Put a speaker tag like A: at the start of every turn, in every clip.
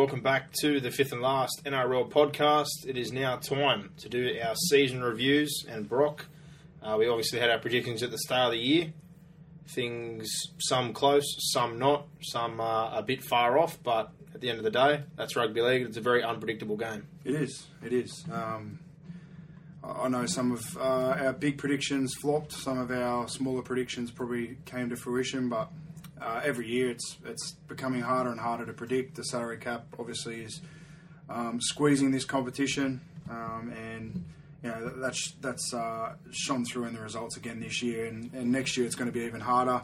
A: Welcome back to the fifth and last NRL podcast. It is now time to do our season reviews. And Brock, uh, we obviously had our predictions at the start of the year. Things, some close, some not, some uh, a bit far off. But at the end of the day, that's rugby league. It's a very unpredictable game.
B: It is. It is. Um, I know some of uh, our big predictions flopped. Some of our smaller predictions probably came to fruition, but uh, every year it's it's becoming harder and harder to predict. The salary cap obviously is um, squeezing this competition, um, and you know that- that's that's uh, shone through in the results again this year, and, and next year it's going to be even harder.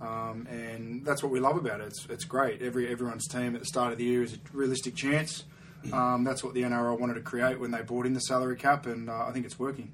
B: Um, and that's what we love about it. It's, it's great. Every everyone's team at the start of the year is a realistic chance. Um, that's what the NRL wanted to create when they brought in the salary cap, and uh, I think it's working.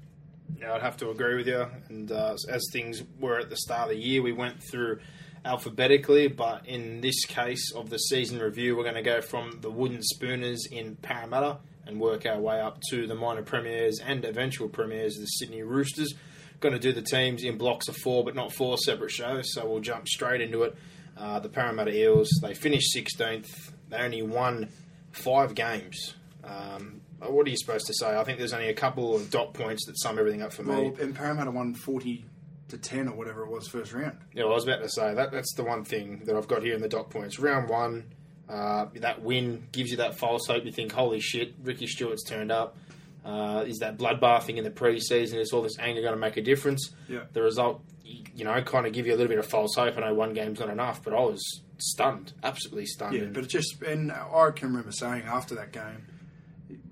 A: Yeah, I'd have to agree with you. And uh, as things were at the start of the year, we went through alphabetically, but in this case of the season review, we're going to go from the Wooden Spooners in Parramatta and work our way up to the minor premiers and eventual premiers, the Sydney Roosters. Going to do the teams in blocks of four, but not four separate shows, so we'll jump straight into it. Uh, the Parramatta Eels, they finished 16th. They only won five games. Um, what are you supposed to say? I think there's only a couple of dot points that sum everything up for me.
B: Well, and Parramatta won forty to ten or whatever it was first round.
A: Yeah, well, I was about to say that that's the one thing that I've got here in the dot points. Round one, uh, that win gives you that false hope. You think, holy shit, Ricky Stuart's turned up. Uh, is that bloodbathing in the preseason? Is all this anger going to make a difference?
B: Yeah.
A: The result, you know, kind of give you a little bit of false hope. I know one game's not enough, but I was stunned, absolutely stunned.
B: Yeah, but it just and I can remember saying after that game,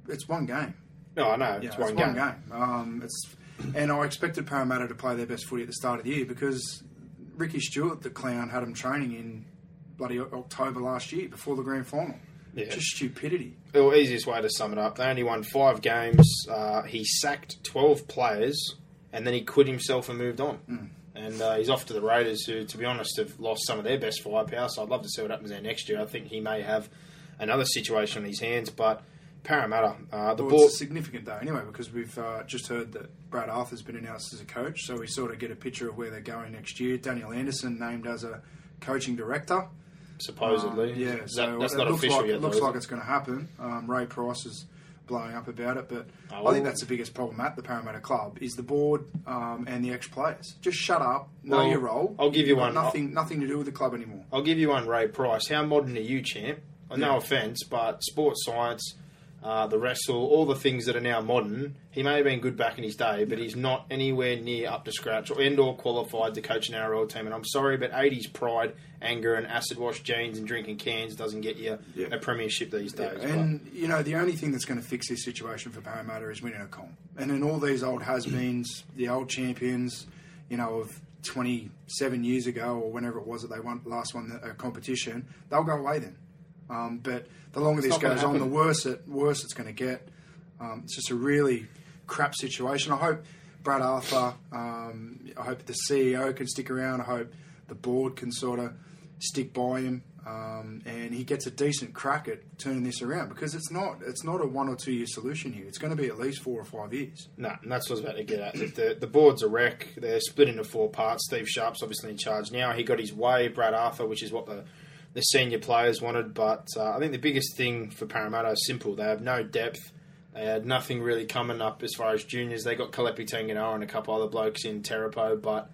B: it's one game.
A: no, I know
B: Yeah,
A: it's one game.
B: Um, it's and I expected Parramatta to play their best footy at the start of the year because Ricky Stuart, the clown, had them training in bloody October last year before the grand final.
A: Yeah.
B: Just stupidity.
A: The easiest way to sum it up, they only won five games. Uh, he sacked 12 players and then he quit himself and moved on.
B: Hmm.
A: And uh, he's off to the Raiders, who, to be honest, have lost some of their best firepower. So I'd love to see what happens there next year. I think he may have another situation on his hands. But Parramatta, uh, the
B: Well,
A: ball.
B: it's a significant day anyway because we've uh, just heard that Brad Arthur's been announced as a coach, so we sort of get a picture of where they're going next year. Daniel Anderson named as a coaching director.
A: supposedly.
B: Um, yeah,
A: That-
B: so
A: that's
B: it
A: not
B: looks
A: official
B: like,
A: yet.
B: It looks
A: though,
B: like
A: is
B: it's going to happen. Um, Ray Price is blowing up about it, but
A: Oh,
B: I think that's the biggest problem at the Parramatta club is the board um, and the ex-players. Just shut up, know
A: Well,
B: your role.
A: I'll give you
B: You've got
A: one.
B: Nothing, nothing to do with the club anymore.
A: I'll give you one, Ray Price. How modern are you, champ? Uh, No
B: Yeah.
A: offence, but sports science, uh, the wrestle, all the things that are now modern. He may have been good back in his day, but he's not anywhere near up to scratch or and or qualified to coach an NRL team. And I'm sorry, but 80s pride, anger, and acid wash jeans and drinking cans doesn't get you
B: Yeah.
A: a premiership these days. but-
B: And you know, the only thing that's going to fix this situation for Parramatta is winning a comp. And then all these old has-beens, the old champions, you know, of 27 years ago or whenever it was that they won last won a competition, they'll go away then. Um, but the longer this goes on, the worse it worse it's going to get. Um, it's just a really crap situation. I hope Brad Arthur, um, I hope the CEO can stick around. I hope the board can sort of stick by him, um, and he gets a decent crack at turning this around because it's not it's not a one or two year solution here. It's going to be at least four or five years.
A: No, and that's what I was about to get at. The, the board's a wreck. They're split into four parts. Steve Sharp's obviously in charge now. He got his way. Brad Arthur, which is what the, the senior players wanted. But uh, I think the biggest thing for Parramatta is simple. They have no depth. They had nothing really coming up as far as juniors. They got Kelepi Tanginoa and a couple other blokes in Terepo, but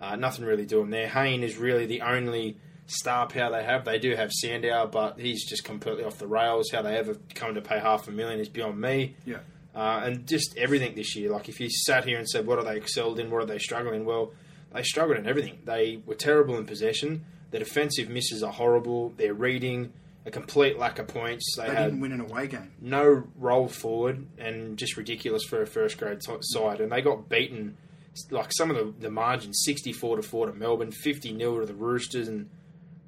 A: uh, nothing really doing there. Hayne is really the only star power they have. They do have Sandow, but he's just completely off the rails. How they ever come to pay half a million is beyond me.
B: Yeah.
A: Uh, and just everything this year. Like if you sat here and said, "What are they excelled in? What are they struggling?" Well, they struggled in everything. They were terrible in possession. The defensive misses are horrible. Their reading, a complete lack of points. They,
B: They didn't win an away game.
A: no roll forward and just ridiculous for a first grade t- side. And they got beaten, like some of the, the margins, 64 to 4 to Melbourne, 50 0 to the Roosters. And,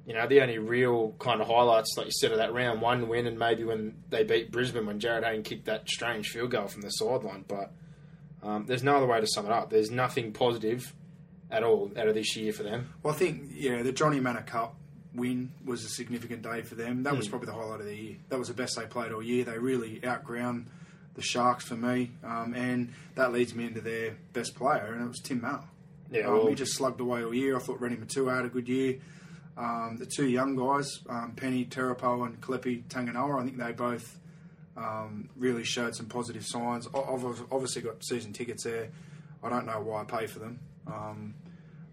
A: you know, the only real kind of highlights, like you said, of that round one win and maybe when they beat Brisbane when Jarryd Hayne kicked that strange field goal from the sideline. But um, there's no other way to sum it up. There's nothing positive at all out of this year for them.
B: Well, I think yeah, the Jonny Mannah Cup win was a significant day for them. That
A: Hmm.
B: was probably the highlight of the year. That was the best they played all year. They really outground the Sharks for me, um, and that leads me into their best player, and it was Tim Mannah.
A: Yeah,
B: um,
A: well-
B: he just slugged away all year. I thought Reni Maitua had a good year. Um, the two young guys, um, Peni Terepo and Kelepi Tanginoa, I think they both um, really showed some positive signs. I've obviously got season tickets there. I don't know why I pay for them. Um,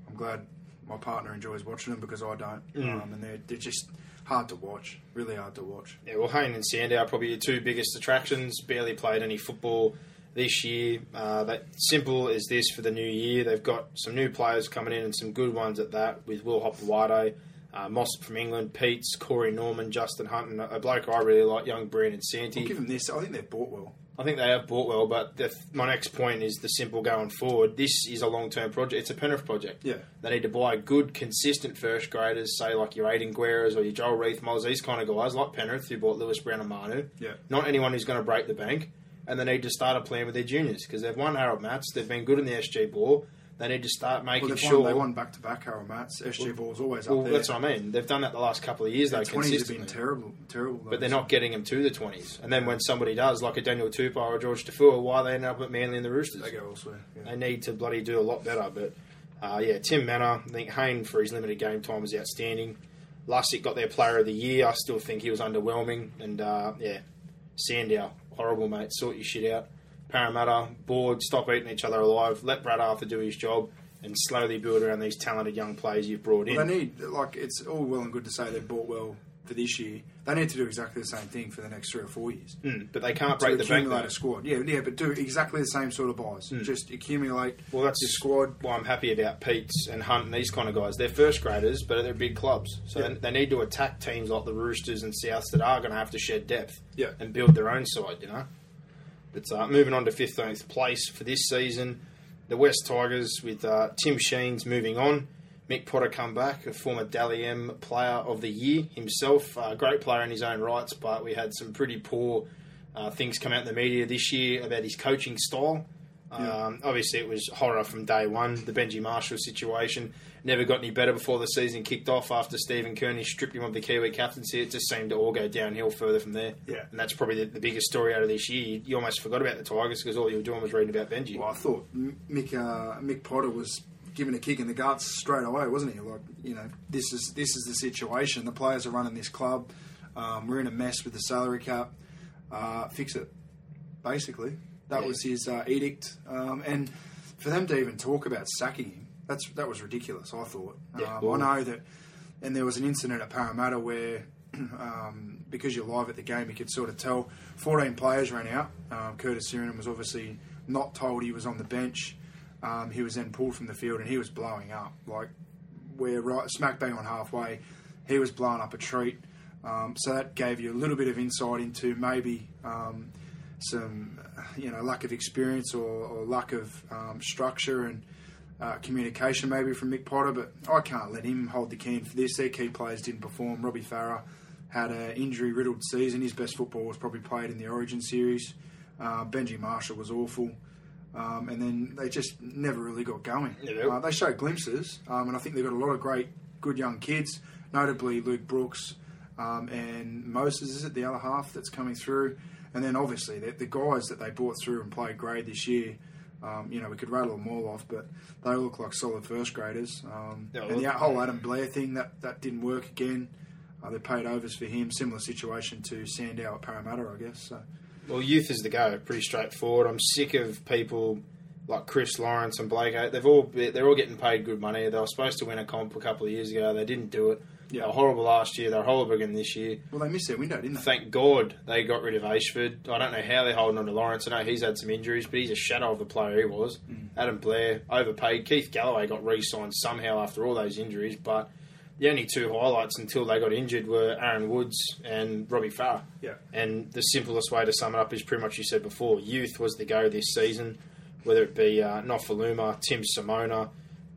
B: I'm glad my partner enjoys watching them because I don't.
A: Mm.
B: Um, and they're, they're just hard to watch, really hard to watch.
A: Yeah, well, Hayne and Sandow are probably your two biggest attractions. Barely played any football this year. Uh, but simple as this for the new year. They've got some new players coming in and some good ones at that with Will Hopoate, uh, Moss from England, Peats, Corey Norman, Justin Hunt, and a bloke I really like, young Brandon
B: I'll
A: Santi.
B: give them this. I think they've bought well.
A: I think they have bought well, but the, my next point is the simple going forward. This is a long term project. It's a Penrith project.
B: Yeah.
A: They need to buy good, consistent first graders, say like your Aidan Guerras or your Joel Riethmullers, these kind of guys, like Penrith, who bought Lewis Brown and Manu.
B: Yeah.
A: Not anyone who's going to break the bank. And they need to start a plan with their juniors because they've won Harold Matts. They've been good in the SG ball. They need to start making
B: Well,
A: sure.
B: won, they won back to back Harold Matts. SG Ball's always
A: well,
B: up there.
A: that's what I mean. They've done that the last couple of years, though,
B: Their 20s have
A: consistently.
B: been terrible, terrible.
A: But they're not getting them to the 20s. And then when somebody does, like a Daniel Tupou or a Jorge Taufua, why they end up at Manly and the Roosters?
B: They go elsewhere. Yeah.
A: They need to bloody do a lot better. But uh, yeah, Tim Mannah, I think Hayne for his limited game time was outstanding. Lussick got their player of the year. I still think he was underwhelming. And uh, yeah, Sandow, horrible, mate. Sort your shit out. Parramatta, board, stop eating each other alive. Let Brad Arthur do his job and slowly build around these talented young players you've brought in.
B: Well, they need like it's all well and good to say they've bought well for this year. They need to do exactly the same thing for the next three or four years.
A: Mm, but they can't
B: To
A: break the bank.
B: accumulate a squad, yeah, yeah, but do exactly the same sort of buys.
A: Hmm.
B: Just accumulate
A: Well, that's
B: your squad.
A: why I'm happy about Peats and Hunt and these kind of guys. They're first graders, but they're big clubs. So
B: Yeah.
A: they, they need to attack teams like the Roosters and Souths that are going to have to shed depth
B: Yeah.
A: and build their own side, you know. But uh, moving on to 15th place for this season, the West Tigers with uh, Tim Sheens moving on. Mick Potter come back, a former Dally M player of the year himself. A great player in his own rights, but we had some pretty poor uh, things come out in the media this year about his coaching style.
B: Yeah.
A: Um, obviously, it was horror from day one. The Benji Marshall situation never got any better before the season kicked off. After Stephen Kearney stripped him of the Kiwi captaincy, it just seemed to all go downhill further from there.
B: Yeah.
A: and that's probably the, the biggest story out of this year. You, you almost forgot about the Tigers because all you were doing was reading about Benji.
B: Well, I thought Mick uh, Mick Potter was given a kick in the guts straight away, wasn't he? Like, you know, this is this is the situation. The players are running this club. Um, we're in a mess with the salary cap. Uh, fix it, basically. That
A: Yeah.
B: was his uh, edict. Um, and for them to even talk about sacking him, that's that was ridiculous. I thought.
A: Yeah,
B: um, I know that. And there was an incident at Parramatta where. Um, because you're live at the game, you could sort of tell 14 players ran out. Um, Curtis Sironen was obviously not told he was on the bench. Um, he was then pulled from the field and he was blowing up. Like, we're right smack bang on halfway. He was blowing up a treat. Um, so that gave you a little bit of insight into maybe um, some, you know, lack of experience or, or lack of um, structure and uh, communication maybe from Mick Potter. But I can't let him hold the can for this. Their key players didn't perform. Robbie Farah had an injury riddled season. His best football was probably played in the Origin series. Uh, Benji Marshall was awful. Um, and then they just never really got going.
A: Yeah.
B: Uh, they showed glimpses, um, and I think they've got a lot of great, good young kids, notably Luke Brooks um, and Moses, is it the other half that's coming through? And then obviously the, the guys that they brought through and played grade this year, um, you know, we could rattle them all off, but they look like solid first graders. Um,
A: Yeah,
B: and the whole Adam Blair thing, that, that didn't work again. Uh, they paid overs for him. Similar situation to Sandow at Parramatta, I guess. So.
A: Well, youth is the go. Pretty straightforward. I'm sick of people like Chris Lawrence and Blake. They've all they're all getting paid good money. They were supposed to win a comp a couple of years ago. They didn't do it.
B: Yeah.
A: They were horrible last year. They're horrible again this year.
B: Well, they missed their window, didn't they?
A: Thank God they got rid of Ayshford. I don't know how they're holding on to Lawrence. I know he's had some injuries, but he's a shadow of the player he was.
B: Mm.
A: Adam Blair, overpaid. Keith Galloway got re signed somehow after all those injuries, but the only two highlights until they got injured were Aaron Woods and Robbie Farah.
B: Yeah.
A: And the simplest way to sum it up is pretty much you said before. Youth was the go this season, whether it be uh, Nofoaluma, Tim Simona,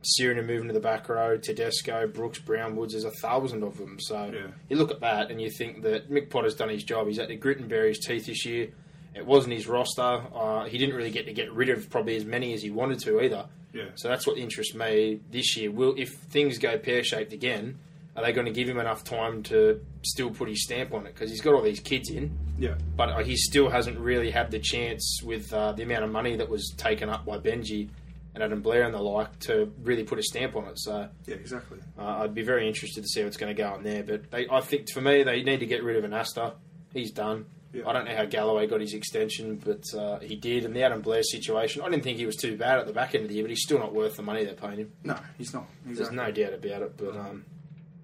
A: Sirina moving to the back row, Tedesco, Brooks, Brown, Woods. There's a thousand of them. So
B: Yeah.
A: you look at that and you think that Mick Potter's done his job. He's had to grit and bear his teeth this year. It wasn't his roster. Uh, he didn't really get to get rid of probably as many as he wanted to either.
B: Yeah.
A: So that's what interests me this year. Will if things go pear shaped again, are they going to give him enough time to still put his stamp on it? Because he's got all these kids in,
B: Yeah.
A: but uh, he still hasn't really had the chance with uh, the amount of money that was taken up by Benji and Adam Blair and the like to really put a stamp on it. So
B: Yeah, exactly.
A: uh, I'd be very interested to see what's going to go on there. But they, I think for me, they need to get rid of Anasta. He's done.
B: Yeah.
A: I don't know how Galloway got his extension, but uh, he did. And the Adam Blair situation, I didn't think he was too bad at the back end of the year, but he's still not worth the money they're paying him.
B: No, he's not.
A: There's no doubt about it. But um,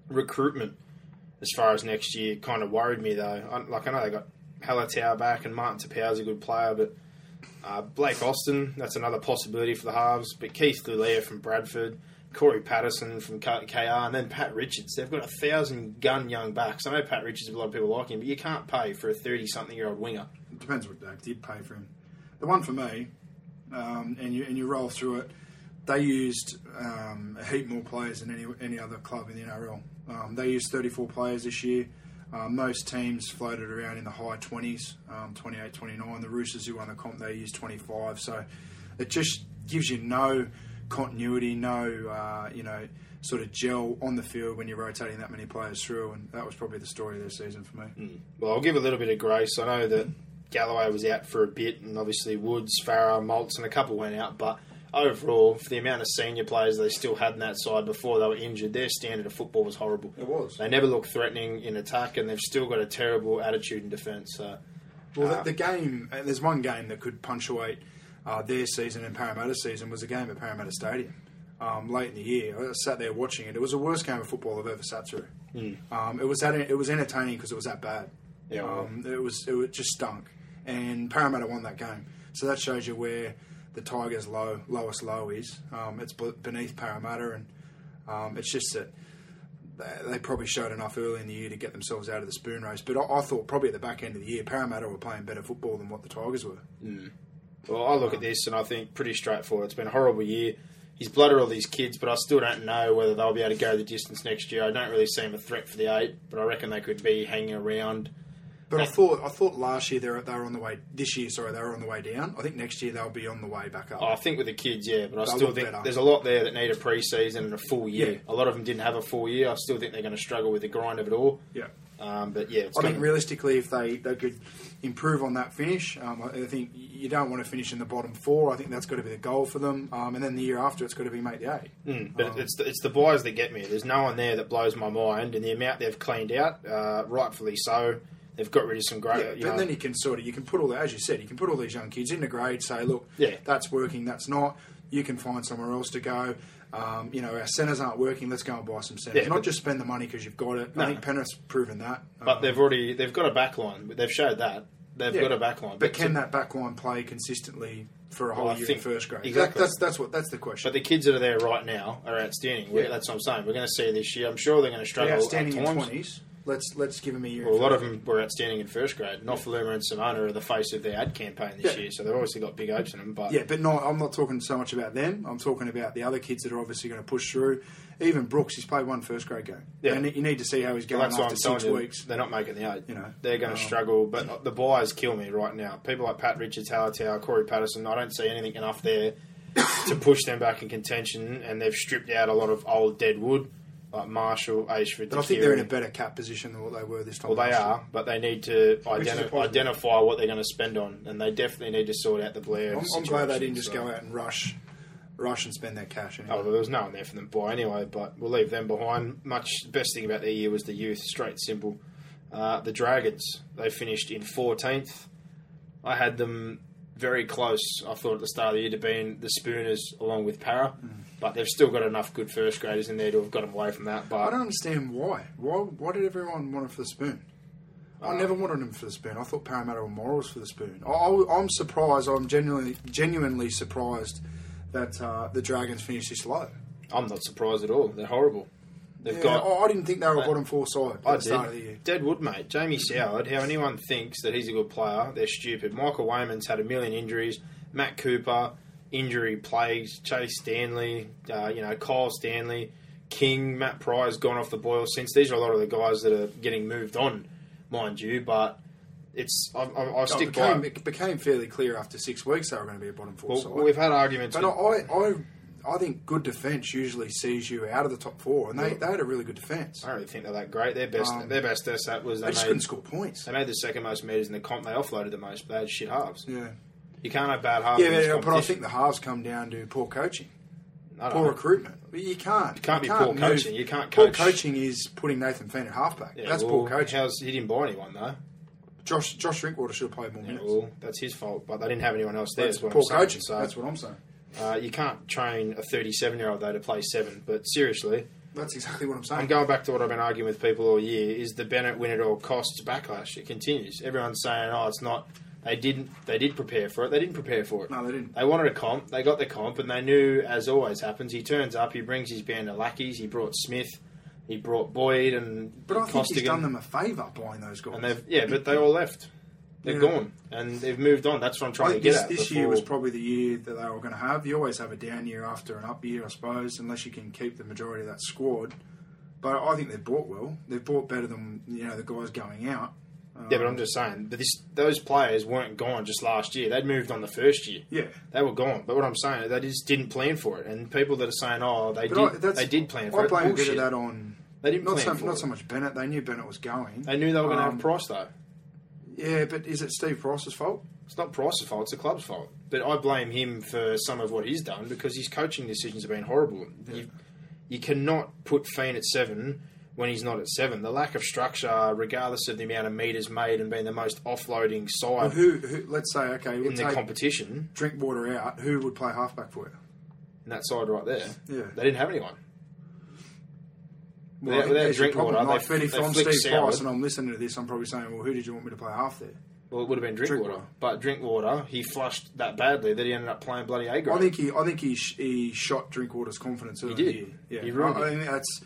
A: recruitment, as far as next year, kind of worried me though. I, like I know they got Halatau back and Martin Taupau's a good player, but uh, Blake Austin, that's another possibility for the halves. But Keith Lulia from Bradford, Cory Paterson from KR, and then Pat Richards. They've got a thousand gun young backs. I know Pat Richards, a lot of people like him, but you can't pay for a thirty-something-year-old winger.
B: It depends what they did pay for him. The one for me, um, and you and you roll through it. They used um, a heap more players than any any other club in the NRL. Um, they used 34 players this year. Um, most teams floated around in the high 20s, um, 28, 29. The Roosters, who won the comp, they used 25. So it just gives you no continuity, no uh, you know sort of gel on the field when you're rotating that many players through. And that was probably the story of their season for me.
A: Well, I'll give a little bit of grace. I know that Galloway was out for a bit, and obviously Woods, Farah, Maltz, and a couple went out. But overall, for the amount of senior players they still had in that side before they were injured, their standard of football was horrible.
B: It was.
A: They never looked threatening in attack, and they've still got a terrible attitude in defence. So,
B: Well,
A: uh,
B: the, the game, there's one game that could punctuate uh, their season and Parramatta's season was a game at Parramatta Stadium um, late in the year. I sat there watching it. It was the worst game of football I've ever sat through. Um, it was that, it was entertaining because it was that bad.
A: Yeah,
B: um, it was it was just stunk, and Parramatta won that game. So that shows you where the Tigers' low lowest low is. Um, it's beneath Parramatta, and um, it's just that they- they probably showed enough early in the year to get themselves out of the spoon race. But I, I thought probably at the back end of the year, Parramatta were playing better football than what the Tigers were.
A: well, I look at this and I think pretty straightforward. It's been a horrible year. He's blooded all these kids, but I still don't know whether they'll be able to go the distance next year. I don't really see him a threat for the eight, but I reckon they could be hanging around.
B: But I thought I thought last year they were, they were on the way. This year, sorry, they were on the way down. I think next year they'll be on the way back up.
A: Oh, I think with the kids, yeah, but I
B: They'll
A: still
B: look
A: think
B: better.
A: there's a lot there that need a pre-season and a full year.
B: Yeah.
A: A lot of them didn't have a full year. I still think they're going to struggle with the grind of it all.
B: yeah.
A: Um, but yeah, it's
B: I
A: gonna,
B: think realistically, if they, they could improve on that finish, um, I I think you don't want to finish in the bottom four. I think that's got to be the goal for them. Um, and then the year after, it's got to be make the eight.
A: Mm, but it's the, it's the buys that get me. There's no one there that blows my mind, and the amount they've cleaned out, uh, rightfully so. They've got rid of some great.
B: Yeah, but
A: know,
B: then you can sort of you can put all the, as you said, you can put all these young kids into grade. Say, look,
A: Yeah.
B: that's working, that's not. You can find somewhere else to go. Um, you know, our centres aren't working. Let's go and buy some centres.
A: Yeah,
B: not just spend the money because you've got it.
A: No.
B: I think Penrith's proven that.
A: but
B: Um,
A: they've already they've got a backline. But they've showed that they've
B: yeah.
A: got a backline.
B: But can
A: to-
B: that backline play consistently for a whole
A: Well,
B: year in first grade?
A: exactly.
B: That, that's that's what that's the question.
A: But the kids that are there right now are outstanding.
B: Yeah.
A: That's what I'm saying. We're going to see this year. I'm sure they're going to struggle.
B: They're outstanding
A: at
B: in twenties. Let's let's give them a year.
A: Well, a lot of them were outstanding in first grade. Nofoaluma and Simona are the face of their ad campaign this
B: Yeah.
A: year, so they've obviously got big hopes in them. But
B: Yeah, but not. I'm not talking so much about them. I'm talking about the other kids that are obviously going to push through. Even Brooks, he's played one first grade game.
A: Yeah.
B: and you need to see how he's
A: Well,
B: going
A: what
B: after six
A: you.
B: weeks.
A: They're not making the eight.
B: You know,
A: they're going
B: um,
A: to struggle. But the buys kill me right now. People like Pat Richards, Halatau, Cory Paterson. I don't see anything enough there to push them back in contention. And they've stripped out a lot of old dead wood, like Marshall, Ayshford.
B: But I think they're in a better cap position than what they were this time.
A: Well, they
B: last year.
A: are, but they need to
B: Which is a
A: identi- identify what they're going to spend on, and they definitely need to sort out the Blair.
B: I'm, I'm glad they didn't just
A: so-
B: go out and rush, rush and spend their cash. Anyway.
A: Oh, well, there was no one there for them to buy anyway, but we'll leave them behind. Much best thing about their year was the youth, straight simple. Uh, the Dragons, they finished in 14th. I had them very close. I thought at the start of the year to being the Spooners along with Para,
B: Mm.
A: But they've still got enough good first graders in there to have got them away from that. But I
B: don't understand why. Why? Why did everyone want it for the spoon?
A: Uh,
B: I never wanted him for the spoon. I thought Parramatta or Morals for the spoon. I, am surprised. I'm genuinely, genuinely surprised that uh, the Dragons finished this low.
A: I'm not surprised at all. They're horrible. They've
B: Yeah,
A: got.
B: I, I didn't think they were a
A: Mate,
B: bottom four side at
A: I
B: the start of the year.
A: Deadwood, mate. Jamie Soward. How anyone thinks that he's a good player, they're stupid. Michael Weyman's had a million injuries. Matt Cooper, injury plagues. Chase Stanley, uh, you know, Kyle Stanley, King, Matt Prior's gone off the boil since. These are a lot of the guys that are getting moved on, mind you. But it's I, I, I
B: Oh,
A: stick
B: it, became,
A: by.
B: it became fairly clear after six weeks they were going to be a bottom four
A: Well,
B: side.
A: we've had arguments.
B: but
A: with-
B: I, I, I think good defence usually sees you out of the top four, and they, they had a really good defence.
A: I don't really think they're that great. Their best,
B: Um,
A: their best stat was
B: They
A: they
B: just
A: made,
B: couldn't score points.
A: they made the second most meters in the comp. They offloaded the most, but they had shit halves.
B: Yeah,
A: You can't have bad halves.
B: yeah, but, but I think the halves come down to poor coaching. Poor
A: know.
B: recruitment. You can't.
A: It can't
B: you
A: be poor
B: move-
A: coaching. You can't
B: Poor coaching is putting Nathan Fien at halfback.
A: Yeah,
B: That's
A: well,
B: poor coaching.
A: How's, he didn't buy anyone though.
B: Josh Josh Drinkwater should have played more
A: Yeah,
B: minutes.
A: well, that's his fault. But they didn't have anyone else there.
B: That's
A: what
B: poor
A: I'm saying.
B: coaching.
A: So
B: That's what I'm saying.
A: uh, you can't train a 37 year old though to play seven. But seriously,
B: That's exactly what I'm saying.
A: I'm going back to what I've been arguing with people all year: is the Bennett win at all costs backlash. It continues. Everyone's saying, "Oh, it's not." They didn't. They did prepare for it. They didn't prepare for it.
B: No, they didn't.
A: They wanted a comp. They got the comp, and they knew, as always happens, he turns up. He brings his band of lackeys. He brought Smith. He brought Boyd and
B: But I think
A: Costigan.
B: he's done them a favour buying those guys.
A: And they've yeah, but they all left. They're
B: Yeah.
A: gone, and they've moved on. That's what I'm trying
B: I
A: to get
B: this,
A: at.
B: this
A: before-
B: year was probably the year that they were going to have. You always have a down year after an up year, I suppose, unless you can keep the majority of that squad. But I think they've bought well. They've bought better than you know the guys going out.
A: Yeah, but I'm just saying. But this, those players weren't gone just last year. They'd moved on the first year.
B: yeah.
A: They were gone. But what I'm saying, they just didn't plan for it. And people that are saying, "Oh, they
B: But
A: did,"
B: I,
A: they did plan for
B: I
A: it.
B: blame a bit of that on
A: They didn't
B: not
A: plan
B: so
A: for
B: not
A: it.
B: so much Bennett. They knew Bennett was going.
A: They knew they were going to
B: Um,
A: have Price though.
B: Yeah, but is it Steve Price's fault?
A: It's not Price's fault. It's the club's fault. But I blame him for some of what he's done because his coaching decisions have been horrible. You, you cannot put Fien at seven when he's not at seven. The lack of structure, regardless of the amount of meters made and being the most offloading
B: Well,
A: side
B: who, who? Let's say okay, we'll
A: in the competition,
B: Drinkwater out. Who would play halfback for you?
A: in that side right there,
B: Yeah.
A: they didn't have anyone.
B: Well,
A: Without-
B: I think
A: without
B: there's your
A: Drinkwater,
B: problem.
A: they
B: Like, but if
A: they
B: I'm Steve. Price and I'm listening to this, I'm probably saying, well, who did you want me to play half there?
A: Well, it would have been Drinkwater.
B: Drinkwater.
A: But Drinkwater, he flushed that badly that he ended up playing bloody A grade.
B: I think he, I think he, sh- he shot Drinkwater's confidence. Early
A: did.
B: Yeah,
A: He ruined
B: I,
A: it.
B: I think that's.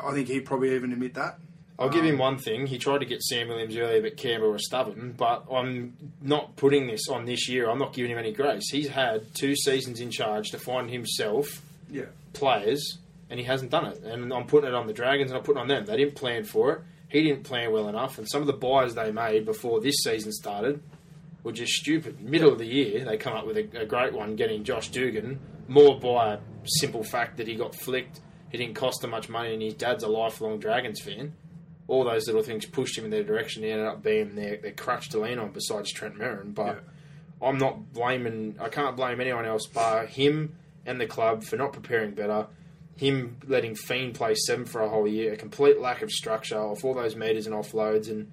B: I think he'd probably even admit that.
A: I'll give
B: Um,
A: him one thing. He tried to get Sam Williams earlier, but Canberra was stubborn. But I'm not putting this on this year. I'm not giving him any grace. He's had two seasons in charge to find himself
B: Yeah,
A: players, and he hasn't done it. And I'm putting it on the Dragons, and I'm putting it on them. They didn't plan for it. He didn't plan well enough. And some of the buys they made before this season started were just stupid. Middle of the year, they come up with a, a great one, getting Josh Dugan, more by a simple fact that he got flicked. He didn't cost them much money, and his dad's a lifelong Dragons fan. All those little things pushed him in their direction. He ended up being their, their crutch to lean on besides Trent Merrin. But I'm not blaming. I can't blame anyone else but him and the club for not preparing better. Him letting Fien play seven for a whole year, a complete lack of structure off all those meters and offloads, and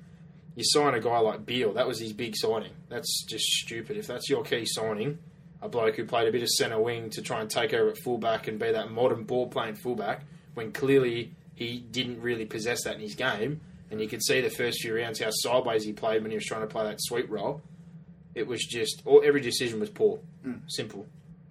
A: you sign a guy like Beale. That was his big signing. That's just stupid. If that's your key signing, a bloke who played a bit of centre wing to try and take over at fullback and be that modern ball playing fullback, when clearly he didn't really possess that in his game, and you could see the first few rounds how sideways he played when he was trying to play that sweep role. It was just all every decision was poor, simple.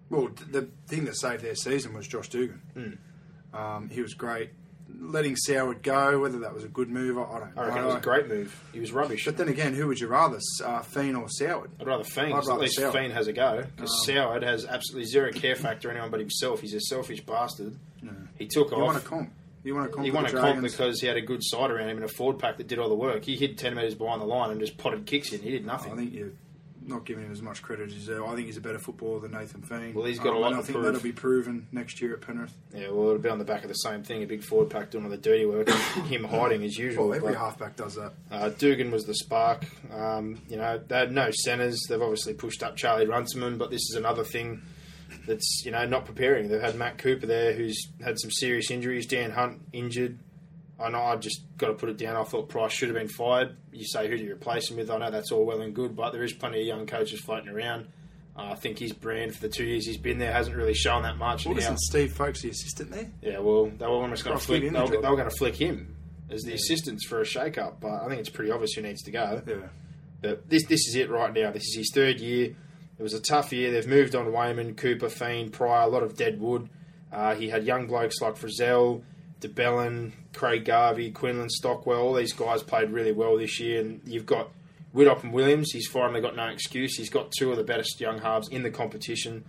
B: Well, the thing that saved their season was Josh Dugan.
A: Hmm.
B: Um, he was great. Letting Soward go, whether that was a good move, I don't know.
A: I reckon it was a great move. He was rubbish.
B: But then again, who would you rather, uh, Fien or Soward?
A: I'd rather Fien.
B: I'd
A: 'cause At least
B: Soward.
A: Fien has a go. Because Soward has absolutely zero care factor anyone but himself. He's a selfish bastard. He took off
B: You want a comp. You want a comp.
A: He won a comp because he had a good side around him and a forward pack that did all the work. He hit 10 metres behind the line and just potted kicks in. He did nothing.
B: I think you're not giving him as much credit as you deserve. I think he's a better footballer than Nathan Fien.
A: Well, he's got a lot
B: and I
A: to
B: think
A: prove.
B: that'll be proven next year at Penrith.
A: yeah, well, it'll be on the back of the same thing. A big forward pack doing all the dirty work. him hiding as usual.
B: Well, every
A: but-
B: halfback does that.
A: Uh, Dugan was the spark. Um, you know, they had no centres. They've obviously pushed up Charlie Runciman, but this is another thing that's, you know, not preparing. They've had Matt Cooper there who's had some serious injuries. Dan Hunt injured. I know I just got to put it down. I thought Price should have been fired. You say who do you replace him with? I know that's all well and good, but there is plenty of young coaches floating around. Uh, I think his brand for the two years he's been there hasn't really shown that much.
B: Well, isn't Steve Folkes the assistant there?
A: yeah, well, they were almost going to flick. They
B: him
A: were, they were going to flick him as the assistants for a shake-up, but I think it's pretty obvious who needs to go.
B: Yeah.
A: But this this is it right now. This is his third year. It was a tough year. They've moved on Weyman, Cooper, Fien, Prior, a lot of dead wood. Uh, he had young blokes like Frizell, DeBellin, Craig Garvey, Quinlan, Stockwell. All these guys played really well this year. And you've got Widdop and Williams. He's finally got no excuse. He's got two of the best young halves in the competition.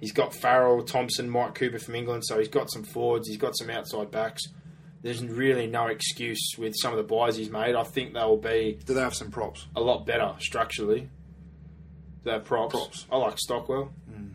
A: He's got Farrell, Thompson, Mike Cooper from England. So he's got some forwards. He's got some outside backs. There's really no excuse with some of the buys he's made. I think they'll be
B: Do they have some props?
A: a lot better structurally. Their props.
B: Props.
A: I like Stockwell.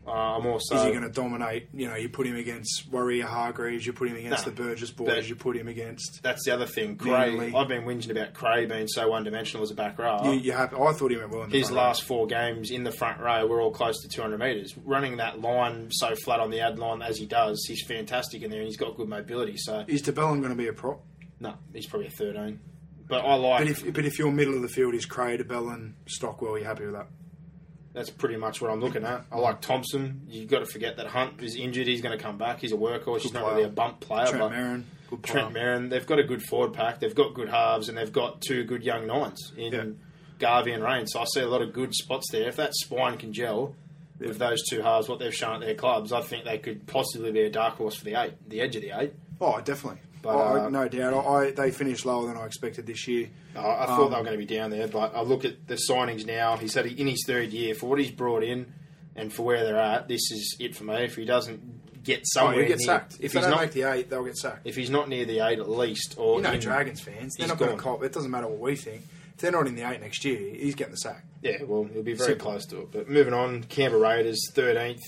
A: Uh, I'm also.
B: Is he going to dominate? You know, you put him against Waerea-Hargreaves, you put him against
A: No.
B: the Burgess boys, you put him against.
A: That's the other thing.
B: Creagh.
A: I've been whinging about Creagh being so one-dimensional as a back row.
B: You, you happy? I thought he went well in the
A: His
B: front row.
A: last four games in the front row were all close to 200 metres. Running that line so flat on the ad line as he does, he's fantastic in there, and he's got good mobility. So
B: Is de Belin going to be a prop?
A: no, he's probably a 13. But I like.
B: But if but if your middle of the field is Creagh, DeBellin, Stockwell, you're happy with that?
A: That's pretty much what I'm looking at. I like Thompson. You've got to forget that Hunt is injured. He's going to come back. He's a workhorse. He's not really a bump player.
B: Trent
A: but
B: Merrin, good player.
A: Trent Merrin. They've got a good forward pack. They've got good halves, and they've got two good young nines in
B: Yeah.
A: Garvey and Rein. So I see a lot of good spots there. If that spine can gel with those two halves, what they've shown at their clubs, I think they could possibly be a dark horse for the eight, the edge of the eight.
B: Oh, definitely.
A: But,
B: Oh,
A: uh,
B: no doubt. I, they finished lower than I expected this year.
A: I, I thought
B: Um,
A: they were going to be down there, but I look at the signings now. He's had in his third year for what he's brought in and for where they're at. This is it for me. If he doesn't get
B: Oh,
A: somewhere,
B: he'll get
A: near-
B: sacked. If,
A: if
B: they
A: he's
B: don't
A: not
B: make the eight, they'll get sacked.
A: if he's not near the eight at least, or
B: You know,
A: in-
B: Dragons fans, they're not going to cop. It doesn't matter what we think. If they're not in the eight next year, he's getting the sack.
A: Yeah, well, he'll be very
B: Simple.
A: close to it. But moving on, Canberra Raiders, 13th.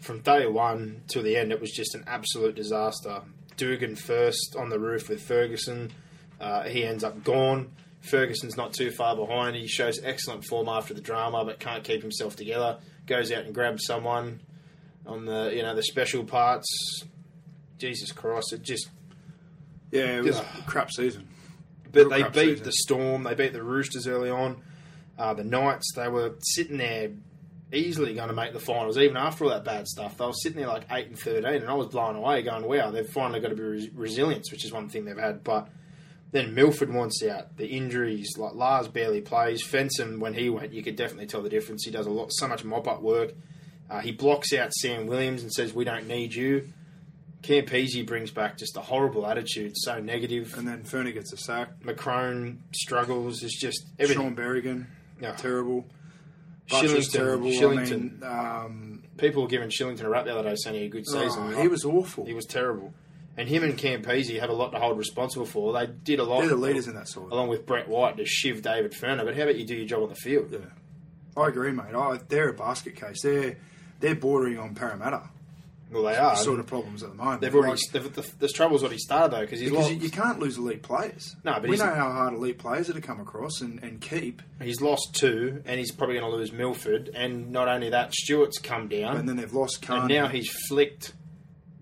A: From day one till the end, it was just an absolute disaster. Dugan first on the roof with Ferguson. Uh, he ends up gone. Ferguson's not too far behind. He shows excellent form after the drama, but can't keep himself together. Goes out and grabs someone on the you know the special parts. Jesus Christ! It just
B: Yeah, it was a crap season.
A: but
B: Real
A: they beat
B: season.
A: the Storm. They beat the Roosters early on. Uh, the Knights, they were sitting there easily going to make the finals, even after all that bad stuff. They were sitting there like 8 and 13, and I was blown away going, wow, they've finally got to be res- resilience, which is one thing they've had. But then Milford wants out. The injuries, like Lars barely plays. Fensom, when he went, you could definitely tell the difference. He does a lot, so much mop up work. Uh, he blocks out Sam Williams and says, we don't need you. Campese brings back just a horrible attitude, so negative.
B: And then Furner gets a sack.
A: McCrone struggles. It's just everything.
B: Sean Berrigan,
A: Yeah.
B: terrible.
A: Shillington,
B: terrible.
A: Shillington.
B: I mean, um,
A: People were giving Shillington a rap the other day, saying he had a good season.
B: oh, he was awful.
A: he was terrible. And him and Campese have a lot to hold responsible for. They did a lot.
B: They're the leaders in that side.
A: Along with Brett White to shiv David Furner. But how about you do your job on the field?
B: Yeah, I agree, mate. I, they're a basket case. They're they're bordering on Parramatta
A: Well, they are.
B: sort of problems at the moment.
A: They've already.
B: Like,
A: they've, the, the trouble's already started though because he's
B: because
A: lost.
B: you, can't lose elite players.
A: No, but
B: we know how hard elite players are to come across and, and keep.
A: He's lost two, and he's probably going to lose Milford. And not only that, Stuart's come down.
B: And then they've lost
A: And now he's flicked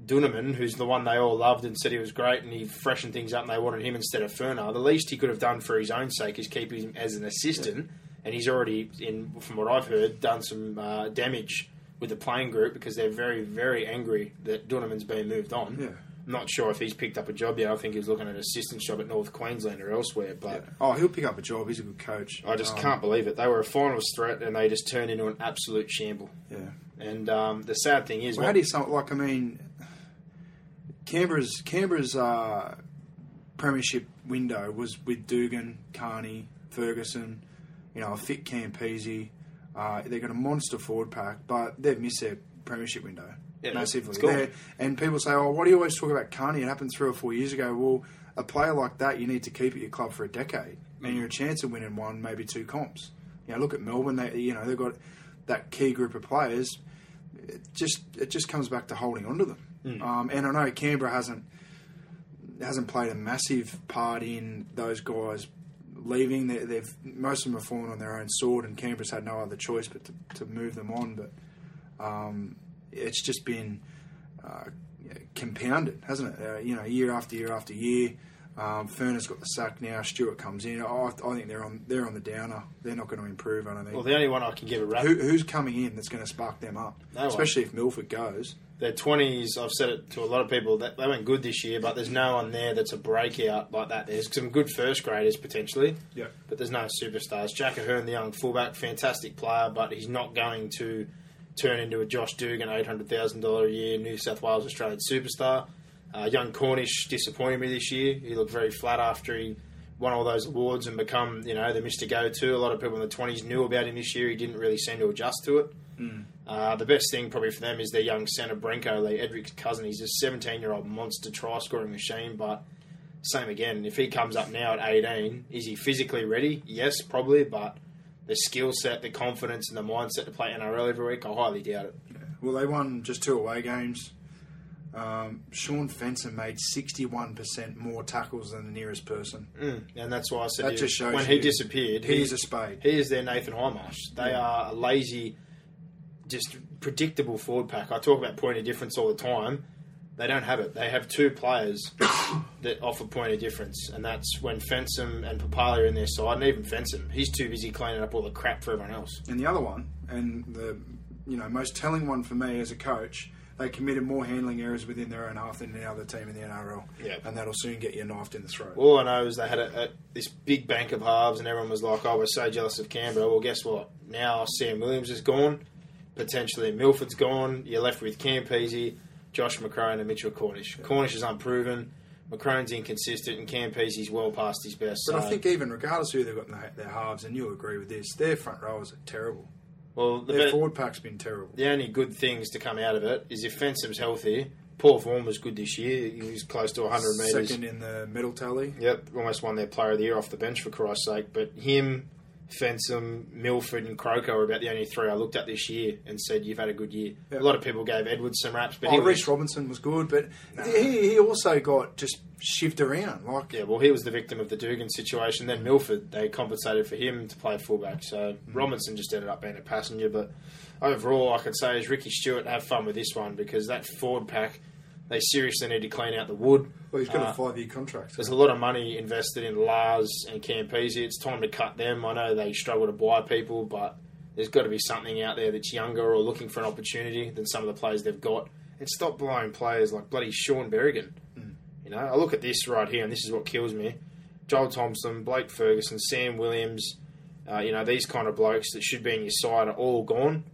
A: Dunemann, who's the one they all loved and said he was great, and he freshened things up, and they wanted him instead of Furner. The least he could have done for his own sake is keep him as an assistant, and he's already, in from what I've heard, done some uh, damage with the playing group because they're very, very angry that Dunemann's been moved on.
B: Yeah.
A: I'm not sure if he's picked up a job yet. I think he's looking at an assistant job at North Queensland or elsewhere, but.
B: oh, he'll pick up a job. He's a good coach.
A: I just
B: Um,
A: can't believe it. They were a finals threat and they just turned into an absolute shamble.
B: Yeah.
A: And um, the sad thing is,
B: Well, how do you sum like? I mean, Canberra's Canberra's uh, premiership window was with Dugan, Carney, Ferguson. You know, a fit Campese. Uh, they've got a monster forward pack, but they've missed their premiership window
A: Yeah,
B: massively. They're- And people say, "Oh, why do you always talk about Carney? It happened three or four years ago." Well, a player like that, you need to keep at your club for a decade, and you're a chance of winning one, maybe two comps. You know, look at Melbourne. They, you know, they've got that key group of players it just it just comes back to holding on to them.
A: Hmm.
B: Um, and I know Canberra hasn't hasn't played a massive part in those guys leaving. They, they've most of them have fallen on their own sword, and Canberra's had no other choice but to, to move them on. But um, it's just been uh, compounded, hasn't it? Uh, you know, year after year after year. Um, Furner's got the sack now. Stuart comes in. Oh, I, think they're on they're on the downer. They're not going to improve. I don't think.
A: Well, the only one I can give a rap.
B: Who, who's coming in that's going to spark them up?
A: No one.
B: Especially if Milford goes.
A: Their twenties, I've said it to a lot of people that they went good this year, but there's no one there that's a breakout like that. There's some good first graders potentially,
B: Yeah.
A: but there's no superstars. Jack Ahearn, the young fullback, fantastic player, but he's not going to turn into a Josh Dugan, eight hundred thousand dollar a year New South Wales Australian superstar. Uh, young Cornish disappointed me this year. He looked very flat after he won all those awards and become, you know, the Mr. Go-To. A lot of people in the twenties knew about him this year. He didn't really seem to adjust to it. Uh, the best thing probably for them is their young centre Brenko Lee, Edric's cousin. He's a 17 year old monster try scoring machine, but same again. If he comes up now at 18, is he physically ready? Yes, probably, but the skill set, the confidence, and the mindset to play NRL every week, I highly doubt it.
B: Well, they won just two away games. Um, Shaun Fensom made 61% more tackles than the nearest person.
A: Mm. And that's why I said
B: That
A: you,
B: just shows
A: when he
B: you
A: disappeared,
B: he
A: he
B: is a spade.
A: He is their Nathan Hindmarsh. They
B: Yeah.
A: are a lazy, just predictable forward pack. I talk about point of difference all the time. They don't have it. They have two players that offer point of difference, and that's when Fensom and Papalii are in their side, and even Fensom. He's too busy cleaning up all the crap for everyone else.
B: And the other one, and the you know most telling one for me as a coach, they committed more handling errors within their own half than any other team in the NRL.
A: Yeah.
B: And that'll soon get you knifed in the throat.
A: All I know is they had a, a, this big bank of halves, and everyone was like, "Oh, we're so jealous of Canberra." Well, guess what? Now Sam Williams is gone. Potentially Milford's gone. You're left with Campese, Josh McCrone, and Mitchell Cornish. Cornish is unproven. McCrone's inconsistent, and Campese's well past his best.
B: but I think even regardless who they've got in their, their halves, and you'll agree with this, their front rowers are terrible.
A: well, the,
B: Their
A: be-
B: forward pack's been terrible.
A: the only good things to come out of it is if Fensom's healthy. Paul Vaughan was good this year. He was close to 100 metres.
B: Second in the medal tally.
A: Yep, almost won their player of the year off the bench for Christ's sake. But him, Fensom, Milford, and Croker are about the only three I looked at this year and said you've had a good year.
B: Yeah.
A: A lot of people gave Edwards some raps, but
B: Oh,
A: was,
B: Robinson was good, but he, he also got just shifted around. Like
A: yeah, well, he was the victim of the Dugan situation. Then Milford, they compensated for him to play fullback. So
B: Mm.
A: Robinson just ended up being a passenger. But overall, I could say is Ricky Stuart have fun with this one because that forward pack, they seriously need to clean out the wood.
B: well, he's got
A: Uh,
B: a five-year contract.
A: There's a lot of money invested in Lars and Campese. It's time to cut them. I know they struggle to buy people, but there's got to be something out there that's younger or looking for an opportunity than some of the players they've got. And stop blowing players like bloody Sean Berrigan. You know, I look at this right here, and this is what kills me. Joel Thompson, Blake Ferguson, Sam Williams, uh, you know, these kind of blokes that should be in your side are all gone.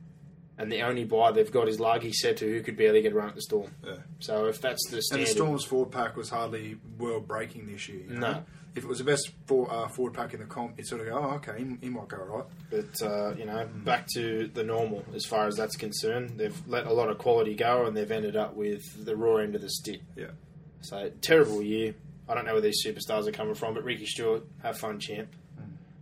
A: And the only buy they've got is Lagi Setu, who could barely get around at the Storm.
B: Yeah.
A: So if that's the
B: And the Storm's forward pack was hardly world breaking this year. you know?
A: No.
B: If it was the best for, uh, forward pack in the comp, you'd sort of go, oh, okay, he, he might go right.
A: But uh, you know, back to the normal as far as that's concerned. They've let a lot of quality go, and they've ended up with the raw end of the stick.
B: Yeah.
A: So terrible year. I don't know where these superstars are coming from, but Ricky Stuart, have fun, champ.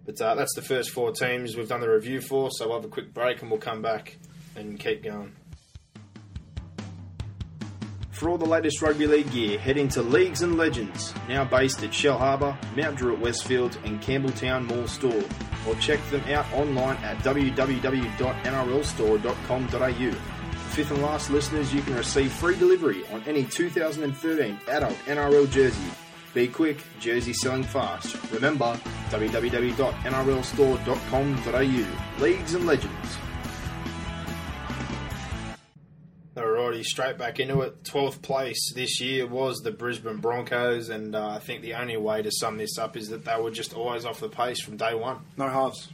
A: But uh, that's the first four teams we've done the review for. So we'll have a quick break, and we'll come back and keep going. For all the latest rugby league gear, head into Leagues and Legends, now based at Shell Harbour, Mount Druitt Westfield, and Campbelltown Mall Store. Or check them out online at www.nrlstore.com.au. For fifth and last listeners, you can receive free delivery on any 2013 adult NRL jersey. Be quick, jersey selling fast. Remember, www.nrlstore.com.au. Leagues and Legends. Alrighty, straight back into it. 12th place this year was the Brisbane Broncos, and uh, I think the only way to sum this up is that they were just always off the pace from day one.
B: No halves.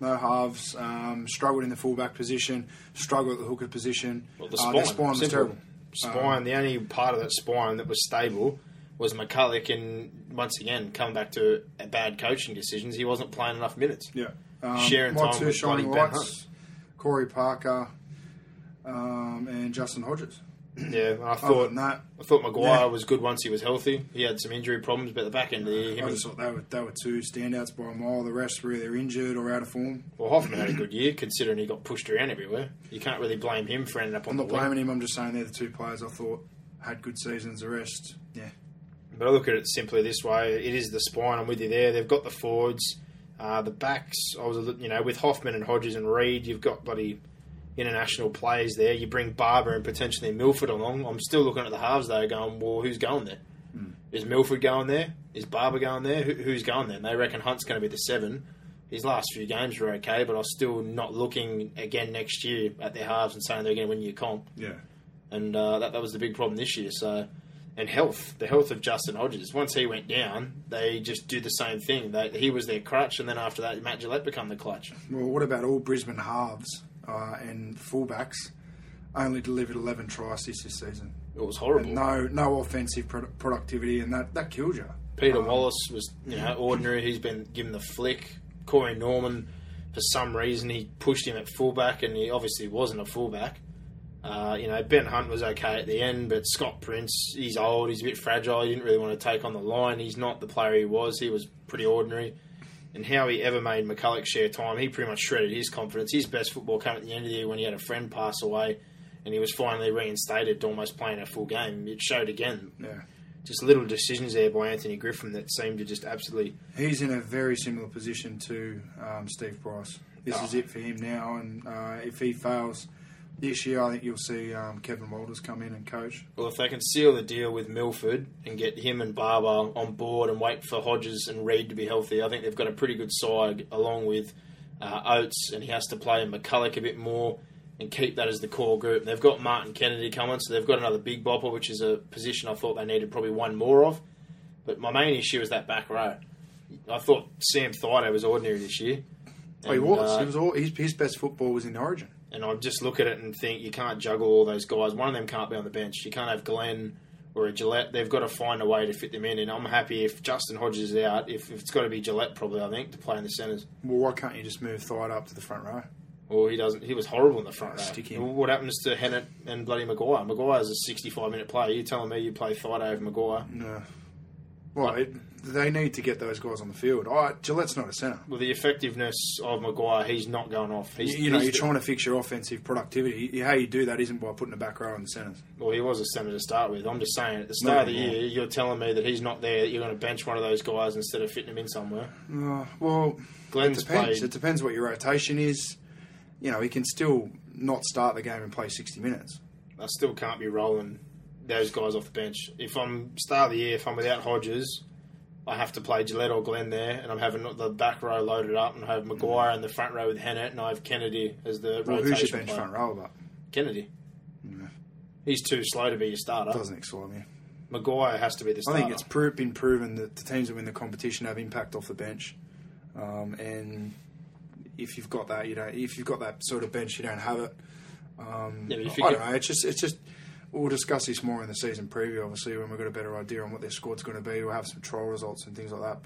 B: No halves. Um, struggled in the fullback position. Struggled at the hooker position.
A: Well, the
B: Uh,
A: spine,
B: their spine was terrible.
A: Spine, the only part of that spine that was stable was McCullough, and once again, come back to bad coaching decisions. He wasn't playing enough minutes.
B: Yeah. Um,
A: Sharing time
B: two
A: with Ben
B: lights, Corey Parker um, and Justin Hodges.
A: Yeah, I thought
B: that,
A: I thought Maguire
B: Yeah.
A: was good once he was healthy. He had some injury problems, but at the back end of the year,
B: I just thought they were, they were two standouts by a mile. The rest were either injured or out of form.
A: well, Hoffman had a good year considering he got pushed around everywhere. You can't really blame him for ending up on the.
B: I'm
A: not
B: blaming him. I'm just saying they're the two players I thought had good seasons. The rest, yeah.
A: But I look at it simply this way: it is the spine. I'm with you there. They've got the forwards, uh, the backs. I was, you know, with Hoffman and Hodges and Reed, you've got bloody international players there. You bring Barber and potentially Milford along. I'm still looking at the halves though, going, well, who's going there? Is Milford going there? Is Barber going there? Who, who's going there? And they reckon Hunt's going to be the seven. His last few games were okay, but I'm still not looking again next year at their halves and saying they're going to win your comp.
B: Yeah.
A: And uh, that, that was the big problem this year. So, and health, the health of Justin Hodges. Once he went down, they just do the same thing. They, he was their crutch, and then after that, Matt Gillett become the clutch.
B: Well, what about all Brisbane halves uh, and fullbacks? Only delivered 11 tries this, this season.
A: It was horrible.
B: And no, no offensive pro- productivity, and that, that kills you.
A: Peter
B: Um,
A: Wallace was, you know, ordinary. He's been given the flick. Corey Norman, for some reason, he pushed him at fullback, and he obviously wasn't a fullback. Uh, you know, Ben Hunt was okay at the end, but Scott Prince, he's old, he's a bit fragile. He didn't really want to take on the line. He's not the player he was. He was pretty ordinary. And how he ever made McCullough share time, he pretty much shredded his confidence. His best football came at the end of the year when he had a friend pass away, and he was finally reinstated to almost playing a full game. It showed again
B: Yeah.
A: just little decisions there by Anthony Griffin that seemed to just absolutely.
B: He's in a very similar position to um, Steve Price. This
A: Oh.
B: is it for him now, and uh, if he fails this year, I think you'll see um, Kevin Walters come in and coach.
A: Well, if they can seal the deal with Milford and get him and Barba on board and wait for Hodges and Reed to be healthy, I think they've got a pretty good side along with uh, Oates, and he has to play McCullough a bit more and keep that as the core group. They've got Martin Kennedy coming, so they've got another big bopper, which is a position I thought they needed probably one more of. But my main issue is that back row. I thought Sam Thaiday was ordinary this year.
B: Oh, he was.
A: uh,
B: he was all, his, his best football was in Origin.
A: And I just look at it and think you can't juggle all those guys. One of them can't be on the bench. You can't have Glenn or a Gillett. They've got to find a way to fit them in. And I'm happy if Justin Hodges is out. If, if it's got to be Gillett, probably I think to play in the centres.
B: Well, why can't you just move Thaiday up to the front row?
A: Well, he doesn't. He was horrible in the front row. What happens to Hannant and bloody McGuire? McGuire's a 65 minute player. You telling me you play Thaiday over McGuire?
B: No. Well, it, they need to get those guys on the field. Oh, Gillett's not a centre.
A: Well, the effectiveness of McGuire, he's not going off. He's,
B: You, you know, you're trying to fix your offensive productivity. How you do that isn't by putting a back row in the centres.
A: Well, he was a centre to start with. I'm just saying, at the start of the
B: anymore.
A: year, you're telling me that he's not there. You're going to bench one of those guys instead of fitting him in somewhere.
B: Uh, well,
A: Glenn's
B: it depends.
A: played.
B: It depends what your rotation is. You know, he can still not start the game and play 60 minutes.
A: I still can't be rolling those guys off the bench. If I'm start of the year, if I'm without Hodges, I have to play Gillett or Glenn there, and I'm having the back row loaded up, and I have McGuire in the front row with Hannant, and I have Kennedy as the
B: Well,
A: rotation
B: who's your bench
A: player.
B: front row? But
A: Kennedy. He's too slow to be your starter.
B: doesn't excite me.
A: McGuire has to be the starter.
B: I think it's pro- been proven that the teams that win the competition have impact off the bench, um, and if you've got that, you don't. If you've got that sort of bench, you don't have it. Um,
A: Yeah, but if
B: I
A: you
B: don't know. It's just, it's just. We'll discuss this more in the season preview, obviously, when we've got a better idea on what their squad's going to be. We'll have some trial results and things like that.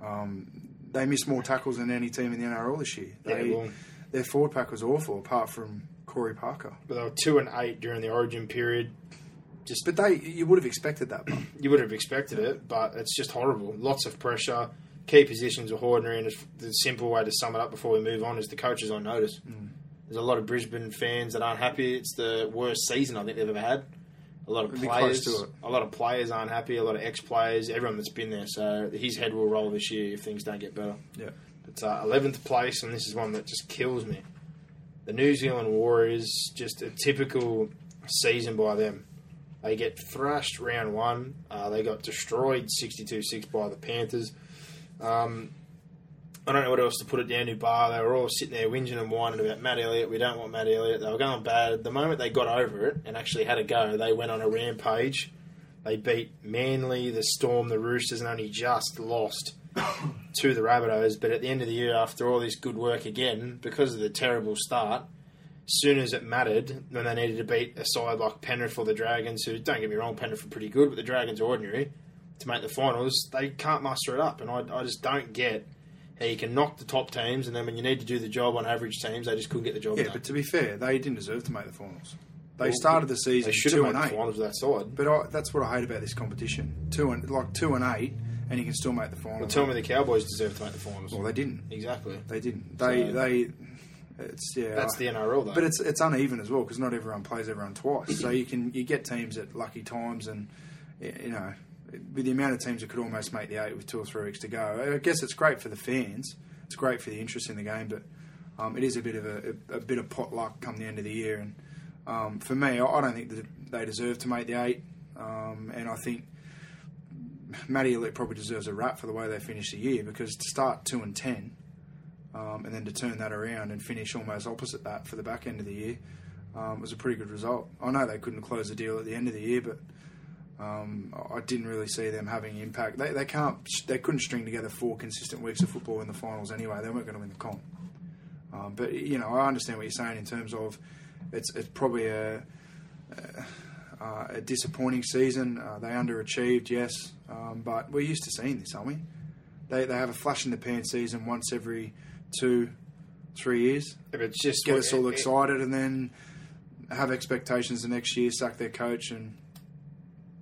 B: But um, they missed more tackles than any team in the NRL this year.
A: Yeah, well-
B: their forward pack was awful, apart from Corey Parker.
A: But they were two and eight during the Origin period. Just
B: But they, you would have expected that.
A: You would have expected it, but it's just horrible. Lots of pressure. Key positions are ordinary, and the simple way to sum it up before we move on is the coaches on notice.
B: Mm.
A: There's a lot of Brisbane fans that aren't happy. It's the worst season I think they've ever had. A lot of
B: It'd
A: players, a lot of players aren't happy. A lot of ex-players, everyone that's been there. So his head will roll this year if things don't get better.
B: yeah,
A: It's uh, 11th place, and this is one that just kills me. The New Zealand Warriors, just a typical season by them. They get thrashed round one. Uh, they got destroyed 62 6 by the Panthers. Um, I don't know what else to put it down to, bar. They were all sitting there whinging and whining about Matt Elliott. We don't want Matt Elliott. They were going bad. The moment they got over it and actually had a go, they went on a rampage. They beat Manly, the Storm, the Roosters, and only just lost to the Rabbitohs. But at the end of the year, after all this good work again, because of the terrible start, soon as it mattered, when they needed to beat a side like Penrith or the Dragons, who, don't get me wrong, Penrith are pretty good, but the Dragons are ordinary, to make the finals, they can't muster it up. And I, I just don't get how you can knock the top teams, and then when you need to do the job on average teams, they just couldn't get the job
B: yeah.
A: done.
B: But to be fair, they didn't deserve to make the finals. They
A: Well,
B: started the season
A: they should
B: two
A: have
B: and
A: made
B: eight.
A: the finals with that side.
B: But I, that's what I hate about this competition. Two and like two and eight, and you can still make the finals.
A: Well, tell me the Cowboys deserve to make the finals.
B: Well, they didn't.
A: exactly.
B: They didn't. They
A: So-
B: they. It's yeah.
A: That's the NRL, though.
B: But it's it's uneven as well because not everyone plays everyone twice. so you can you get teams at lucky times, and you know with the amount of teams that could almost make the eight with two or three weeks to go. I guess it's great for the fans. It's great for the interest in the game, but um, it is a bit of a, a, a bit of pot luck come the end of the year. And um, for me, I, I don't think that they deserve to make the eight. Um, and I think Matty Elliott probably deserves a rap for the way they finished the year because to start two and ten, um, and then to turn that around and finish almost opposite that for the back end of the year um, was a pretty good result. I know they couldn't close the deal at the end of the year, but um, I didn't really see them having impact. They, they can't they couldn't string together four consistent weeks of football in the finals anyway. They weren't going to win the comp. Um, but you know, I understand what you're saying in terms of it's it's probably a uh, a disappointing season. Uh, they underachieved, yes, um, but we're used to seeing this, aren't we? They they have a flash in the pan season once every two, three years.
A: If it's just
B: Get
A: what-
B: us all
A: it-
B: excited, and then have expectations the next year, sack their coach, and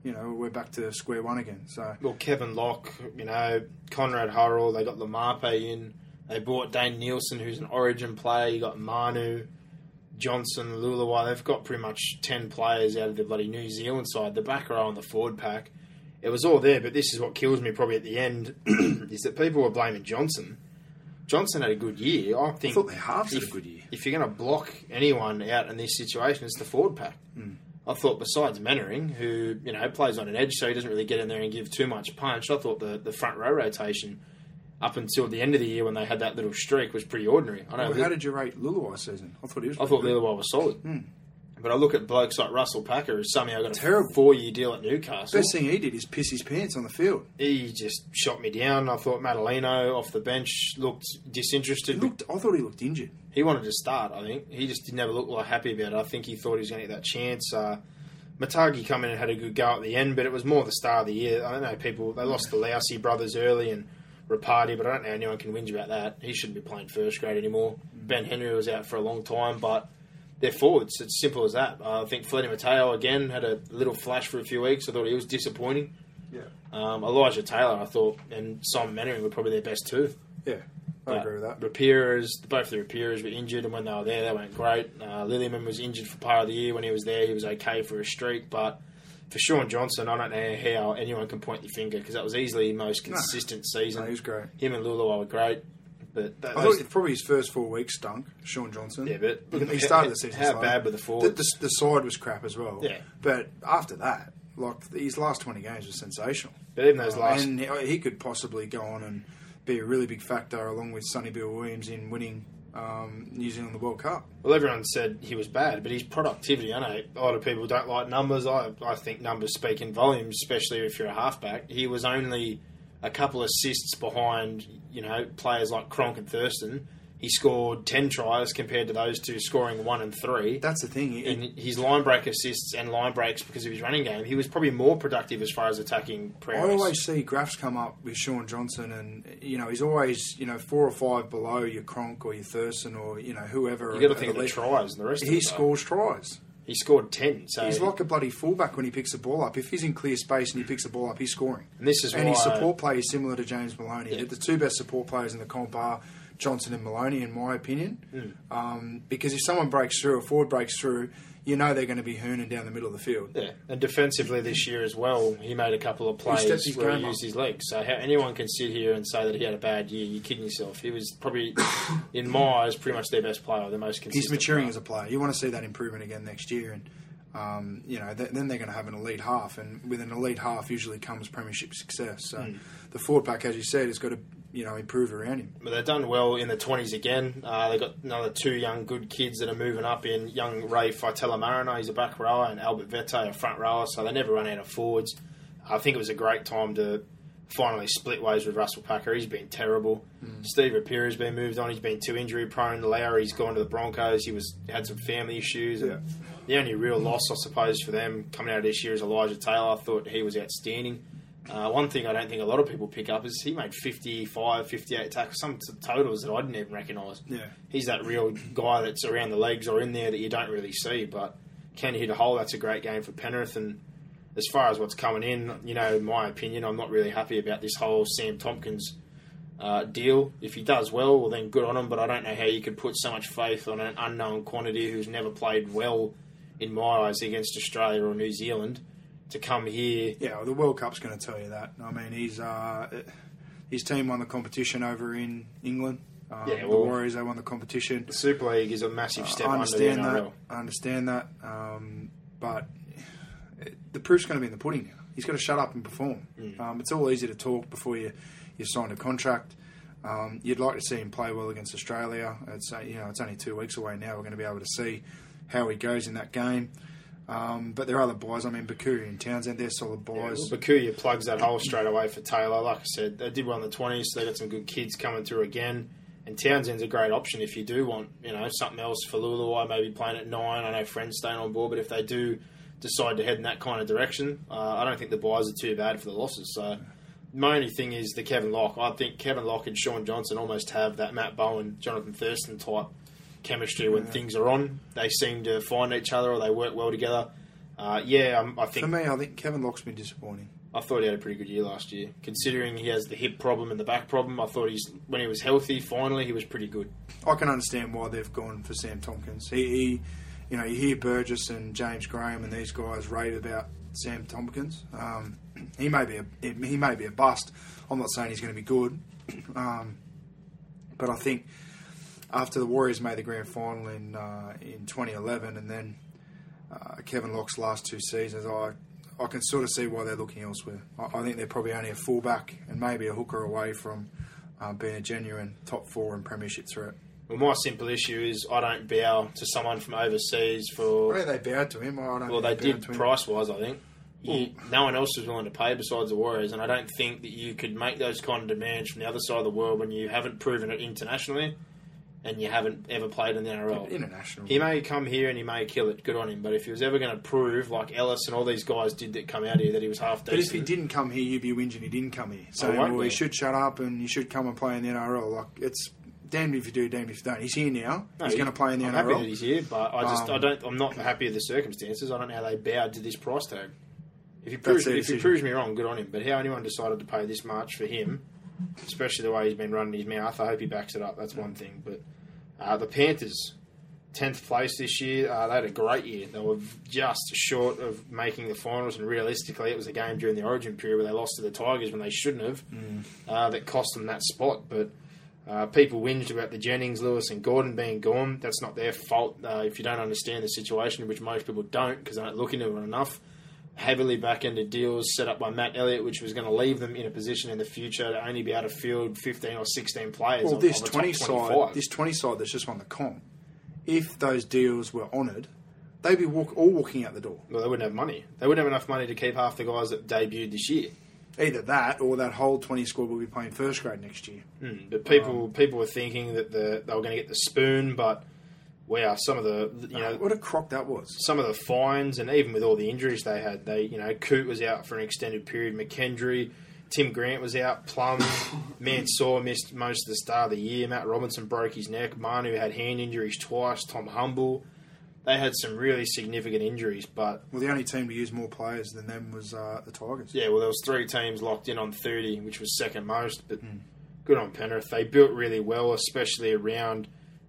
B: you know we're back to square one again. So
A: Well, Kevin Locke, you know, Conrad Hurrell, they got Lamape in. They bought Dane Nielsen, who's an origin player. You got Manu, Johnson, Leuluai. They've got pretty much 10 players out of the bloody New Zealand side. The back row and the forward pack. It was all there, but this is what kills me probably at the end is that people were blaming Johnson. Johnson had a good year. I think
B: I thought they halves had
A: if,
B: a good year.
A: If you're going to block anyone out in this situation, it's the forward pack.
B: Hmm.
A: I thought besides Mannering, who you know plays on an edge, so he doesn't really get in there and give too much punch. I thought the, the front row rotation up until the end of the year when they had that little streak was pretty ordinary. I know.
B: Well, how did you rate Leuluai season? I thought he was.
A: I thought. Lillywell was solid, hmm. but I look at blokes like Russell Packer, who's somehow got a
B: Terrible.
A: four year deal at Newcastle.
B: Best thing he did is piss his pants on the field.
A: He just shot me down. I thought Matulino off the bench looked
B: He
A: disinterested.
B: looked. I thought he looked injured.
A: He wanted to start, I think. He just did never look like happy about it. I think he thought he was going to get that chance. Uh, Matagi come in and had a good go at the end, but it was more the start of the year. I don't know, people, they lost the Lousy brothers early and Rapati, but I don't know anyone can whinge about that. He shouldn't be playing first grade anymore. Ben Henry was out for a long time, but they're forwards. It's simple as that. Uh, I think Feleti Mateo, again, had a little flash for a few weeks. I thought he was disappointing.
B: Yeah.
A: Um, Elijah Taylor, I thought, and Simon Mannering were probably their best two.
B: Yeah. I agree with that.
A: Rapiras, both the Rapiras were injured, and when they were there, they went great. Uh, Lillyman was injured for part of the year. When he was there, he was okay for a streak. But for Shaun Johnson, I don't know how anyone can point their finger because that was easily the most consistent season.
B: No, he was great.
A: Him and Leuluai were great. But that,
B: I
A: those-
B: thought probably his first four weeks stunk. Shaun Johnson.
A: Yeah, but
B: he started the season.
A: how
B: slow.
A: bad were the
B: The, the, the side was crap as well.
A: Yeah.
B: but after that, like his last twenty games was sensational.
A: But even those
B: Um,
A: last-
B: and he could possibly go on and be a really big factor along with Sonny Bill Williams in winning um, New Zealand the World Cup.
A: Well, everyone said he was bad, but his productivity, I know a lot of people don't like numbers. I, I think numbers speak in volumes, especially if you're a halfback. He was only a couple assists behind, you know, players like Cronk and Thurston. He scored 10 tries compared to those two scoring one and three.
B: That's the thing.
A: And his line break assists and line breaks because of his running game, he was probably more productive as far as attacking
B: I always see graphs come up with Shaun Johnson, and you know he's always you know four or five below your Cronk or your Thurston or you know whoever.
A: you got to think of the tries and the rest. of
B: He scores tries.
A: He scored 10. So
B: He's like a bloody fullback when he picks the ball up. If he's in clear space and he picks the ball up, he's scoring.
A: And this is
B: and his support play is similar to James Maloney.
A: Yeah.
B: The two best support players in the comp are Johnson and Maloney, in my opinion.
A: Hmm.
B: Um, because if someone breaks through, a forward breaks through, you know they're going to be hooning down the middle of the field.
A: Yeah, and defensively this year as well, he made a couple of plays
B: his
A: where he
B: game up.
A: used his legs. So how anyone can sit here and say that he had a bad year, you're kidding yourself. He was probably, in my eyes, pretty much their best player, the most consistent.
B: He's maturing
A: player.
B: as a player. You want to see that improvement again next year, and um, you know th- then they're going to have an elite half, and with an elite half usually comes premiership success. So
A: Hmm.
B: the forward pack, as you said, has got to you know improve around him.
A: But they've done well in the 20s again. Uh, they've got another two young good kids that are moving up in young Ray Faitala Mariner, he's a back rower, and Albert Vete, a front rower, so they never run out of forwards. I think it was a great time to finally split ways with Russell Packer. He's been terrible. Steve Rapira's been moved on. He's been too injury prone. Lowry's gone to the Broncos. He was had some family issues.
B: Yeah.
A: The only real loss, I suppose, for them coming out of this year is Elijah Taylor. I thought he was outstanding. Uh, one thing I don't think a lot of people pick up is he made 55, 58 tackles, some t- totals that I didn't even recognise.
B: Yeah.
A: He's that real guy that's around the legs or in there that you don't really see, but can he hit a hole? That's a great game for Penrith. And as far as what's coming in, you know, in my opinion, I'm not really happy about this whole Sam Tomkins uh, deal. If he does well, well, then good on him, but I don't know how you could put so much faith on an unknown quantity who's never played well, in my eyes, against Australia or New Zealand to come here.
B: Yeah, well, the World Cup's going to tell you that. I mean, he's uh, his team won the competition over in England. Um,
A: Yeah,
B: the Warriors they won the competition.
A: The Super League is a massive step
B: I
A: under
B: understand that. I understand that. Um, but it, the proof's going to be in the pudding now. He's got to shut up and perform. Um, it's all easy to talk before you you sign a contract. Um, you'd like to see him play well against Australia. It's uh, you know it's only two weeks away now. We're going to be able to see how he goes in that game. Um, but there are other buys. I mean, Bukuya and Townsend, they're solid buys.
A: Well, Bukuya plugs that hole straight away for Taylor. Like I said, they did well in the 20s, so they got some good kids coming through again. And Townsend's a great option if you do want, you know, something else for Leuluai, maybe playing at nine. I know friends staying on board, but if they do decide to head in that kind of direction, uh, I don't think the buys are too bad for the losses. So my only thing is the Kevin Locke. I think Kevin Locke and Sean Johnson almost have that Matt Bowen, Jonathan Thurston type chemistry when things are on. They seem to find each other or they work well together. Uh, yeah, um, I think
B: For me, I think Kevin Locke's been disappointing.
A: I thought he had a pretty good year last year. Considering he has the hip problem and the back problem, I thought he's when he was healthy, finally he was pretty good.
B: I can understand why they've gone for Sam Tomkins. He, he you know, you hear Burgess and James Graham and these guys rave about Sam Tomkins. Um, he may be a he may be a bust. I'm not saying he's going to be good, um, but I think after the Warriors made the grand final in uh, in 2011, and then uh, Kevin Locke's last two seasons, I I can sort of see why they're looking elsewhere. I, I think they're probably only a fullback and maybe a hooker away from uh, being a genuine top four and premiership threat.
A: Well, my simple issue is I don't bow to someone from overseas for.
B: Well, they bowed to him. I don't
A: Well, they did price wise, I think. You, no one else was willing to pay besides the Warriors, and I don't think that you could make those kind of demands from the other side of the world when you haven't proven it internationally and you haven't ever played in the NRL.
B: International.
A: He may come here and he may kill it. Good on him. But if he was ever going to prove, like Ellis and all these guys did that come out here, that he was half decent.
B: But if he didn't come here, you'd be whinging he didn't come here. So, well, he should shut up and he should come and play in the NRL. Like it's damned if you do, damned if you don't. He's here now.
A: No,
B: he's
A: he-
B: going to play in the
A: I'm
B: NRL.
A: happy that he's here, but I just
B: Um,
A: I don't I'm not happy with the circumstances. I don't know how they bowed to this price tag. If he proves if he proves me wrong, good on him. But how anyone decided to pay this much for him, especially the way he's been running his mouth, I hope he backs it up. That's one thing. But uh, the Panthers, tenth place this year, uh, they had a great year. They were just short of making the finals, and realistically, it was a game during the Origin period where they lost to the Tigers when they shouldn't have. Uh, that cost them that spot, but. Uh, people whinged about the Jennings, Lewis, and Gordon being gone. That's not their fault uh, if you don't understand the situation, which most people don't because they don't look into it enough. Heavily back ended deals set up by Matt Elliott, which was going to leave them in a position in the future to only be able to field 15 or 16 players.
B: well,
A: of-
B: this
A: top
B: twenty side, this twenty side that's just won the comp. If those deals were honoured, they'd be walk, all walking out the door.
A: well, they wouldn't have money. They wouldn't have enough money to keep half the guys that debuted this year.
B: Either that, or that whole twenty squad will be playing first grade next year.
A: Mm, But people people were thinking that the, they were going to get the spoon, but wow, some of the you know
B: what a crock that was.
A: some of the fines, and even with all the injuries they had, they you know Coote was out for an extended period, McKendry, Tim Grant was out, Plum, Mansour missed most of the start of the year, Matt Robinson broke his neck, Manu had hand injuries twice, Tom Humble, they had some really significant injuries, but
B: Well, the only team to use more players than them was uh, the Tigers.
A: yeah, well there was three teams locked in on thirty, which was second most, but good on Penrith. They built really well, especially around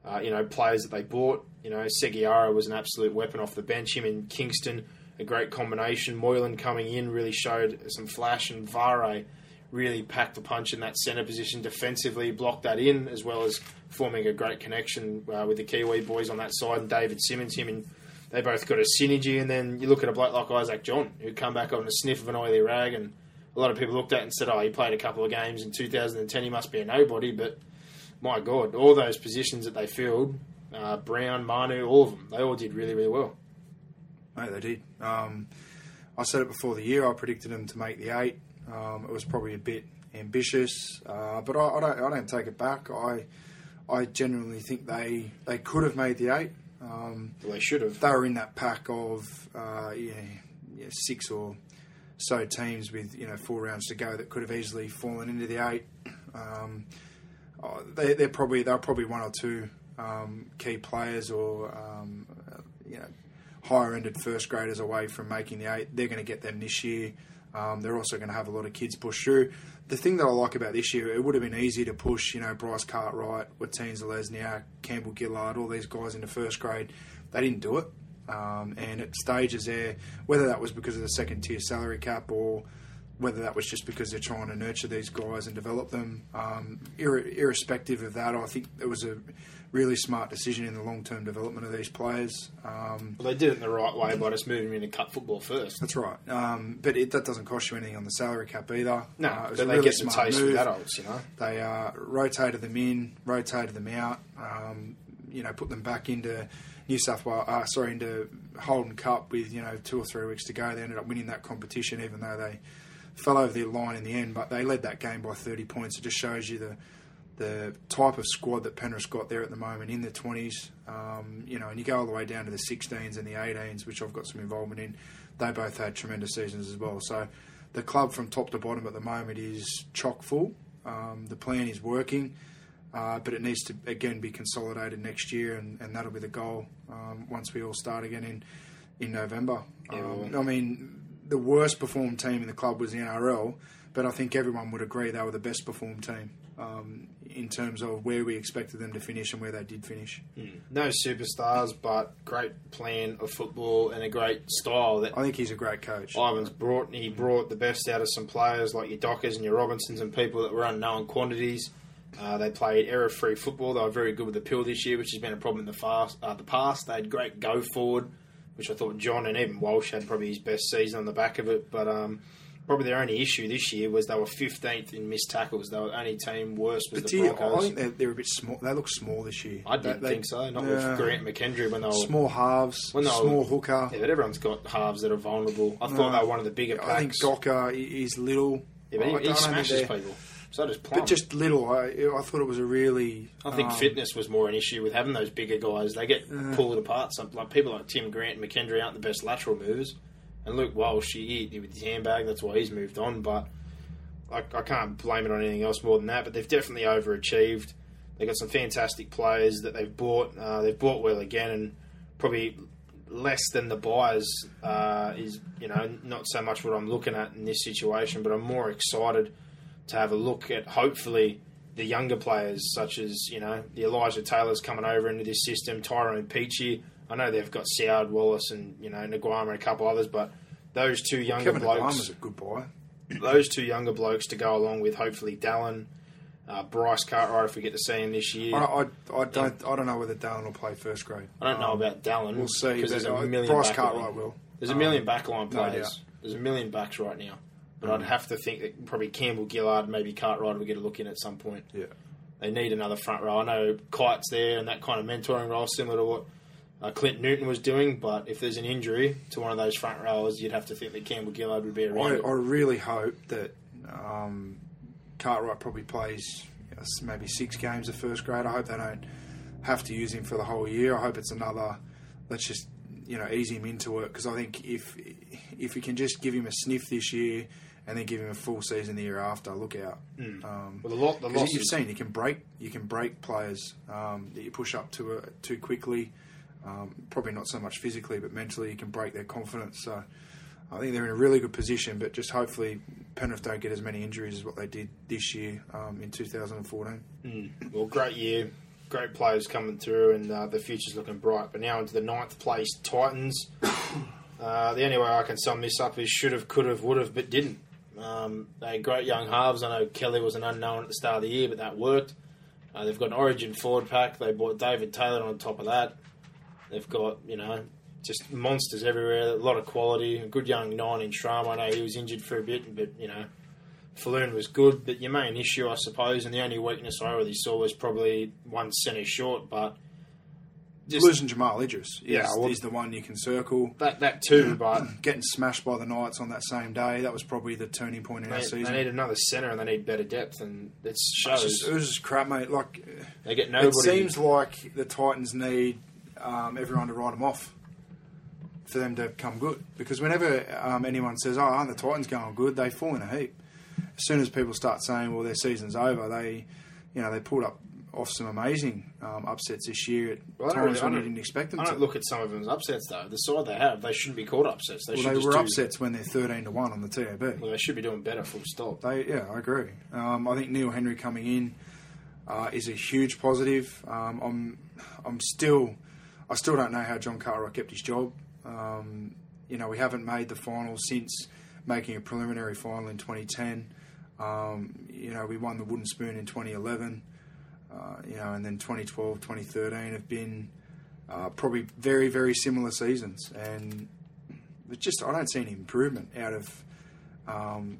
A: uh, you know players that they bought. You know, Segeyaro was an absolute weapon off the bench. Him and Kingston, a great combination. Moylan coming in really showed some flash, and Whare really packed the punch in that centre position defensively, blocked that in as well as forming a great connection uh, with the Kiwi boys on that side and David Simmons. Him and they both got a synergy. And then you look at a bloke like Isaac John, who come back on a sniff of an oily rag, and a lot of people looked at and said, "Oh, he played a couple of games in 2010. He must be a nobody." But my God, all those positions that they filled, uh, Brown, Manu, all of them, they all did really, really well.
B: Mate, they did. Um, I said it before the year. I predicted them to make the eight. Um, it was probably a bit ambitious, uh, but I, I don't. I don't take it back. I, I genuinely think they they could have made the eight. Um,
A: Well, they should have.
B: they were in that pack of uh, yeah, yeah, six or so teams with you know four rounds to go that could have easily fallen into the eight. Um, oh, they, they're probably they're probably one or two um, key players or um, you know higher ended first graders away from making the eight. They're going to get them this year. Um, they're also going to have a lot of kids push through. The thing that I like about this year, it would have been easy to push, you know, Bryce Cartwright, Watene Zelezniak, Campbell Gillard, all these guys into first grade. They didn't do it. Um, and at stages there, whether that was because of the second tier salary cap or whether that was just because they're trying to nurture these guys and develop them. Um, ir- irrespective of that, I think it was a really smart decision in the long term development of these players. Um,
A: Well, they did it in the right way by just moving into cup football first.
B: that's right. Um, but it, that doesn't cost you anything on the salary cap either.
A: No,
B: Uh,
A: but they
B: really
A: get some taste
B: move.
A: with adults, you know.
B: They uh, rotated them in, rotated them out. Um, you know, put them back into New South Wales. Uh, sorry, into Holden Cup with you know two or three weeks to go. They ended up winning that competition, even though they fell over the line in the end. But they led that game by 30 points. It just shows you the the type of squad that Penrith got there at the moment in the 20s. Um, you know, and you go all the way down to the 16s and the 18s, which I've got some involvement in. They both had tremendous seasons as well. So the club from top to bottom at the moment is chock full. Um, the plan is working, uh, but it needs to again be consolidated next year, and, and that'll be the goal um, once we all start again in in November.
A: Yeah,
B: Um,
A: well-
B: I mean, the worst performed team in the club was the NRL, but I think everyone would agree they were the best performed team um, in terms of where we expected them to finish and where they did finish.
A: No superstars, but great plan of football and a great style that
B: I think he's a great coach.
A: Ivan's brought. He brought the best out of some players like your Dockers and your Robinsons and people that were unknown quantities. Uh, they played error-free football. They were very good with the pill this year, which has been a problem in the, fast, uh, the past. They had great go forward, which I thought John and even Walsh had probably his best season on the back of it. But um, probably their only issue this year was they were 15th in missed tackles. They were the only team worse was
B: But
A: the
B: you, I think they're, they're a bit small. They look small this year.
A: I didn't
B: They-
A: think so. Not
B: Yeah.
A: with Grant McKendry when they were
B: small halves,
A: When they were-
B: small hooker.
A: Yeah, but everyone's got halves that are vulnerable. I thought
B: No.
A: they were one of the bigger packs.
B: I think Docker is little.
A: yeah, but he, he
B: I don't think
A: smashes people. So does Plum.
B: But just little. I, I thought it was a really.
A: I think
B: um,
A: fitness was more an issue with having those bigger guys. They get pulled apart. Some like people like Tim Grant and McKendry aren't the best lateral movers, and Luke Walsh, he, he with his handbag, that's why he's moved on. But I, I can't blame it on anything else more than that. But they've definitely overachieved. They've got some fantastic players that they've bought. Uh, they've bought well again, and probably less than the buyers uh, is you know not so much what I'm looking at in this situation, but I'm more excited to have a look at hopefully the younger players such as you know the Elijah Taylor's coming over into this system, Tyrone Peachey. I know they've got Soward Wallace and you know Naiqama and a couple others, but those two younger
B: Kevin
A: blokes,
B: Obama's a good buy.
A: those two younger blokes to go along with hopefully Dallin, uh, Bryce Cartwright if we get to see him this year.
B: I, I, I don't. I don't know whether Dallin will play first grade.
A: I don't know
B: Um,
A: about Dallin.
B: We'll see.
A: because there's a
B: uh,
A: million.
B: Bryce Cartwright will.
A: There's a
B: Um,
A: million backline players.
B: doubt.
A: There's a million backs right now, but I'd have to think that probably Campbell Gillard, maybe Cartwright will get a look in at some point.
B: Yeah.
A: They need another front row. I know Kite's there and that kind of mentoring role, similar to what uh, Clint Newton was doing. But if there's an injury to one of those front rowers, you'd have to think that Campbell Gillard would be around.
B: I. I really hope that um, Cartwright probably plays you know, maybe six games of first grade. I hope they don't have to use him for the whole year. I hope it's another. Let's just you know ease him into it because I think if if we can just give him a sniff this year and then give him a full season the year after, look out. Um,
A: well, the, lot, the losses,
B: you've seen you can break you can break players um, that you push up to uh, too quickly. Um, probably not so much physically, but mentally you can break their confidence. So I think they're in a really good position. But just hopefully Penrith don't get as many injuries as what they did this year um, in 2014.
A: well, great year, great players coming through, and uh, the future's looking bright. But now into the ninth place Titans. Uh, the only way I can sum this up is should have, could have, would have, but didn't. Um, they had great young halves. I know Kelly was an unknown at the start of the year, but that worked. Uh, they've got an Origin forward pack. They bought David Taylor on top of that. They've got you know just monsters everywhere. A lot of quality. A good young nine in Shram. I know he was injured for a bit, but you know Falloon was good. But your main issue, I suppose, and the only weakness I really saw was probably one centre short. But just
B: Losing Jamal Idris is,
A: Yeah, well-
B: is the one you can circle.
A: that that too. But
B: Getting smashed by the Knights on that same day, that was probably the turning point in our season.
A: they need another centre and they need better depth, and it shows
B: just, it was just crap, mate. Like
A: they get nobody.
B: It seems like the Titans need um, everyone to write them off for them to come good. Because whenever um, anyone says, "Oh, aren't the Titans going good?" they fall in a heap. As soon as people start saying, "Well, their season's over," they, you know, they pulled up off some amazing um, upsets this year at
A: Well,
B: times
A: really-
B: when you didn't expect them
A: I
B: to.
A: don't look at some of them as upsets though. The side they have, they shouldn't be called upsets. They
B: well,
A: should
B: they were
A: do,
B: upsets when they're thirteen to one on the TAB.
A: Well, they should be doing better. Full stop.
B: They, yeah, I agree. Um, I think Neil Henry coming in uh, is a huge positive. Um, I'm, I'm still, I still don't know how John Cartwright kept his job. Um, you know, we haven't made the finals since making a preliminary final in 2010. Um, you know, we won the Wooden Spoon in 2011. Uh, you know, and then 2012, 2013 have been uh, probably very, very similar seasons. And just, I don't see any improvement out of um,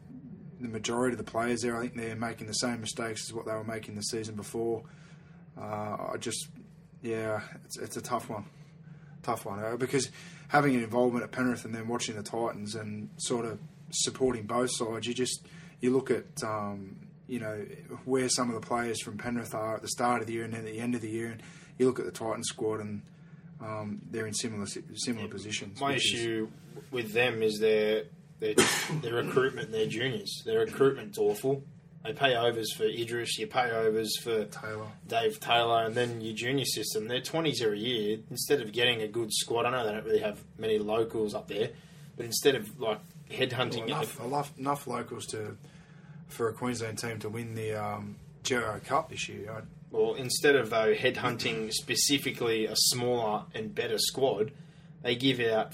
B: the majority of the players there. I think they're making the same mistakes as what they were making the season before. Uh, I just, yeah, it's, it's a tough one. Tough one. Uh, because having an involvement at Penrith and then watching the Titans and sort of supporting both sides, you just, you look at, um, you know, where some of the players from Penrith are at the start of the year and then at the end of the year, and you look at the Titans squad and um, they're in similar similar yeah, positions.
A: My issue is, with them is their their, their recruitment, their juniors. Their recruitment's awful. They pay overs for Idris, you pay overs for
B: Taylor.
A: Dave Taylor, and then your junior system. They're twenties every year. Instead of getting a good squad, I know they don't really have many locals up there, but instead of like headhunting,
B: well, enough, enough, enough locals to for a Queensland team to win the um, Gero Cup this year. I'd...
A: Well, instead of though headhunting specifically a smaller and better squad, they give out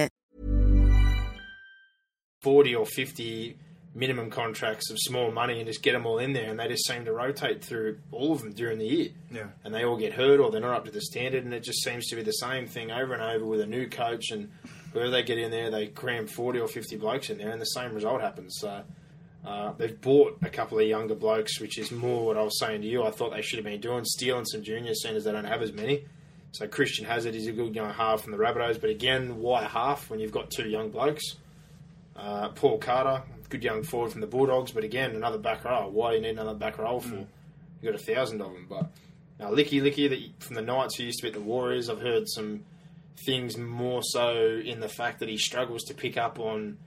A: 40 or 50 minimum contracts of small money and just get them all in there, and they just seem to rotate through all of them during the year.
B: Yeah.
A: And they all get hurt or they're not up to the standard, and it just seems to be the same thing over and over with a new coach. And whoever they get in there, they cram 40 or 50 blokes in there, and the same result happens. So uh, they've bought a couple of younger blokes, which is more what I was saying to you. I thought they should have been doing, stealing some juniors, seeing as they don't have as many. So Christian Hazard is a good young half from the Rabbitohs, but again, why half when you've got two young blokes? Uh, Paul Carter, good young forward from the Bulldogs, but again, another back row. Why do you need another back row for? Mm. You got a thousand of them. But now, Likiliki that from the Knights who used to be at the Warriors, I've heard some things more so in the fact that he struggles to pick up on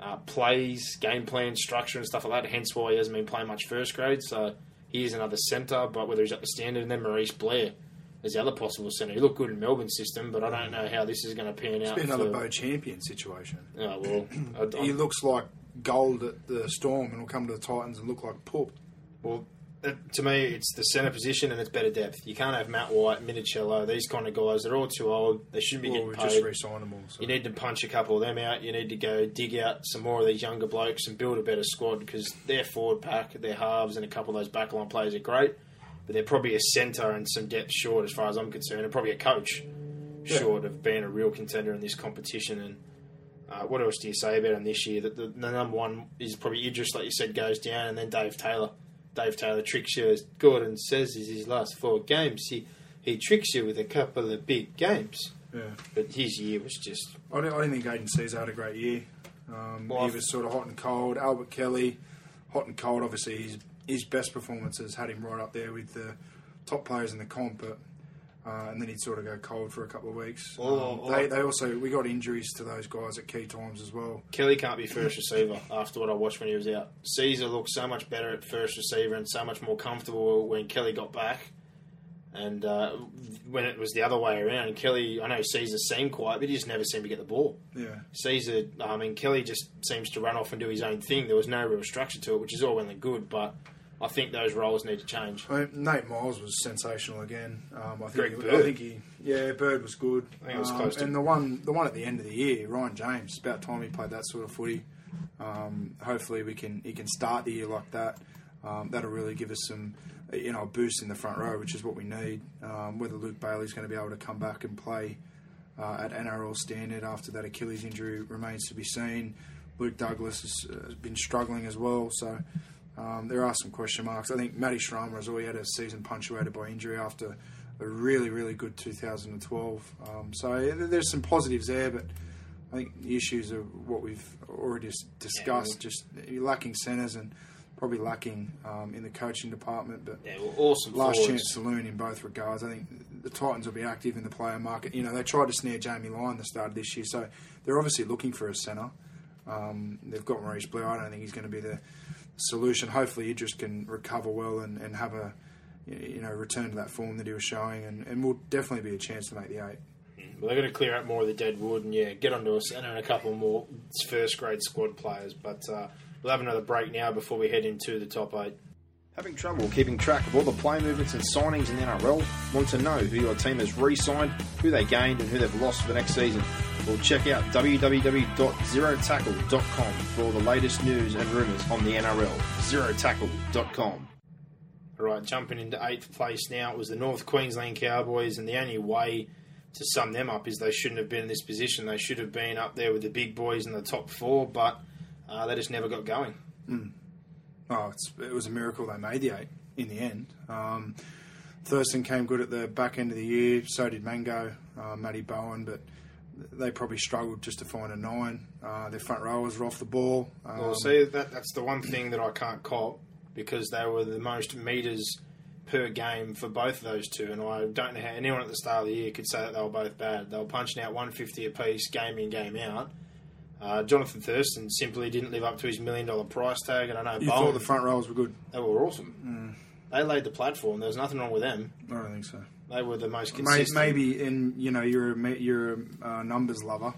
A: uh, plays, game plan, structure, and stuff like that. Hence why he hasn't been playing much first grade. So he is another centre, but whether he's up the standard, and then Maurice Blair as the other possible centre. He looked good in Melbourne's system, but I don't know how this is going to pan out.
B: It's another Beau Champion situation.
A: Oh, well,
B: I, he looks like gold at the Storm and will come to the Titans and look like poop.
A: Well, uh, to me, it's the centre position and it's better depth. You can't have Matt White, Minichiello, these kind of guys. They're all too old. They shouldn't be
B: well,
A: getting paid.
B: just re-signed them all. So.
A: You need to punch a couple of them out. You need to go dig out some more of these younger blokes and build a better squad because their forward pack, their halves, and a couple of those backline players are great but they're probably a centre and some depth short as far as I'm concerned, and probably a coach yeah. short of being a real contender in this competition. And uh, what else do you say about him this year? That the, the, number one is probably Idris, like you said, goes down, and then Dave Taylor. Dave Taylor tricks you, as Gordon says, is his last four games. He he tricks you with a couple of big games.
B: Yeah.
A: But his year was just.
B: I don't, I didn't think Aidan Sezer had a great year. Um, well, he was sort of hot and cold. Albert Kelly, hot and cold. Obviously, he's his best performances had him right up there with the top players in the comp, but uh, and then he'd sort of go cold for a couple of weeks. Oh, um, oh. they, they also we got injuries to those guys at key times as well.
A: Kelly can't be first receiver after what I watched when he was out. Sezer looked so much better at first receiver and so much more comfortable when Kelly got back. And uh, when it was the other way around, Kelly, I know Sezer seemed quiet, but he just never seemed to get the ball.
B: Yeah.
A: Sezer, I mean, Kelly just seems to run off and do his own thing. There was no real structure to it, which is all well and good, but I think those roles need to change.
B: I mean, Nate Myles was sensational again. Um, I think Greg he, Bird. I think he, yeah, Bird was good.
A: I think it was um, close.
B: and the one, the one at the end of the year, Ryan James. It's about time he played that sort of footy. Um, hopefully, we can he can start the year like that. Um, that'll really give us some, you know, a boost in the front row, which is what we need. Um, whether Luke Bailey's going to be able to come back and play uh, at NRL standard after that Achilles injury remains to be seen. Luke Douglas has, uh, has been struggling as well, so um, there are some question marks. I think Matty Srama has already had a season punctuated by injury after a really, really good 2012. Um, so there's some positives there, but I think the issues are what we've already discussed. Yeah, Just lacking centres and probably lacking um, in the coaching department. But
A: Yeah, well, awesome.
B: last
A: forwards.
B: chance saloon in both regards. I think the Titans will be active in the player market. You know, they tried to snare Jamie Lyon the start of this year, so they're obviously looking for a centre. Um, they've got Maurice Blair. I don't think he's going to be the solution. Hopefully, Idris can recover well and, and have a you know return to that form that he was showing, and, and will definitely be a chance to make the eight.
A: Well, they're going to clear out more of the dead wood and yeah, get onto a centre and a couple more first grade squad players. But uh, we'll have another break now before we head into the top eight.
C: Having trouble keeping track of all the play movements and signings in the NRL? Want to know who your team has re signed, who they gained, and who they've lost for the next season? Well, check out www.zerotackle.com for the latest news and rumours on the NRL. Zerotackle.com.
A: All right, jumping into eighth place now. It was the North Queensland Cowboys, and the only way to sum them up is they shouldn't have been in this position. They should have been up there with the big boys in the top four, but uh, they just never got going.
B: Oh, it's, it was a miracle they made the eight in the end. Um, Thurston came good at the back end of the year. So did Mango, uh, Matty Bowen, but they probably struggled just to find a nine. Uh, their front rowers were off the ball. Um,
A: Well, see, that, that's the one thing that I can't cop because they were the most metres per game for both of those two, and I don't know how anyone at the start of the year could say that they were both bad. They were punching out 150 apiece, game in, game out. Uh, Jonathan Thurston simply didn't live up to his million dollar price tag, and I know
B: you
A: Bowen,
B: thought the front rowers were good?
A: they were awesome. They laid the platform. There was nothing wrong with them.
B: I don't think so.
A: They were the most
B: May-
A: consistent.
B: Maybe in you know you're a, you're a uh, numbers lover.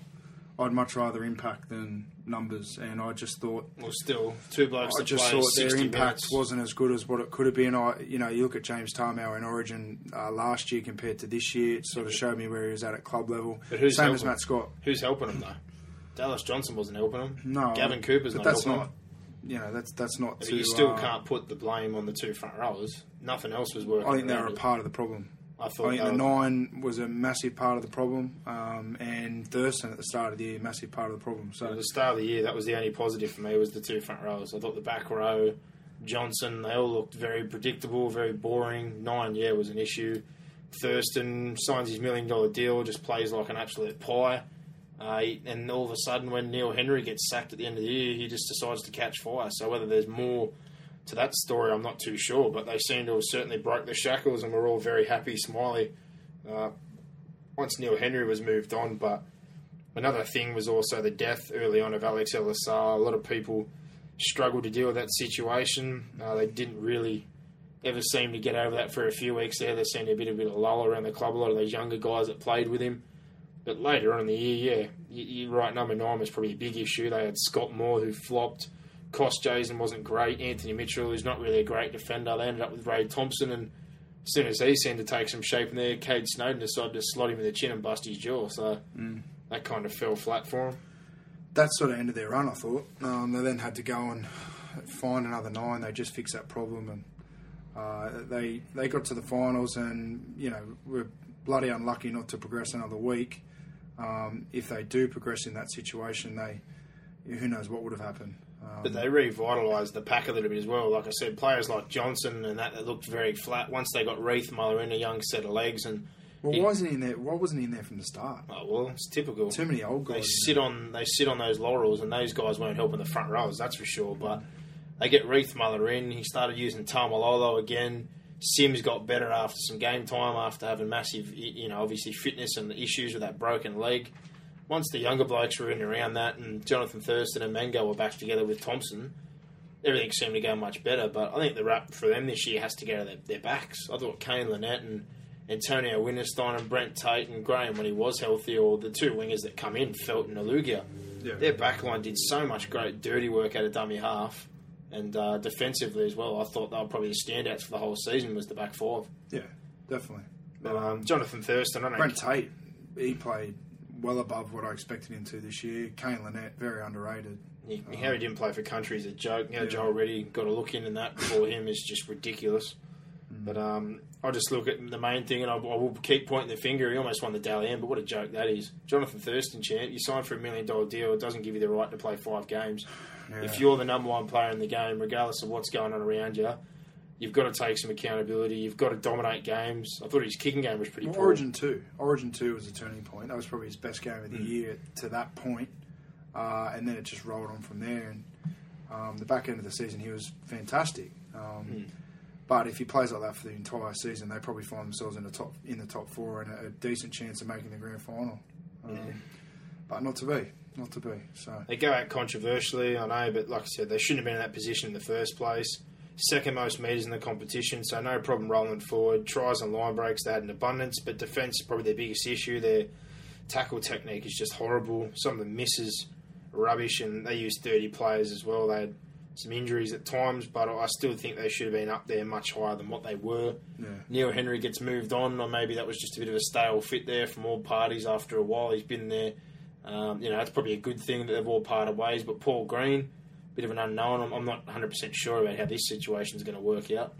B: I'd much rather impact than numbers, and I just thought
A: Well, still, two blokes
B: I
A: that
B: just
A: play
B: thought their
A: 60
B: impact
A: minutes.
B: wasn't as good as what it could have been. I, you know, you look at James Tamou in Origin uh, last year compared to this year. It sort of showed me where he was at at club level.
A: But who's
B: Same as
A: helping?
B: Matt Scott.
A: Who's helping them, though? Dallas Johnson wasn't helping them.
B: No,
A: Gavin Cooper's
B: but
A: not
B: that's
A: helping
B: not.
A: them.
B: You know, that's that's not.
A: But
B: to,
A: you still
B: uh,
A: can't put the blame on the two front rowers. Nothing else was working.
B: I think they were a
A: it.
B: part of the problem.
A: I
B: I
A: thought
B: think
A: they
B: the nine was a massive part of the problem, um, and Thurston at the start of the year, massive part of the problem. So
A: At the start of the year, that was the only positive for me was the two front rows. I thought the back row, Johnson, they all looked very predictable, very boring. Nine, yeah, was an issue. Thurston signs his million dollar deal, just plays like an absolute pie. Uh, and all of a sudden, when Neil Henry gets sacked at the end of the year, he just decides to catch fire. So whether there's more to that story, I'm not too sure. But they seem to have certainly broke the shackles, and we're all very happy, smiley. Uh, once Neil Henry was moved on, but Another thing was also the death early on of Alex Elisala. A lot of people struggled to deal with that situation. Uh, they didn't really ever seem to get over that for a few weeks there. There seemed a bit, of a bit of lull around the club. A lot of those younger guys that played with him. But later on in the year, yeah, you- you're right. Number nine was probably a big issue. They had Scott Moore who flopped. Kostjasyn wasn't great. Anthony Mitchell, who's not really a great defender, they ended up with Ray Thompson. And as soon as he seemed to take some shape in there, Cade Snowden decided to slot him in the chin and bust his jaw. So that kind of fell flat for him.
B: that sort of ended their run. I thought um, they then had to go and find another nine. They just fixed that problem, and uh, they they got to the finals, and you know were bloody unlucky not to progress another week. Um, if they do progress in that situation, they who knows what would have happened. Um,
A: But they revitalised the pack a little bit as well. Like I said, players like Johnson and that, that looked very flat. Once they got Riethmuller in a young set of legs, and
B: well,
A: he-
B: wasn't he in there? Why wasn't he in there from the start?
A: oh well, it's typical.
B: Too many old guys. in
A: sit on they sit on those laurels, and those guys weren't helping the front rows, that's for sure. But they get Riethmuller in. He started using Tamalolo again. Sims got better after some game time after having massive, you know, obviously fitness and issues with that broken leg. Once the younger blokes were in and around that, and Jonathan Thurston and Mango were back together with Thompson, everything seemed to go much better. But I think the rap for them this year has to go to their, their backs. I thought Kane Linnett and Antonio Winterstein and Brent Tate and Graham, when he was healthy, or the two wingers that come in, Felton and Alugia,
B: Yeah.
A: their backline did so much great dirty work out of dummy half. And uh, defensively as well, I thought they were probably the standouts for the whole season was the back five.
B: Yeah, definitely.
A: But um, Jonathan Thurston, I don't
B: Brent Tate, he played well above what I expected him to this year. Kane Linnett, very underrated.
A: He, how he didn't play for country is a joke. How Joel Reddy got a look in and that before him is just ridiculous. But um, I just look at the main thing, and I, I will keep pointing the finger. He almost won the Dally M, but what a joke that is. Jonathan Thurston, champ, you signed for a million dollar deal. It doesn't give you the right to play five games. If you're the number one player in the game, regardless of what's going on around you, you've got to take some accountability. You've got to dominate games. I thought his kicking game was pretty
B: Well,
A: poor.
B: Origin two, Origin two was a turning point. That was probably his best game of the year to that point, uh, and then it just rolled on from there. And Um, the back end of the season, he was fantastic. Um,
A: Hmm.
B: But if he plays like that for the entire season, they probably find themselves in the top in the top four and a, a decent chance of making the grand final. Um, But not to be, not to be. So
A: They go out controversially, I know, but like I said, they shouldn't have been in that position in the first place. Second most meters in the competition, so no problem rolling forward. Tries and line breaks, they had an abundance, but defence is probably their biggest issue. Their tackle technique is just horrible. Some of the misses rubbish, and they use 30 players as well. They had some injuries at times, but I still think they should have been up there much higher than what they were.
B: yeah,
A: Neil Henry gets moved on, or maybe that was just a bit of a stale fit there from all parties after a while. He's been there. Um, you know, it's probably a good thing that they've all parted ways. But Paul Green, bit of an unknown. I'm, I'm not 100% sure about how this situation is going to work out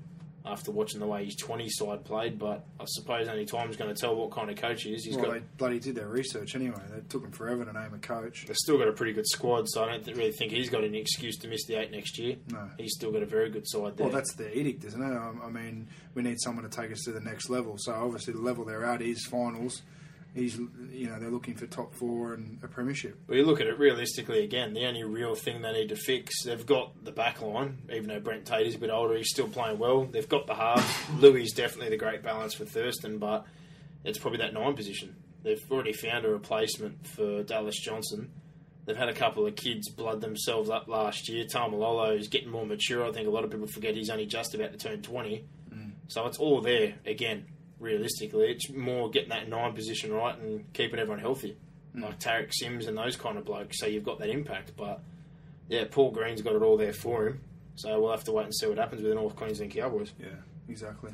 A: after watching the way his 20 side played. But I suppose only time's going to tell what kind of coach he is. He's
B: well,
A: got
B: they bloody did their research anyway. They took him forever to name a coach.
A: They've still got a pretty good squad, so I don't th- really think he's got any excuse to miss the eight next year.
B: No.
A: He's still got a very good side there.
B: Well, that's the edict, isn't it? I, I mean, we need someone to take us to the next level. So obviously, the level they're at is finals. He's, you know, they're looking for top four and a premiership.
A: Well, you look at it realistically again, the only real thing they need to fix, they've got the back line, even though Brent Tate is a bit older, he's still playing well. They've got the halves. Lui is definitely the great balance for Thurston, but it's probably that nine position. They've already found a replacement for Dallas Johnson. They've had a couple of kids blood themselves up last year. Taumalolo is getting more mature. I think a lot of people forget he's only just about to turn 20. Mm. So it's all there again, realistically. It's more getting that nine position right and keeping everyone healthy like Tariq Sims and those kind of blokes, so you've got that impact. But yeah, Paul Green's got it all there for him. So we'll have to wait and see what happens with the North Queensland Cowboys.
B: Yeah, exactly.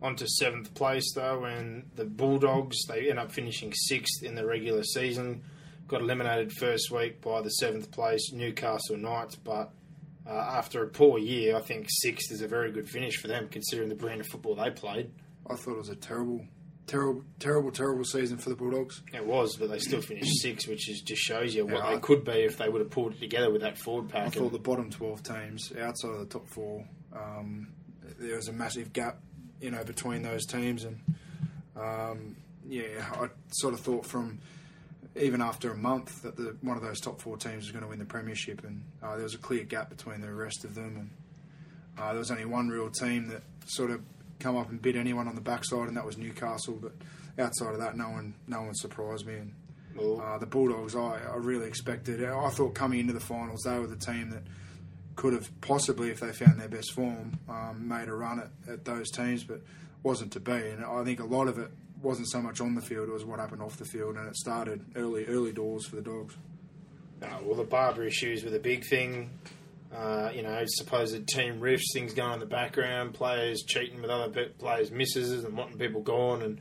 A: On to seventh place though, and the Bulldogs they end up finishing sixth in the regular season. Got eliminated first week by the seventh place Newcastle Knights, but uh, after a poor year, I think sixth is a very good finish for them considering the brand of football they played.
B: I thought it was a terrible, terrible, terrible, terrible season for the Bulldogs.
A: It was, but they still finished sixth, which is, just shows you what
B: Yeah,
A: they could be if they would have pulled it together with that forward pack.
B: I
A: thought
B: the bottom 12 teams outside of the top four, um, there was a massive gap, you know, between those teams. And, um, yeah, I sort of thought from even after a month that the, one of those top four teams was going to win the premiership. And uh, there was a clear gap between the rest of them. And uh, there was only one real team that sort of come up and bit anyone on the backside, and that was Newcastle. But outside of that, no one, no one surprised me. And uh, the Bulldogs, I, I really expected. I thought coming into the finals, they were the team that could have possibly, if they found their best form, um, made a run at, at those teams, but wasn't to be. And I think a lot of it wasn't so much on the field; it was what happened off the field, and it started early, early doors for the Dogs.
A: No, well, the Barba issues were the big thing. Uh, you know, supposed team riffs, things going in the background, players cheating with other pe- players' misses and wanting people gone. And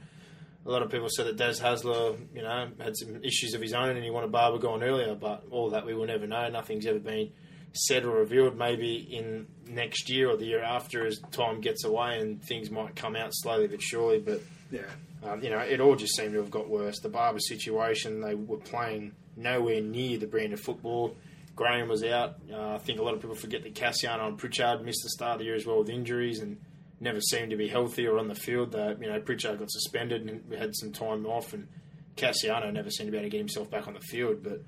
A: a lot of people said that Des Hasler, you know, had some issues of his own and he wanted Barba gone earlier. But all that we will never know. Nothing's ever been said or revealed. Maybe in next year or the year after, as time gets away and things might come out slowly but surely. But
B: Yeah,
A: um, you know, it all just seemed to have got worse. The Barba situation, they were playing nowhere near the brand of football. Graham was out. Uh, I think a lot of people forget that Kasiano and Pritchard missed the start of the year as well with injuries and never seemed to be healthy or on the field. That you know, Pritchard got suspended and had some time off, and Kasiano never seemed to be able to get himself back on the field. But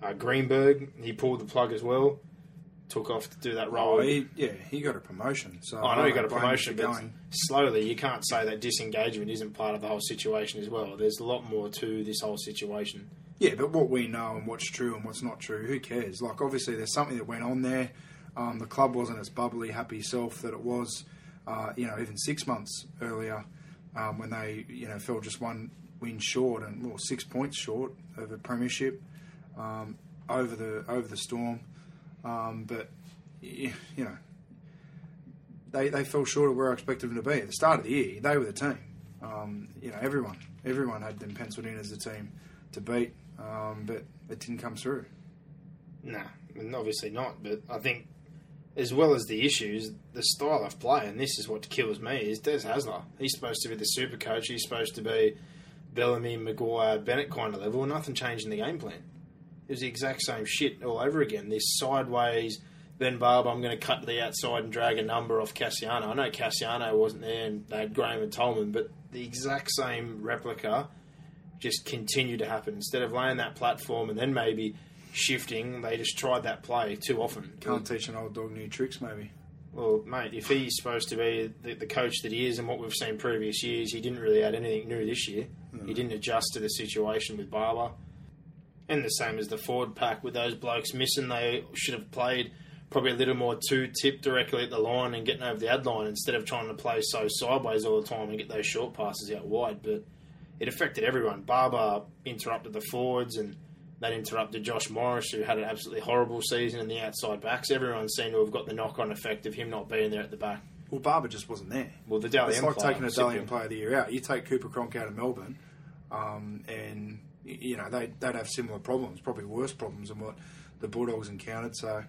A: uh, Greenberg, he pulled the plug as well. Took off to do that role.
B: oh, he, yeah, he got a promotion. So
A: I know he got a
B: don't blame him
A: promotion, but
B: going.
A: slowly you can't say that disengagement isn't part of the whole situation as well. There's a lot more to this whole situation.
B: Yeah, but what we know and what's true and what's not true, who cares? Like, obviously, there's something that went on there. Um, the club wasn't its bubbly, happy self that it was, uh, you know, even six months earlier um, when they, you know, fell just one win short and well, six points short of a premiership um, over the over the storm. Um, but you know, they they fell short of where I expected them to be at the start of the year. They were the team. Um, you know, everyone everyone had them penciled in as the team to beat, um, but it didn't come through.
A: Nah, and obviously not. But I think, as well as the issues, the style of play, and this is what kills me, is Des Hasler. He's supposed to be the super coach. He's supposed to be Bellamy, Maguire, Bennett kind of level, nothing changed in the game plan. It was the exact same shit all over again. This sideways, Ben Barb, I'm going to cut to the outside and drag a number off Kasiano. I know Kasiano wasn't there and they had Graham and Tolman, but the exact same replica just continue to happen. Instead of laying that platform and then maybe shifting. They just tried that play too often.
B: Can't teach an old dog new tricks, maybe.
A: Well, mate, if he's supposed to be the, the coach that he is and what we've seen previous years, he didn't really add anything new this year. He mm. didn't adjust to the situation with Barba. And the same as the forward pack with those blokes missing, they should have played probably a little more two tip directly at the line and getting over the ad line instead of trying to play so sideways all the time and get those short passes out wide. But it affected everyone. Barba interrupted the forwards and that interrupted Josh Morris, who had an absolutely horrible season in the outside backs. Everyone seemed to have got the knock on effect of him not being there at the back.
B: Well, Barba just wasn't there.
A: Well, the Dally M
B: It's like
A: player,
B: taking a.
A: Dally
B: M Player of the Year out. You take Cooper Cronk out of Melbourne, um, and you know they they'd have similar problems, probably worse problems than what the Bulldogs encountered. So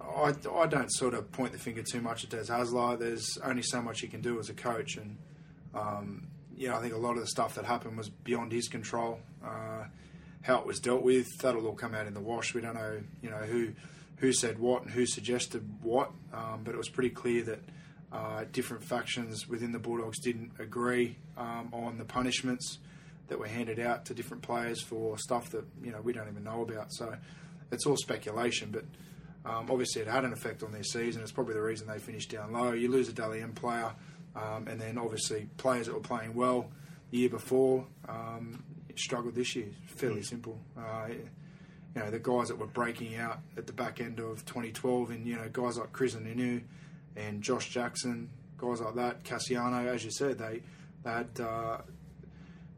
B: I, I don't sort of point the finger too much at Des Hasler. There's only so much he can do as a coach, and um, you know I think a lot of the stuff that happened was beyond his control. Uh, how it was dealt with, that'll all come out in the wash. We don't know, you know, who who said what and who suggested what, um, but it was pretty clear that uh, different factions within the Bulldogs didn't agree um, on the punishments that were handed out to different players for stuff that you know we don't even know about. So it's all speculation, but um, obviously it had an effect on their season. It's probably the reason they finished down low. You lose a Dally M player, um, and then obviously players that were playing well the year before um, struggled this year. Fairly simple. Uh, you know the guys that were breaking out at the back end of 2012, and you know guys like Krisnan Inu and Josh Jackson, guys like that, Kasiano, as you said, they they had uh,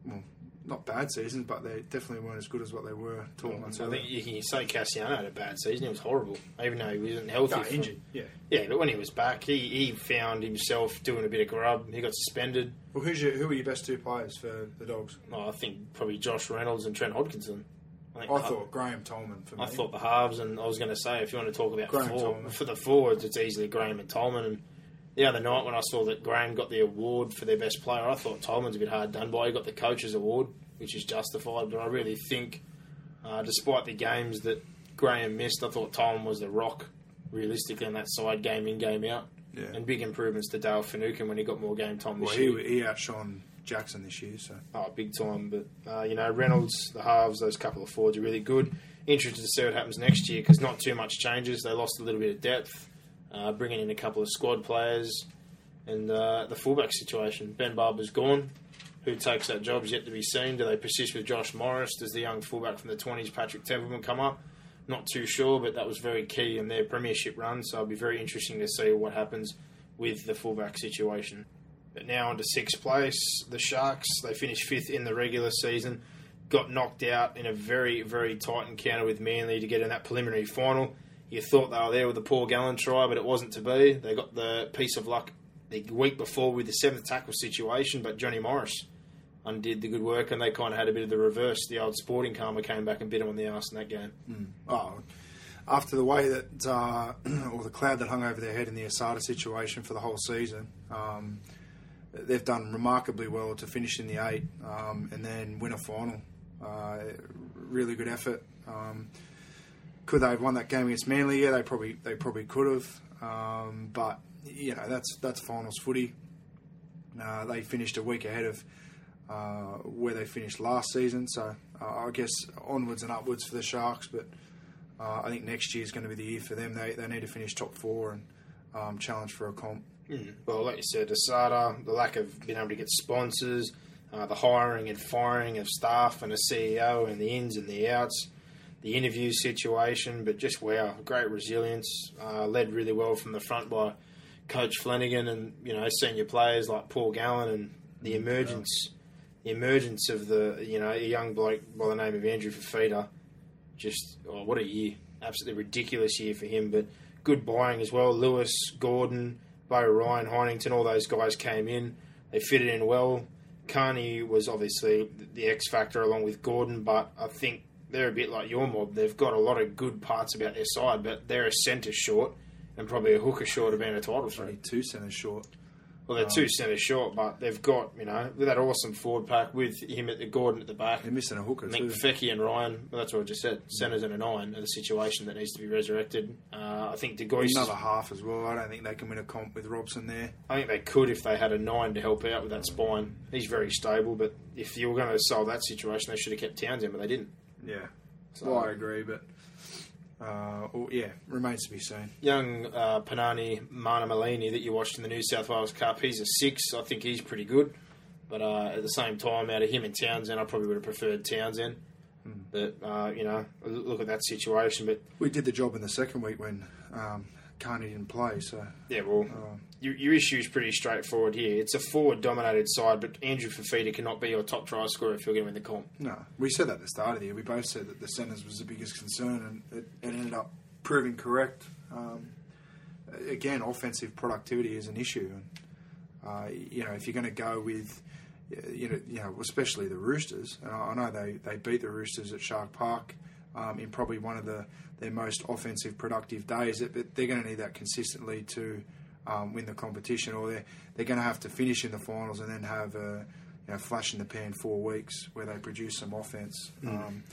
B: well not bad seasons, but they definitely weren't as good as what they were 12 months mm,
A: I
B: earlier.
A: think you can say Kasiano had a bad season. It was horrible, even though he wasn't healthy.
B: No,
A: for-
B: injured, yeah.
A: Yeah, but when he was back, he, he found himself doing a bit of grub. He got suspended.
B: Well, who's your, who are your best two players for the Dogs?
A: Oh, I think probably Josh Reynolds and Trent Hodkinson. think
B: I thought Graham Tolman for me.
A: I thought the halves, and I was going to say, if you want to talk about
B: Graham
A: for-
B: Tolman.
A: for the forwards, it's easily Graham and Tolman. And the other night when I saw that Graham got the award for their best player, I thought Tolman's a bit hard done by. He got the coach's award, which is justified. But I really think, uh, despite the games that Graham missed, I thought Tolman was the rock, realistically, in that side game in, game out.
B: Yeah.
A: And big improvements to Dale Finucane when he got more game time this
B: well,
A: year.
B: he, he outshone Jackson this year, so
A: Oh, big time. But, uh, you know, Reynolds, the halves, those couple of forwards are really good. Interested to see what happens next year because not too much changes. They lost a little bit of depth, uh, bringing in a couple of squad players. And uh, the fullback situation. Ben Barba's gone. Who takes that job is yet to be seen. Do they persist with Josh Morris? Does the young fullback from the 20s, Patrick Templeman, come up? Not too sure, but that was very key in their premiership run. So it'll be very interesting to see what happens with the fullback situation. But now on to sixth place, the Sharks. They finished fifth in the regular season. Got knocked out in a very, very tight encounter with Manly to get in that preliminary final. You thought they were there with the Paul Gallen try, but it wasn't to be. They got the piece of luck the week before with the seventh tackle situation, but Johnny Morris undid the good work, and they kind of had a bit of the reverse. The old sporting karma came back and bit them on the arse in that game.
B: Oh, after the way that, uh, or the cloud that hung over their head in the Asada situation for the whole season, um, they've done remarkably well to finish in the eight um, and then win a final. Uh, really good effort. Um, could they have won that game against Manly? Yeah, they probably they probably could have. Um, but you know that's that's finals footy. Uh, they finished a week ahead of uh, where they finished last season, so uh, I guess onwards and upwards for the Sharks. But uh, I think next year is going to be the year for them. They they need to finish top four and um, challenge for a comp.
A: Mm. Well, like you said, Asada, the lack of being able to get sponsors, uh, the hiring and firing of staff and a CEO, and the ins and the outs, the interview situation, but just wow, great resilience. Uh, led really well from the front by Coach Flanagan and you know senior players like Paul Gallen and the emergence, the emergence of the you know a young bloke by the name of Andrew Fifita. Just oh, what a year! Absolutely ridiculous year for him, but good buying as well. Lewis, Gordon, Beau Ryan, Heighington, all those guys came in. They fitted in well. Carney was obviously the X factor along with Gordon, but I think they're a bit like your mob. They've got a lot of good parts about their side, but they're a centre short and probably a hooker short of being a title threat.
B: Two centres short.
A: Well, they're two centres short, but they've got, you know, with that awesome forward pack with him at the Gordon at the back.
B: They're missing a hooker
A: I
B: too.
A: Feki and Ryan, well, that's what I just said, centres and a nine are the situation that needs to be resurrected. Uh, I think De Gois,
B: Another half as well. I don't think they can win a comp with Robson there.
A: I think they could if they had a nine to help out with that spine. He's very stable, but if you were going to solve that situation, they should have kept Townsend, but they didn't.
B: Yeah.
A: So-
B: well, I agree, but Uh, or, yeah, remains to be seen.
A: Young uh, Panani Mana Malini that you watched in the New South Wales Cup, he's a six. I think he's pretty good. But uh, at the same time, out of him and Townsend, I probably would have preferred Townsend. But, uh, you know, look at that situation. But,
B: We did the job in the second week when um, Carney didn't play, so
A: yeah, well,
B: Oh.
A: Your, your issue is pretty straightforward here. It's a forward dominated side, but Andrew Fifita cannot be your top try scorer if you're going to win the comp.
B: no. We said that at the start of the year. We both said that the centres was the biggest concern, and it, it ended up proving correct. Um, again, offensive productivity is an issue, and uh, you know if you're going to go with, you know, you know, especially the Roosters. I I know they, they beat the Roosters at Shark Park um, in probably one of the their most offensive productive days. But they're going to need that consistently to um, win the competition, or they're they're going to have to finish in the finals and then have a you know, flash in the pan four weeks where they produce some offense. Um,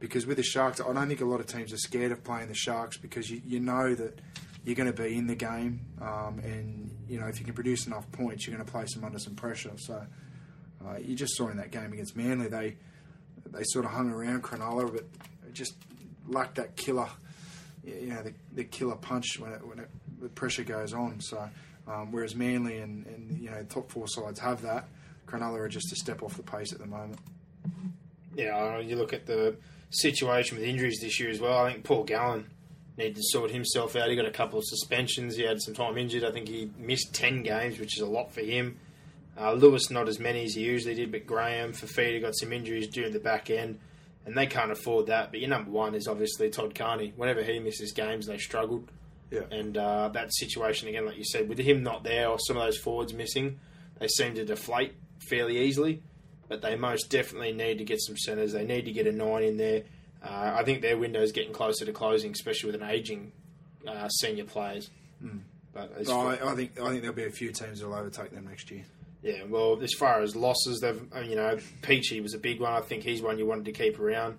B: because with the Sharks, I don't think a lot of teams are scared of playing the Sharks because you, you know that you're going to be in the game, um, and you know if you can produce enough points, you're going to place them under some pressure. So uh, you just saw in that game against Manly, they they sort of hung around Cronulla, but just lacked that killer, you know, the, the killer punch when it, when it, the pressure goes on. So um, whereas Manly and, and you know top four sides have that, Cronulla are just a step off the pace at the moment.
A: Yeah, you look at the situation with injuries this year as well. I think Paul Gallen needed to sort himself out. He got a couple of suspensions. He had some time injured. I think he missed 10 games, which is a lot for him. Uh, Lewis, not as many as he usually did, but Graham, Fifita got some injuries during the back end, and they can't afford that. But your number one is obviously Todd Carney. Whenever he misses games, they struggled.
B: Yeah.
A: And uh, that situation, again, like you said, with him not there or some of those forwards missing, they seem to deflate fairly easily. But they most definitely need to get some centres. They need to get a nine in there. Uh, I think their window is getting closer to closing, especially with an ageing uh, senior players. But as
B: No,
A: far-
B: I, I think I think there'll be a few teams that'll overtake them next year.
A: yeah, well, as far as losses, they've uh, you know Peachy was a big one. I think he's one you wanted to keep around.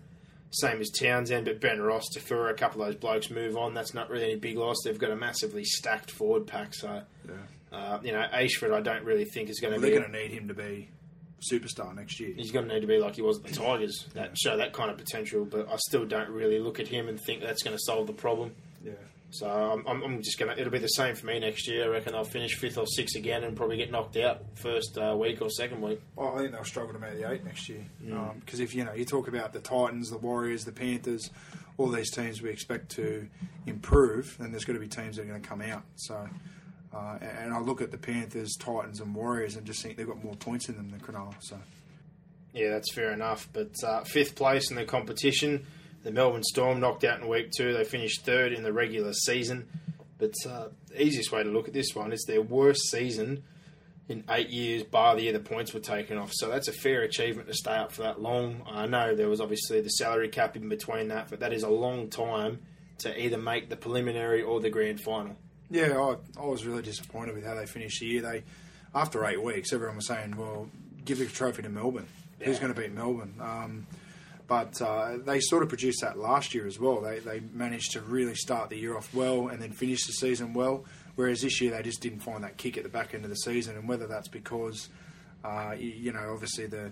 A: Same as Townsend, but Ben Ross, Tafura, a couple of those blokes move on. That's not really any big loss. They've got a massively stacked forward pack. So,
B: Yeah.
A: uh, you know, Ayshford, I don't really think is going
B: Well,
A: to
B: they're going to need him to be superstar next year.
A: He's going to need to be like he was at the Tigers, that show that kind of potential. But I still don't really look at him and think that's going to solve the problem.
B: Yeah.
A: So I'm, I'm, just gonna. It'll be the same for me next year. I reckon I'll finish fifth or sixth again and probably get knocked out first uh, week or second week.
B: Well, I think they'll struggle to make the eight next year. Because if you know, you talk about the Titans, the Warriors, the Panthers, all these teams we expect to improve, then there's going to be teams that are going to come out. So, uh, and and I look at the Panthers, Titans, and Warriors, and just think they've got more points in them than Cronulla. So,
A: Yeah, that's fair enough. But uh, fifth place in the competition, the Melbourne Storm knocked out in week two. They finished third in the regular season. But uh, the easiest way to look at this one is their worst season in eight years, bar the year the points were taken off. So that's a fair achievement to stay up for that long. I know there was obviously the salary cap in between that, but that is a long time to either make the preliminary or the grand final.
B: yeah, I, I was really disappointed with how they finished the year. They, after eight weeks, everyone was saying, "Well, give the trophy to Melbourne. Who's going to beat Melbourne?" Um, but uh, they sort of produced that last year as well. They they managed to really start the year off well and then finish the season well. Whereas this year they just didn't find that kick at the back end of the season, and whether that's because, uh, you, know, obviously the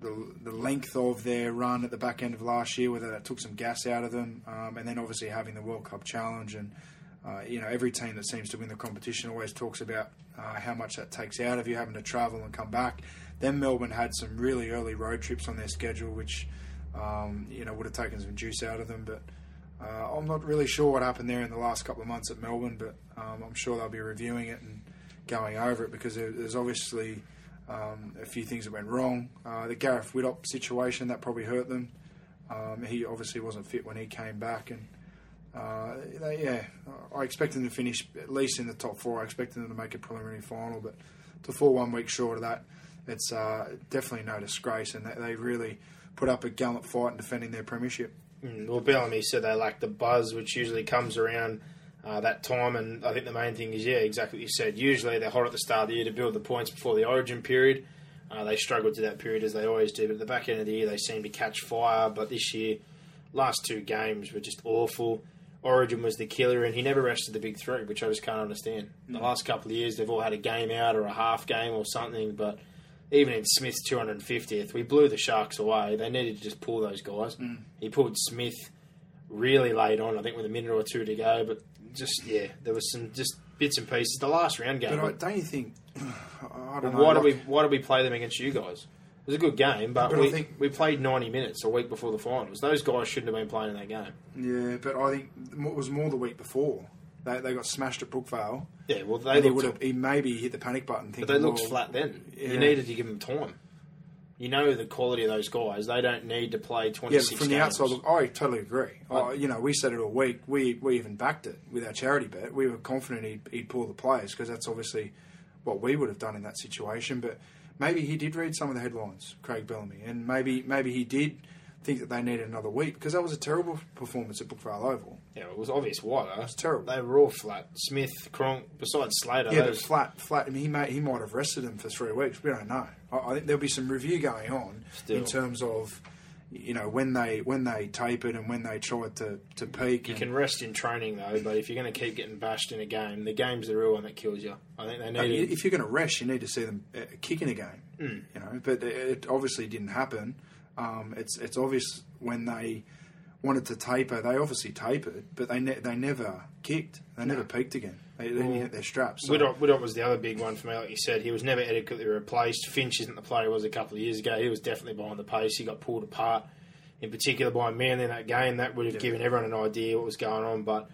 B: the, the length of their run at the back end of last year, whether that took some gas out of them, um, and then obviously having the World Cup challenge, and uh, you know every team that seems to win the competition always talks about uh, how much that takes out of you having to travel and come back. Then Melbourne had some really early road trips on their schedule, which um, you know would have taken some juice out of them, but. Uh, I'm not really sure what happened there in the last couple of months at Melbourne, but um, I'm sure they'll be reviewing it and going over it because there's obviously um, a few things that went wrong. Uh, the Gareth Widdop situation that probably hurt them. Um, he obviously wasn't fit when he came back, and uh, they, yeah, I expect them to finish at least in the top four. I expect them to make a preliminary final, but to fall one week short of that, it's uh, definitely no disgrace, and they, they really put up a gallant fight in defending their premiership.
A: Mm, Well, Bellamy said they lack the buzz, which usually comes around uh, that time. And I think the main thing is, yeah, exactly what you said. Usually they're hot at the start of the year to build the points before the origin period. Uh, they struggled to that period as they always do. But at the back end of the year, they seem to catch fire. But this year, last two games were just awful. Origin was the killer, and he never rested the big three, which I just can't understand. The last couple of years, they've all had a game out or a half game or something, but even in Smith's 250th, we blew the Sharks away. They needed to just pull those guys. Mm. He pulled Smith, really late on. I think with a minute or two to go, but just yeah, there was some just bits and pieces. The last round game.
B: But I, don't you think? I don't
A: Well,
B: know.
A: why did
B: like-
A: we why did we play them against you guys? It was a good game, but,
B: But
A: we,
B: think-
A: we played ninety minutes a week before the finals. Those guys shouldn't have been playing in that game.
B: Yeah, but I think it was more the week before. They, they got smashed at Brookvale.
A: Yeah, well they looked,
B: would have. He maybe hit the panic button.
A: but they looked
B: well,
A: flat then.
B: yeah.
A: You needed to give them time. You know the quality of those guys. They don't need to play twenty
B: Yeah, from the outside, look, I totally agree. Oh, you know, we said it all week. We we even backed it with our charity bet. We were confident he'd, he'd pull the players because that's obviously what we would have done in that situation. But maybe he did read some of the headlines, Craig Bellamy, and maybe maybe he did think that they needed another week because that was a terrible performance at Brookvale Oval.
A: yeah, it was obvious why though. It
B: was terrible.
A: They were all flat. Smith, Cronk, besides Slater.
B: Yeah, but
A: those,
B: flat, flat. I mean, he may he might have rested him for three weeks. We don't know. I, I think there'll be some review going on
A: Still.
B: in terms of you know when they when they tapered and when they tried to to peak.
A: You can rest in training though, but if you're going to keep getting bashed in a game, the game's the real one that kills you. I think they need.
B: if you're going to rest, you need to see them kicking kick a game.
A: Mm.
B: You know, but it obviously didn't happen. Um, it's it's obvious when they wanted to taper, they obviously tapered, but they ne- they never kicked. They never peaked again. They, they didn't hit their straps. So.
A: Widdop was the other big one for me, like you said. He was never adequately replaced. Finch isn't the player he was a couple of years ago. He was definitely behind the pace. He got pulled apart, in particular by Manly in that game. That would have given everyone an idea what was going on. But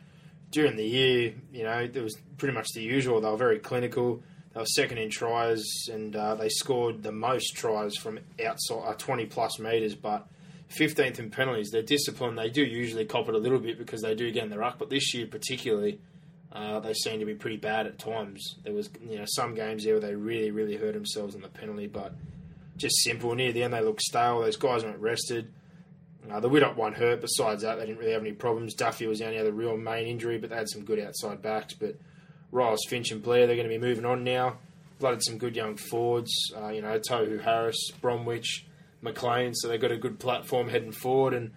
A: during the year, you know, it was pretty much the usual. They were very clinical. They were second in tries, and uh, they scored the most tries from outside uh, 20 plus metres, but 15th in penalties. They're disciplined. They do usually cop it a little bit because they do get in the ruck, but this year particularly, uh, they seem to be pretty bad at times. There was you know some games there where they really really hurt themselves in the penalty, but just simple. Near the end, they looked stale. Those guys weren't rested. Uh, the Widdop one hurt. Besides that, they didn't really have any problems. Duffy was the only other real main injury, but they had some good outside backs. But Riles, Finch, and Blair, they're going to be moving on now. Blooded some good young forwards. Uh, you know, Tohu Harris, Bromwich, McLean. So they've got a good platform heading forward. And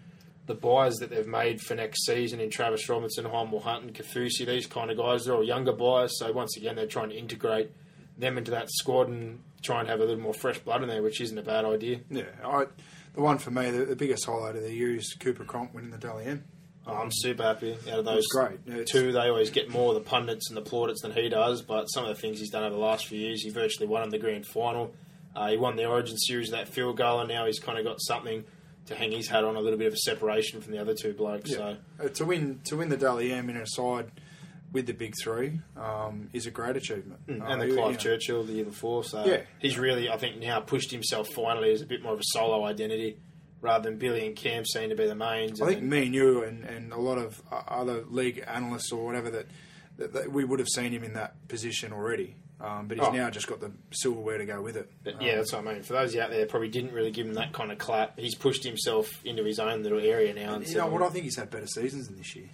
A: the buyers that they've made for next season in Travis Robinson, Hymel Hunt, and Kafusi, these kind of guys, they're all younger buyers. So once again, they're trying to integrate them into that squad and try and have a little more fresh blood in there, which isn't a bad idea.
B: yeah, I, the one for me, the, the biggest highlight of the year is Cooper Cronk winning the Dally M.
A: Oh, I'm super happy out of those
B: great. Yeah, it's-
A: two. They always get more of the pundits and the plaudits than he does. But some of the things he's done over the last few years, he virtually won in the grand final. Uh, he won the Origin series that field goal, and now he's kind of got something to hang his hat on. A little bit of a separation from the other two blokes. So
B: Uh, to win to win the Dally M in a side with the big three um, is a great achievement. Uh,
A: Mm, and the Clive
B: you know,
A: Churchill the year before. So
B: Yeah.
A: he's really, I think, now pushed himself finally as a bit more of a solo identity rather than Billy and Cam seem to be the mains.
B: I think
A: then-
B: me and you and, and a lot of uh, other league analysts or whatever that, that, that we would have seen him in that position already. Um, but he's
A: Oh.
B: now just got the silverware to go with it.
A: But
B: Um,
A: yeah, that's what I mean. For those out there, probably didn't really give him that kind of clap. He's pushed himself into his own little area now. And
B: you know what? I think he's had better seasons than this year.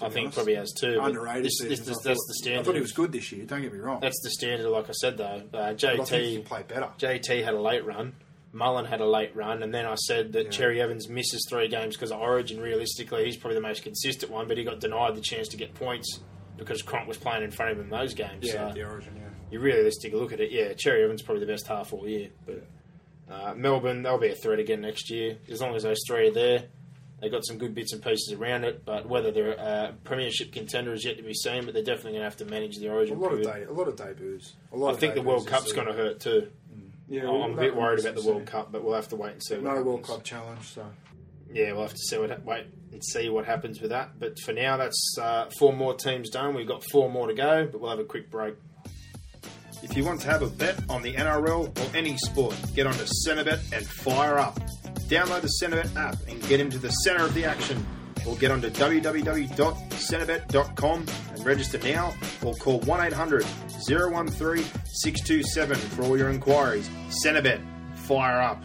A: I think
B: honest.
A: probably has too.
B: Underrated
A: This, this,
B: seasons.
A: this, that's
B: thought-
A: the standard.
B: I thought he was good this year. Don't get me wrong.
A: That's the standard. Like I said though, uh,
B: but I think he
A: JT
B: can play better.
A: JT had a late run. Mullen had a late run, and then I said that
B: Yeah.
A: Cherry Evans misses three games because of Origin. Realistically, he's probably the most consistent one, but he got denied the chance to get points because Cronk was playing in front of him in those games.
B: Yeah,
A: so
B: the origin. Yeah.
A: you realistic look at it, yeah, Cherry Evans probably the best half all year. But uh, Melbourne, they'll be a threat again next year as long as those three are there. They've got some good bits and pieces around it, but whether they're a premiership contender is yet to be seen. But they're definitely going to have to manage the origin.
B: A lot of
A: period.
B: day, a lot of debuts. A lot
A: I
B: of
A: think the World Cup's going to hurt too.
B: Yeah,
A: I'm
B: well,
A: a bit worried about the World. Cup, but we'll have to wait and see. What
B: No
A: happens.
B: World Cup challenge. So
A: Yeah, we'll have to see what wait and see what happens with that. But for now, that's uh, four more teams done. We've got four more to go, but we'll have a quick break.
C: If you want to have a bet on the NRL or any sport, get onto Centrebet and fire up. Download the Centrebet app and get into the centre of the action. Or get onto www.centrebet.com and register now or call 1 800 013 627 for all your inquiries. Centrebet, fire up.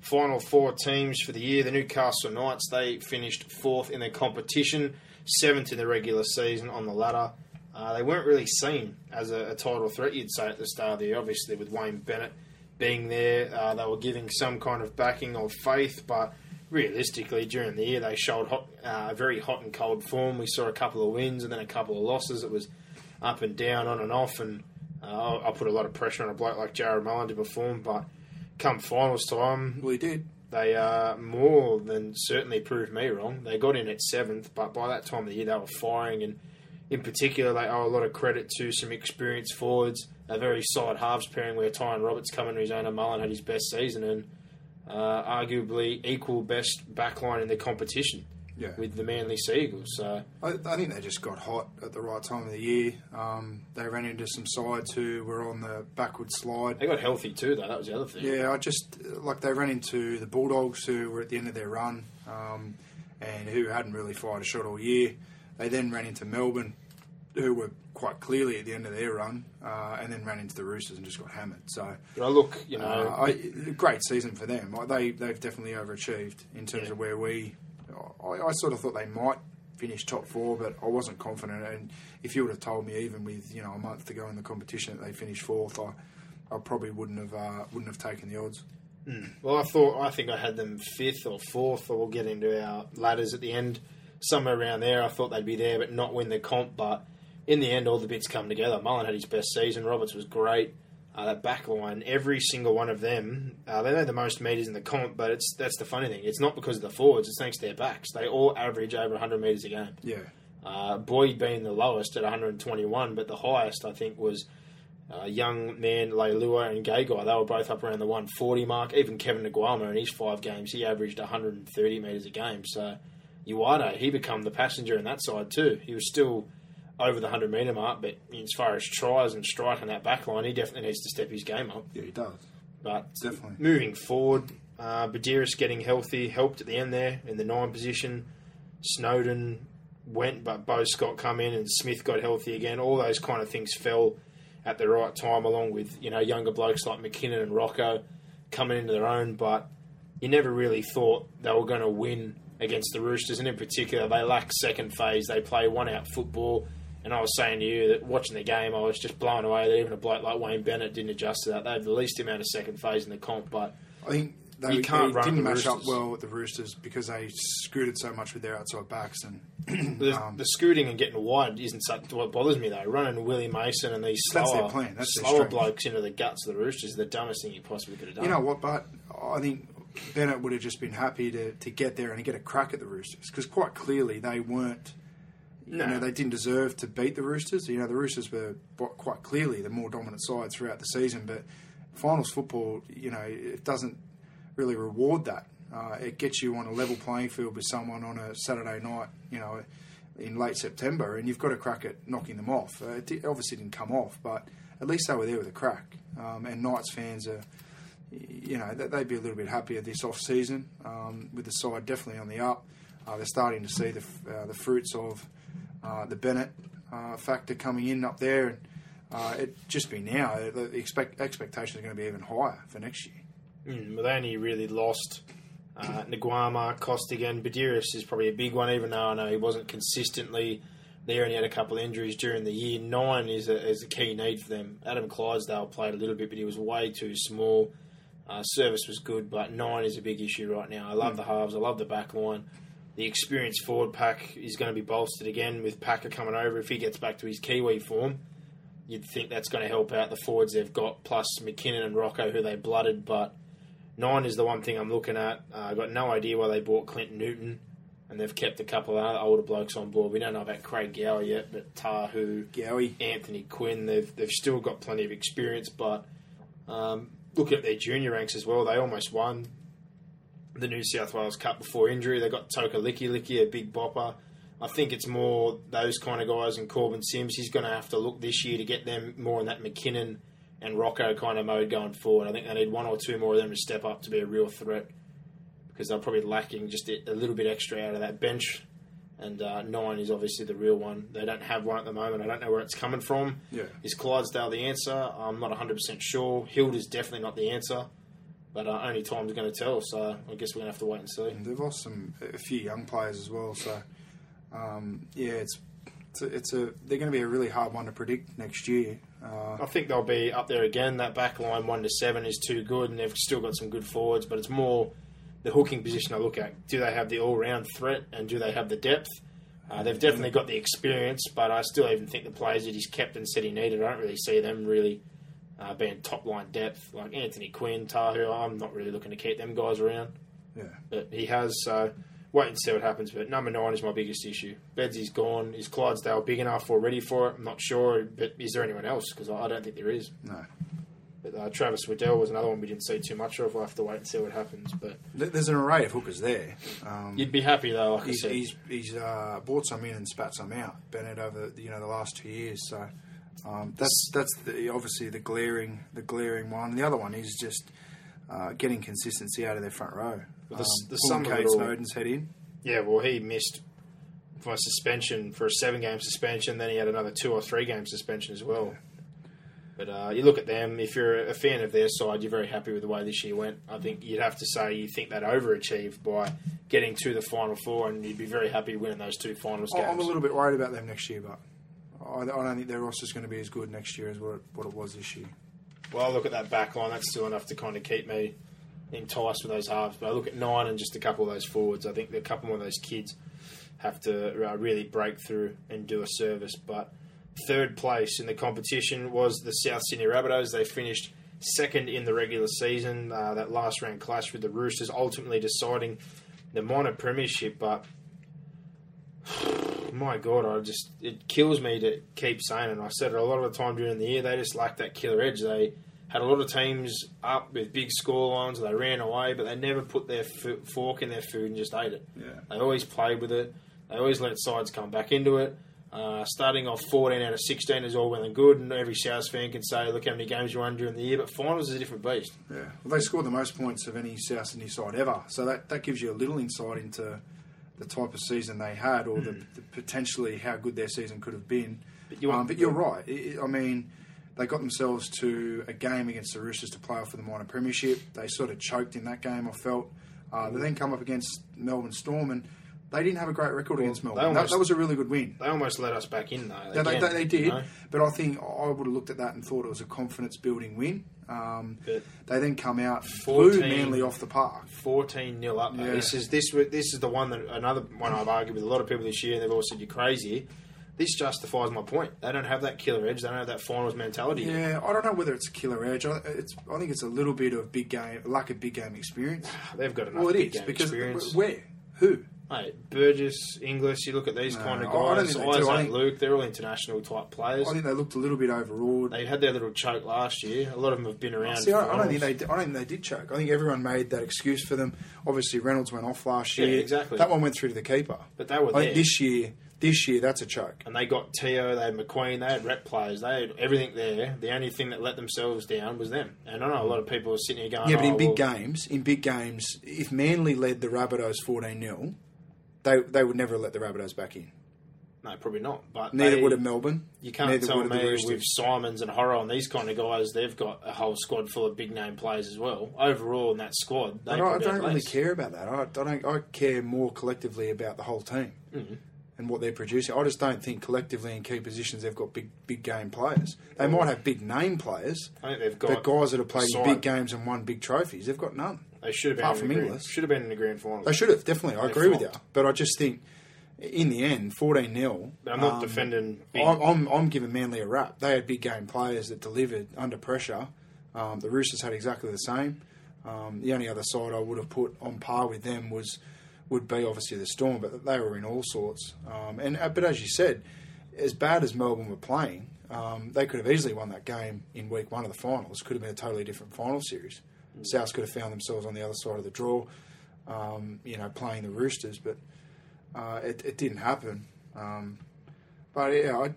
A: Final four teams for the year. The Newcastle Knights, they finished fourth in their competition, seventh in the regular season on the ladder. Uh, they weren't really seen as a, a title threat, you'd say, at the start of the year. Obviously, with Wayne Bennett being there, uh, they were giving some kind of backing or faith, but realistically, during the year, they showed hot, uh, very hot and cold form. We saw a couple of wins and then a couple of losses. It was up and down, on and off, and uh, I put a lot of pressure on a bloke like Jarrod Mullen to perform, but come finals time,
B: he did.
A: they uh, more than certainly proved me wrong. They got in at seventh, but by that time of the year, they were firing. And in particular, they owe a lot of credit to some experienced forwards, a very solid halves pairing where Tyron Roberts coming to his own and Mullen had his best season, and uh, arguably equal best backline in the competition
B: Yeah.
A: with the Manly Seagulls. So
B: I, I think they just got hot at the right time of the year. Um, they ran into some sides who were on the backward slide.
A: they got healthy too, though. That was the other thing.
B: Yeah, I just like they ran into the Bulldogs who were at the end of their run um, and who hadn't really fired a shot all year. They then ran into Melbourne, who were quite clearly at the end of their run, uh, and then ran into the Roosters and just got hammered. So,
A: look, you know,
B: uh, I, great season for them. They they've definitely overachieved in terms
A: Yeah.
B: of where we. I, I sort of thought they might finish top four, but I wasn't confident. And if you would have told me even with you know a month to go in the competition that they finished fourth, I, I probably wouldn't have uh, wouldn't have taken the odds.
A: Well, I thought I think I had them fifth or fourth, or we'll get into our ladders at the end, somewhere around there. I thought they'd be there, but not win the comp. But in the end, all the bits come together. Mullen had his best season. Roberts was great. Uh, that back line, every single one of them, uh, they made the most meters in the comp. But it's that's the funny thing. It's not because of the forwards. It's thanks to their backs. They all average over 100 meters a game.
B: Yeah,
A: Uh, Boyd being the lowest at 121, but the highest I think was uh, young man Leilua and Gagai. They were both up around the 140 mark. Even Kevin Naiqama in his five games, he averaged 130 metres a game. So Uate, he became the passenger in that side too. He was still over the 100 metre mark, but as far as tries and strike on that back line, he definitely needs to step his game up.
B: yeah, he does.
A: But
B: Definitely.
A: moving forward, uh, Buderus getting healthy helped at the end there in the nine position. Snowden went, but Beau Scott come in and Smith got healthy again. All those kind of things fell at the right time, along with you know younger blokes like McKinnon and Rocco coming into their own. But you never really thought they were going to win against the Roosters, and in particular, they lack second phase. They play one out football. And I was saying to you that watching the game, I was just blown away that even a bloke like Wayne Bennett didn't adjust to that. They had the least amount of second phase in the comp, but
B: I think they,
A: You can't
B: they
A: run
B: didn't
A: the
B: match up well with the Roosters because they scooted so much with their outside backs and
A: The,
B: um,
A: the scooting and getting wide isn't such what bothers me though. Running Willie Mason and these slower,
B: their plan. That's
A: slower blokes into the guts of the Roosters is the dumbest thing you possibly could have done.
B: You know what? But I think Bennett would have just been happy to, to get there and get a crack at the Roosters because quite clearly they weren't.
A: No.
B: You know, they didn't deserve to beat the Roosters. You know, the Roosters were quite clearly the more dominant side throughout the season. But finals football, you know, it doesn't really reward that. Uh, it gets you on a level playing field with someone on a Saturday night, you know, in late September, and you've got a crack at knocking them off. Uh, it di- obviously didn't come off, but at least they were there with a crack. Um, and Knights fans are, you know, they- they'd be a little bit happier this off season um, with the side definitely on the up. Uh, they're starting to see the uh, the fruits of uh, the Bennett uh, factor coming in up there, and uh, it just be now. The, the expect, expectations are going to be even higher for next year.
A: Mm, but they only really lost uh, Naiqama, Costigan, Buderus is probably a big one. Even though I know he wasn't consistently there and he had a couple of injuries during the year. Nine is a, is a key need for them. Adam Clydesdale played a little bit, but he was way too small. Uh, service was good, but nine is a big issue right now. I love the halves. I love the back line. The experienced forward pack is going to be bolstered again with Packer coming over. If he gets back to his Kiwi form, you'd think that's going to help out the forwards they've got, plus McKinnon and Rocco, who they blooded. But nine is the one thing I'm looking at. Uh, I've got no idea why they bought Clinton Newton, and they've kept a couple of other older blokes on board. We don't know about Craig Gower yet, but Tahu,
B: Gowie.
A: Anthony Quinn, they've they've still got plenty of experience. But um, look at their junior ranks as well. They almost won the New South Wales Cup before injury. They got Toka Licky Licky, a big bopper. I think it's more those kind of guys and Korbin Sims. He's going to have to look this year to get them more in that McKinnon and Rocco kind of mode going forward. I think they need one or two more of them to step up to be a real threat because they're probably lacking just a, little bit extra out of that bench. And uh, nine is obviously the real one. They don't have one at the moment. I don't know where it's coming from.
B: Yeah.
A: Is Clydesdale the answer? I'm not 100% sure. Hilder's definitely not the answer. But uh, only time's going to tell, so I guess we're going to have to wait and see.
B: They've lost some a few young players as well. So um, yeah, it's it's a, it's a they're going to be a really hard one to predict next year. Uh,
A: I think they'll be up there again. That back line, 1 to 7, is too good, and they've still got some good forwards, but it's more the hooking position I look at. Do they have the all round threat, and do they have the depth? Uh, they've definitely got the experience, but I still even think the players that he's kept and said he needed, I don't really see them really uh, being top line depth. Like Anthony Quinn, Tahu, I'm not really looking to keep them guys around.
B: Yeah.
A: But he has, so wait and see what happens. But number nine is my biggest issue. Bedsy's gone. Is Clydesdale big enough or ready for it? I'm not sure. But is there anyone else? Because I don't think there is.
B: No.
A: But uh, Travis Waddell was another one we didn't see too much of. We'll have to wait and see what happens. But
B: There's an array of hookers there. Um,
A: you'd be happy though, like
B: he's
A: I said.
B: he's, he's uh, bought some in and spat some out, Bennett over you know the last two years. So um, that's that's the, obviously the glaring the glaring one. The other one is just uh, getting consistency out of their front row.
A: Well, the s-
B: Um,
A: the
B: pulling
A: sum of
B: Kade
A: it all-
B: Snowden's head in.
A: Yeah, well, he missed for a suspension for a seven game suspension. Then he had another two or three game suspension as well. But uh, you look at them. If you're a fan of their side, you're very happy with the way this year went. I think you'd have to say you think that overachieved by getting to the final four, and you'd be very happy winning those two finals games.
B: I'm a little bit worried about them next year, but I, I don't think their roster's going to be as good next year as what it, what it was this year.
A: Well, I look at that back line. That's still enough to kind of keep me enticed with those halves. But I look at nine and just a couple of those forwards. I think a couple more of those kids have to uh, really break through and do a service. But third place in the competition was the South Sydney Rabbitohs. They finished second in the regular season. Uh, that last round clash with the Roosters, ultimately deciding the minor premiership. But my God, I just it kills me to keep saying it. I said it a lot of the time during the year. They just lacked that killer edge. They had a lot of teams up with big score lines. They ran away, but they never put their f- fork in their food and just ate it.
B: Yeah.
A: They always played with it. They always let sides come back into it. Uh, starting off 14 out of 16 is all well and good, and every South fan can say, look how many games you won during the year, but finals is a different beast.
B: Yeah, well, they scored the most points of any South Sydney side ever, so that, that gives you a little insight into the type of season they had, or the, the potentially how good their season could have been.
A: But you want-
B: um, but you're right. I I mean, they got themselves to a game against the Roosters to play off for the minor premiership. They sort of choked in that game. I felt. Uh, they then come up against Melbourne Storm, and they didn't have a great record against Melbourne. That-
A: almost-
B: that, was a really good win.
A: They almost let us back in, though.
B: They,
A: again,
B: they, they did,
A: you know?
B: but I think I would have looked at that and thought it was a confidence building win. Um, they then come out, blew
A: 14
B: Manly off the park.
A: 14 nil up.
B: Yeah.
A: This is this this is the one that another one I've argued with a lot of people this year, and they've all said you're crazy. This justifies my point. They don't have that killer edge. They don't have that finals mentality. yet.
B: Yeah, I don't know whether it's a killer edge. I, it's, I think it's a little bit of big game, lack of big game experience.
A: They've got enough
B: Well, it
A: big
B: is
A: game
B: because
A: experience.
B: where, who?
A: Mate, Burgess, Inglis, you look at these
B: No,
A: kind of
B: I don't
A: guys.
B: think they do.
A: Isaac,
B: think-
A: Luke, they're all international type players.
B: I think they looked a little bit overawed.
A: They had their little choke last year. A lot of them have been around.
B: See, I, I don't think they. Did, I don't think they did choke. I think everyone made that excuse for them. Obviously, Reynolds went off last
A: Yeah,
B: year.
A: exactly.
B: That one went through to the keeper.
A: But they were
B: I think
A: there.
B: this year, this year, that's a choke.
A: and they got Teo, they had McQueen, they had rep players, they had everything there. The only thing that let themselves down was them. And I know a lot of people are sitting here going,
B: Yeah, but in
A: "Oh,
B: big
A: well,
B: games, in big games, if Manly led the Rabbitohs fourteen 0 they they would never let the Rabbitohs back in.
A: No, probably not. But
B: Neither
A: they-
B: would have Melbourne.
A: You can't
B: Neither
A: tell
B: would have the
A: me with Simons and Horror and these kind of guys, they've got a whole squad full of big name players as well. Overall, in that squad, they
B: I don't, I don't really care about that. I, I don't. I care more collectively about the whole team
A: Mm-hmm.
B: and what they're producing. I just don't think collectively in key positions they've got big big game players. They might have big name players,
A: I think they've got but
B: guys that have played
A: side.
B: big games and won big trophies, they've got none.
A: They should have been
B: apart from Inglis.
A: should have been in the grand final.
B: They should have definitely. I
A: They
B: agree with you,
A: flopped.
B: but I just think in the end, fourteen 0
A: But I'm not defending big.
B: I'm, I'm, I'm giving Manly a rap. They had big game players that delivered under pressure. Um, the Roosters had exactly the same. Um, the only other side I would have put on par with them was would be obviously the Storm, but they were in all sorts. Um, and uh, but as you said, as bad as Melbourne were playing, um, they could have easily won that game in week one of the finals. Could have been a totally different final series. South could have found themselves on the other side of the draw, um, you know, playing the Roosters, but uh, it, it didn't happen. Um, but yeah, I,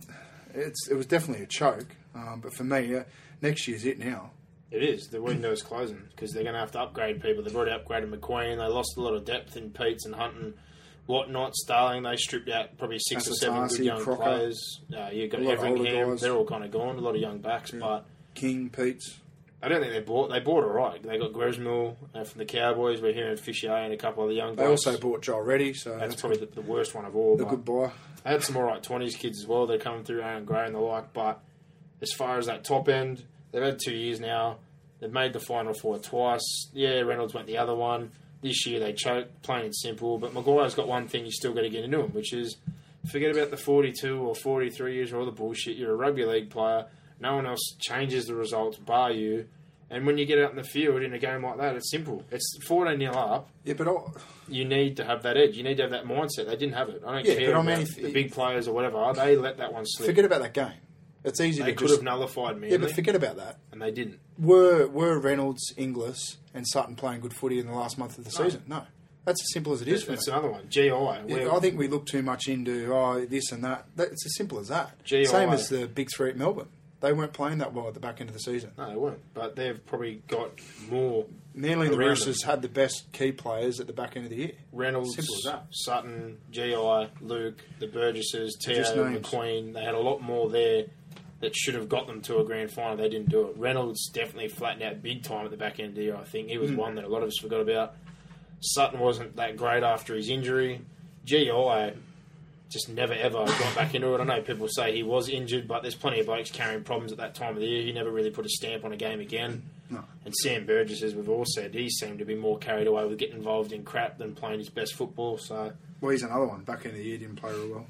B: it's it was definitely a choke. Um, but for me, uh, next year's it now.
A: It is. The window's closing because they're going to have to upgrade people. They've already upgraded McQueen. They lost a lot of depth in Peats and Hunt and whatnot. Starling, they stripped out probably six or seven good young
B: Crocker.
A: players. Uh, you've got Everingham. They're all kind of gone. A lot of young backs, but
B: King, Peats.
A: I don't think they bought. They bought all right. They got Grevsmuhl uh, from the Cowboys. We're hearing Fisher and a couple of the young
B: They
A: guys.
B: also bought Joel Reddy, so
A: That's
B: that's,
A: probably the, the worst one of all.
B: the good buy.
A: They had some all right twenties kids as well. They're coming through Aaron Gray and the like. But as far as that top end, they've had two years now. They've made the final four twice. Yeah, Reynolds went the other one. This year they choked, plain and simple. But Maguire's got one thing you still got to get into him, which is forget about the 42 or 43 years or all the bullshit. You're a rugby league player. No one else changes the results bar you. And when you get out in the field in a game like that, it's simple. It's 14 nil up.
B: Yeah, but I,
A: You need to have that edge. You need to have that mindset. They didn't have it. I don't
B: Yeah,
A: care
B: but I mean, if-
A: the big players or whatever. They let that one slip.
B: forget about that game. It's easy
A: they
B: to
A: could
B: just
A: have nullified me.
B: yeah, but forget about that.
A: and they didn't.
B: Were were Reynolds, Inglis, and Sutton playing good footy in the last month of the
A: No.
B: season? No, that's as simple as it is
A: That's another one. GI.
B: Yeah, I think we look too much into oh this and that. that it's as simple as that.
A: GI.
B: Same as the big three at Melbourne. They weren't playing that well at the back end of the season.
A: no, they weren't. But they've probably got more
B: and the Roosters had the best key players at the back end of the year.
A: Reynolds,
B: Simple as that.
A: Sutton, GI, Luke, the Burgesses, Teo. McQueen. They had a lot more there that should have got them to a grand final. They didn't do it. Reynolds definitely flattened out big time at the back end of the year. I think he was
B: Hmm.
A: one that a lot of us forgot about. Sutton wasn't that great after his injury. GI just never ever got back into it. I know people say he was injured, but there's plenty of blokes carrying problems at that time of the year. He never really put a stamp on a game again.
B: No.
A: And Sam Burgess, as we've all said, he seemed to be more carried away with getting involved in crap than playing his best football. So,
B: Well, he's another one. Back of the year, didn't play real well.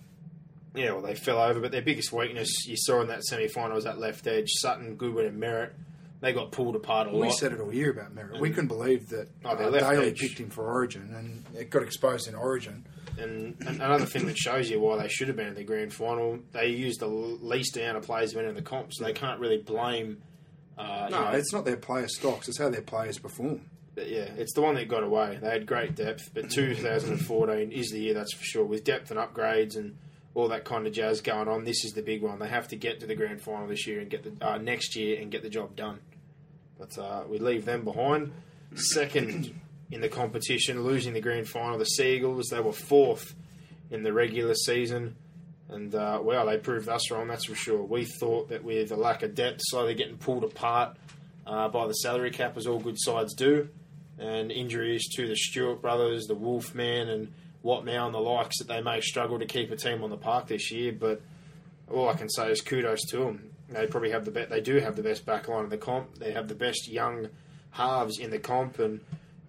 A: yeah, well, they fell over. But their biggest weakness you saw in that semi final was that left edge. Sutton, Goodwin, and Merritt. They got pulled apart a
B: We
A: lot.
B: We said it all year about Merritt. We couldn't believe that
A: Oh,
B: uh, Daley
A: edge.
B: picked him for Origin, and it got exposed in Origin.
A: And, another thing that shows you why they should have been in the grand final, they used the least amount of players went in the comp, so they can't really blame. Uh, you
B: No,
A: know,
B: it's not their player stocks; it's how their players perform.
A: But yeah, it's the one that got away. They had great depth, but 2014 is the year, that's for sure. With depth and upgrades and all that kind of jazz going on, this is the big one. They have to get to the grand final this year and get the uh, next year and get the job done. But uh, we leave them behind. Second in the competition, losing the grand final, the Seagulls. They were fourth in the regular season. And, uh, well, they proved us wrong, that's for sure. We thought that with a lack of depth, slowly getting pulled apart uh, by the salary cap, as all good sides do, and injuries to the Stewart brothers, the Wolfman, and Watmough and the likes, that they may struggle to keep a team on the park this year. But all I can say is kudos to them. They probably have the be- they do have the best back line in the comp. They have the best young halves in the comp, and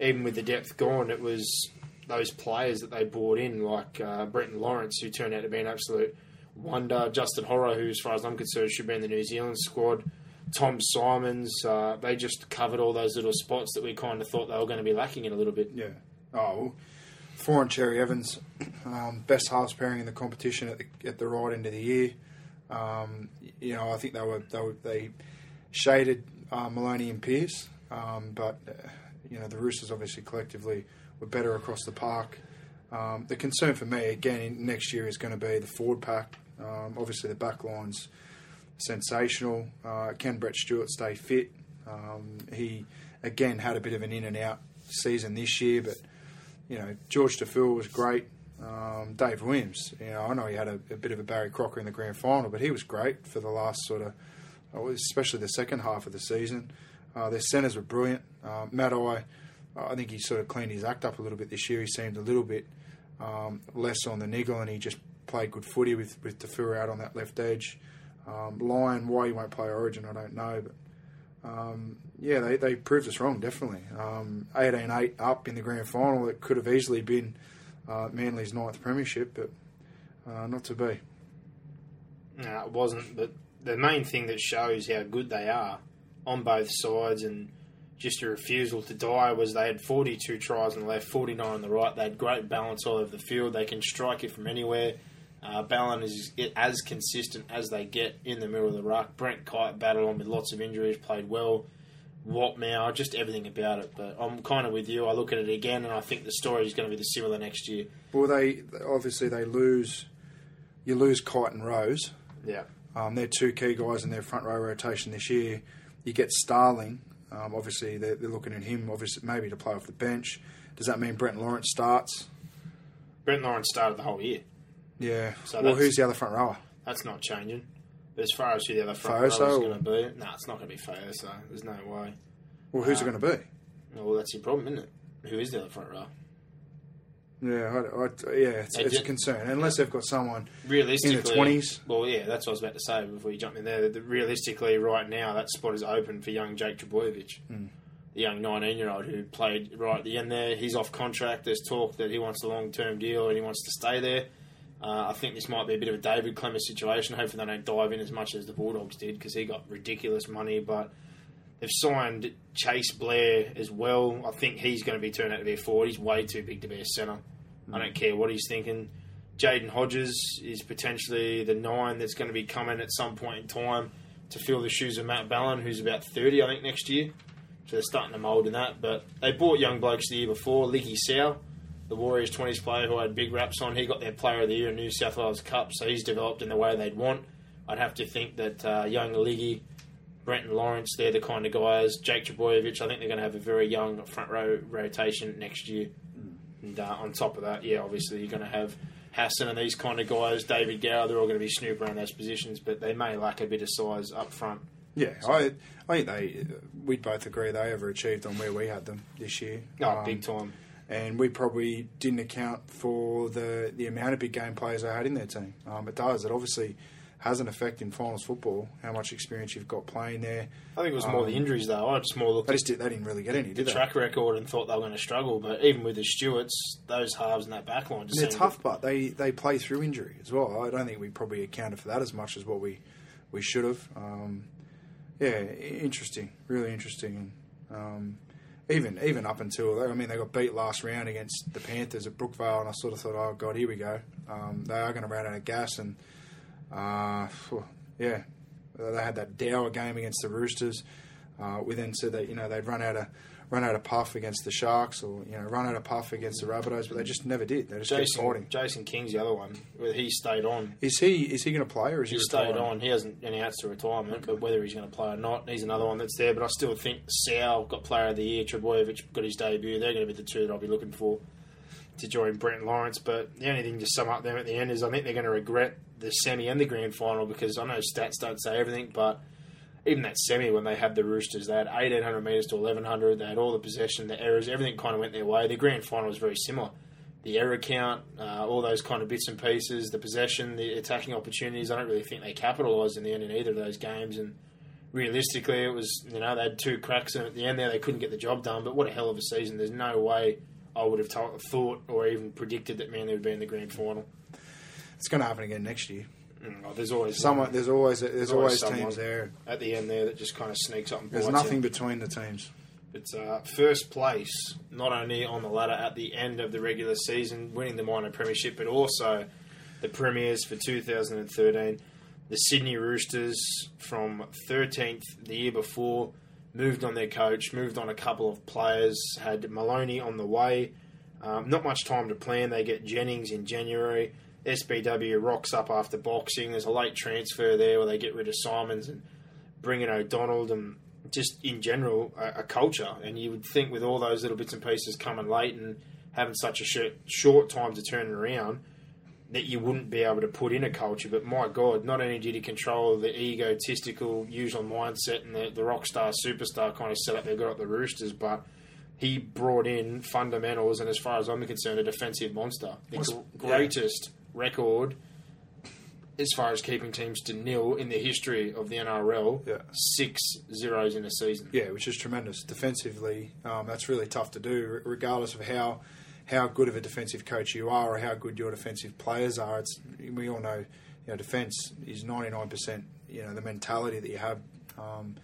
A: even with the depth gone, it was those players that they brought in, like uh, Brenton Lawrence, who turned out to be an absolute wonder. Justin Horo, who, as far as I'm concerned, should be in the New Zealand squad. Tom Symonds, uh, they just covered all those little spots that we kind of thought they were going to be lacking in a little bit.
B: Yeah. Oh, well, and Cherry Evans, um, best halves pairing in the competition at the at the right end of the year. Um, you know, I think they were they were, they shaded uh, Maloney and Pearce, um, but uh, you know the Roosters obviously collectively were better across the park. Um, the concern for me again next year is going to be the forward pack. Um, obviously, the back line's sensational. Uh, can Brett Stewart stay fit? Um, he again had a bit of an in and out season this year, but you know Jorge Taufua was great. Um, Dave Williams, you know, I know he had a, a bit of a Barry Crocker in the grand final, but he was great for the last sort of, uh, especially the second half of the season. Uh, their centres were brilliant. Uh, Matai, think he sort of cleaned his act up a little bit this year. He seemed a little bit um, less on the niggle, and he just played good footy with with Taufua out on that left edge. Um, Lyon, why he won't play Origin, I don't know, but um, yeah, they, they proved us wrong, definitely. Um, 18-8 up in the grand final, it could have easily been uh, Manly's ninth premiership, but uh, not to be.
A: No, it wasn't. But the main thing that shows how good they are on both sides and just a refusal to die was they had 42 tries on the left, 49 on the right. They had great balance all over the field. They can strike it from anywhere. Uh, Ballin is as consistent as they get in the middle of the ruck. Brent Kite battled on with lots of injuries, played well. What now? just everything about it. But I'm kind of with you. I look at it again, and I think the story is going to be the similar next year.
B: Well, they obviously they lose. You lose Kite and Rose.
A: Yeah.
B: Um, they're two key guys in their front row rotation this year. You get Starling. Um, obviously, they're, they're looking at him. Obviously, maybe to play off the bench. Does that mean Brent Lawrence starts?
A: Brent Lawrence started the whole year.
B: Yeah.
A: So
B: well, who's the other front rower?
A: That's not changing. But as far as who the other front row is going to be, no, it's not going to be Foso. There's no way.
B: Well, who's
A: Uh,
B: it going to be?
A: Well, that's your problem, isn't it? Who is the other front row?
B: Yeah, I, I, yeah, it's, it's a concern unless they've got someone
A: Realistically,
B: in the twenties.
A: Well, yeah, that's what I was about to say before you jump in there. That realistically, right now, that spot is open for young Jake Trbojevic,
B: Hmm.
A: the young 19-year-old who played right at the end there. He's off contract. There's talk that he wants a long-term deal and he wants to stay there. Uh, I think this might be a bit of a David Klemmer situation. Hopefully, they don't dive in as much as the Bulldogs did because he got ridiculous money. But They've signed Chase Blair as well. I think he's going to be turned out to be a forward. He's way too big to be a centre. I don't care what he's thinking. Jayden Hodges is potentially the nine that's going to be coming at some point in time to fill the shoes of Matt Ballin, who's about 30, I think, next year. So they're starting to mould in that. But they bought young blokes the year before. Licky Sow, the Warriors 20s player who had big raps on, he got their player of the year in New South Wales Cup, so he's developed in the way they'd want. I'd have to think that uh, young Liggy, Brenton Lawrence, they're the kind of guys. Jake Trbojevic, I think they're going to have a very young front row rotation next year. And uh, on top of that, yeah, obviously you're going to have Hassan and these kind of guys, David Gower, they're all going to be snooping around those positions, but they may lack a bit of size up front.
B: Yeah, I, I think they we'd both agree they overachieved on where we had them this year.
A: Oh,
B: Um,
A: big time.
B: and we probably didn't account for the the amount of big game players they had in their team. Um, it does. It obviously has an effect in finals football. How much experience you've got playing there.
A: I think it was more the injuries, though. I just more looked
B: They just did, they didn't really get any,
A: the
B: did they?
A: track record and thought they were going to struggle, but even with the Stewarts, those halves and that back line just
B: they're tough, but they, they play through injury as well. I don't think we probably accounted for that as much as what we we should have. Um, yeah, interesting, really interesting. Um, even even up until I mean, they got beat last round against the Panthers at Brookvale, and I sort of thought, oh god, here we go. Um, they are going to run out of gas, and uh, yeah, they had that Dower game against the Roosters. Uh, we then said that you know they'd run out of run out of puff against the Sharks, or you know run out of puff against the Rabbitohs, but they just never did. They just kept
A: Jason,
B: fighting.
A: Jason King's the other one. Whether he stayed on,
B: Is he is he going to play or is he,
A: he stayed on. He hasn't announced to retirement, but whether he's going to play or not, he's another one that's there. But I still think Sal got Player of the Year, Trbojevic got his debut. They're going to be the two that I'll be looking for to join Brent Lawrence. But the only thing to sum up them at the end is I think they're going to regret the semi and the grand final because I know stats don't say everything, but even that semi when they had the Roosters, they had 1800 metres to 1100. They had all the possession, the errors, everything kind of went their way. The grand final was very similar. The error count, uh, all those kind of bits and pieces, the possession, the attacking opportunities. I don't really think they capitalised in the end in either of those games. And realistically, it was you know they had two cracks and at the end there they couldn't get the job done. But what a hell of a season! There's no way I would have told, thought or even predicted that Manly would be in the grand final.
B: It's going to happen again next year.
A: Mm, oh, there's always
B: Someone there's always there's,
A: always
B: always, teams there.
A: at the end there that just kind of sneaks up and
B: There's nothing between the teams.
A: It's uh, first place, not only on the ladder at the end of the regular season, winning the minor premiership, but also the premiers for 2013. The Sydney Roosters from 13th the year before moved on their coach, moved on a couple of players, had Maloney on the way. Um, not much time to plan. They get Jennings in January. SBW rocks up after boxing. There's a late transfer there where they get rid of Symonds and bring in O'Donnell and just in general a, a culture. And you would think with all those little bits and pieces coming late and having such a short, short time to turn it around, that you wouldn't be able to put in a culture. But my God, not only did he control the egotistical usual mindset and the, the rock star superstar kind of setup they've got at the Roosters, but he brought in fundamentals and, as far as I'm concerned, a defensive monster. The greatest record as far as keeping teams to nil in the history of the NRL.
B: Yeah.
A: Six zeros in a season.
B: Yeah, which is tremendous. Defensively, um, that's really tough to do, regardless of how how good of a defensive coach you are or how good your defensive players are. It's we all know, you know, defense is ninety nine percent. You know, the mentality that you have, um,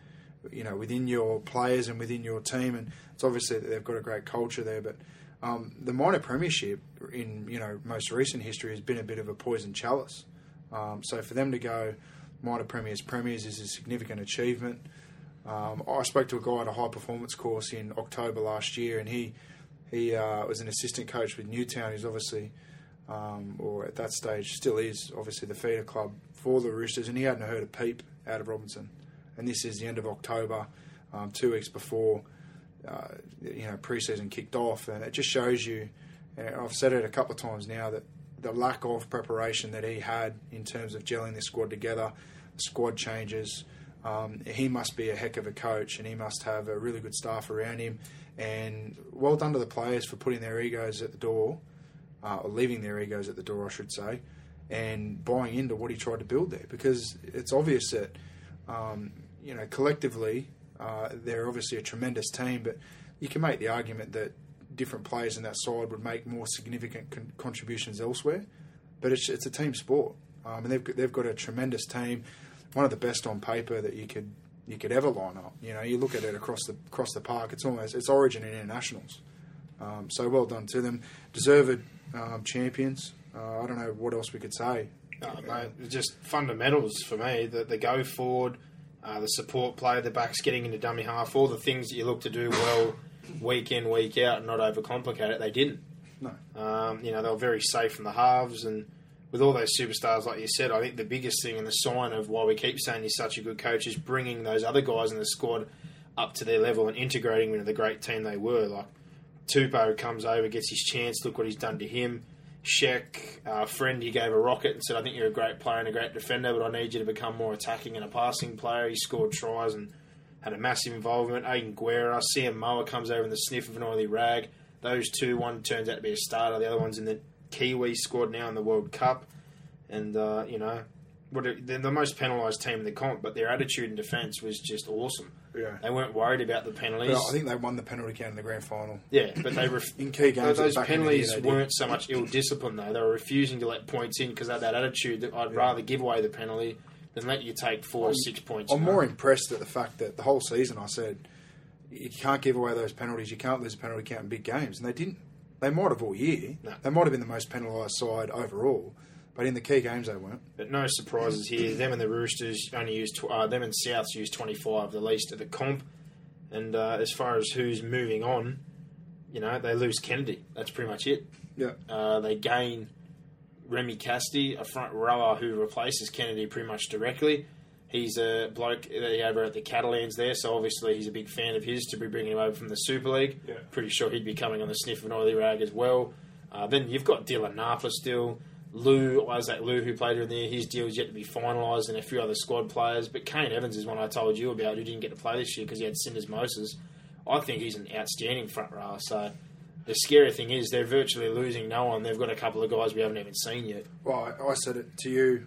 B: you know, within your players and within your team, and it's obviously that they've got a great culture there, but. Um, the minor premiership in you know most recent history has been a bit of a poison chalice. Um, so for them to go minor premiers premiers is a significant achievement. Um, I spoke to a guy at a high performance course in October last year, and he he uh, was an assistant coach with Newtown. He's obviously, um, or at that stage, still is obviously the feeder club for the Roosters, and he hadn't heard a peep out of Robinson. And this is the end of October, um, two weeks before uh, you know preseason kicked off, and it just shows you. And I've said it a couple of times now that the lack of preparation that he had in terms of gelling this squad together, squad changes. Um, he must be a heck of a coach, and he must have a really good staff around him. And well done to the players for putting their egos at the door, uh, or leaving their egos at the door, I should say, and buying into what he tried to build there. Because it's obvious that um, you know collectively uh, they're obviously a tremendous team, but you can make the argument that different players in that side would make more significant con- contributions elsewhere. But it's, it's a team sport, um, and they've they've got a tremendous team, one of the best on paper that you could you could ever line up. You know, you look at it across the across the park. It's almost it's Origin and internationals. Um, so well done to them, deserved um, champions. Uh, I don't know what else we could say.
A: No, mate, just fundamentals for me. The, the go forward, uh, the support play, the backs getting into dummy half, all the things that you look to do well week in, week out, and not overcomplicate it. They didn't.
B: No.
A: Um, you know, they were very safe from the halves, and with all those superstars, like you said, I think the biggest thing and the sign of why we keep saying he's such a good coach is bringing those other guys in the squad up to their level and integrating them into the great team they were. Like Tupou comes over, gets his chance. Look what he's done to him. Sheck, uh, friend, he gave a rocket and said, "I think you're a great player and a great defender, but I need you to become more attacking and a passing player." He scored tries and had a massive involvement. Aidan Guerra, Sam Moa comes over in the sniff of an oily rag. Those two, one turns out to be a starter, the other one's in the Kiwi squad now in the World Cup, and uh, you know, what are, they're the most penalised team in the comp, but their attitude in defence was just awesome.
B: Yeah.
A: They weren't worried about the penalties.
B: But I think they won the penalty count in the grand final.
A: Yeah, but they ref-
B: In key games
A: Those
B: back in the
A: penalties
B: year,
A: weren't so much ill discipline though; they were refusing to let points in because they had that attitude that I'd rather give away the penalty than let you take four or six points.
B: I'm more impressed at the fact that the whole season I said you can't give away those penalties. You can't lose a penalty count in big games, and they didn't. They might have all year.
A: No.
B: They might have been the most penalised side overall, but in the key games they weren't.
A: But no surprises here. Them and the Roosters only used tw- uh, them and Souths used twenty five, the least of the comp. And uh, as far as who's moving on, you know they lose Kennedy. That's pretty much it.
B: Yeah.
A: Uh, they gain Remi Casty, a front rower who replaces Kennedy pretty much directly. He's a bloke that over at the Catalans there, so obviously he's a big fan of his to be bringing him over from the Super League.
B: Yeah.
A: Pretty sure he'd be coming on the sniff of an oily rag as well. Uh, then you've got Dylan Napa still. Liu, Isaac Liu, who played in there, his deal is yet to be finalised, and a few other squad players. But Kane Evans is one I told you about who didn't get to play this year because he had syndesmosis. I think he's an outstanding front rower. So the scary thing is they're virtually losing no one. They've got a couple of guys we haven't even seen yet.
B: Well, I, I said it to you.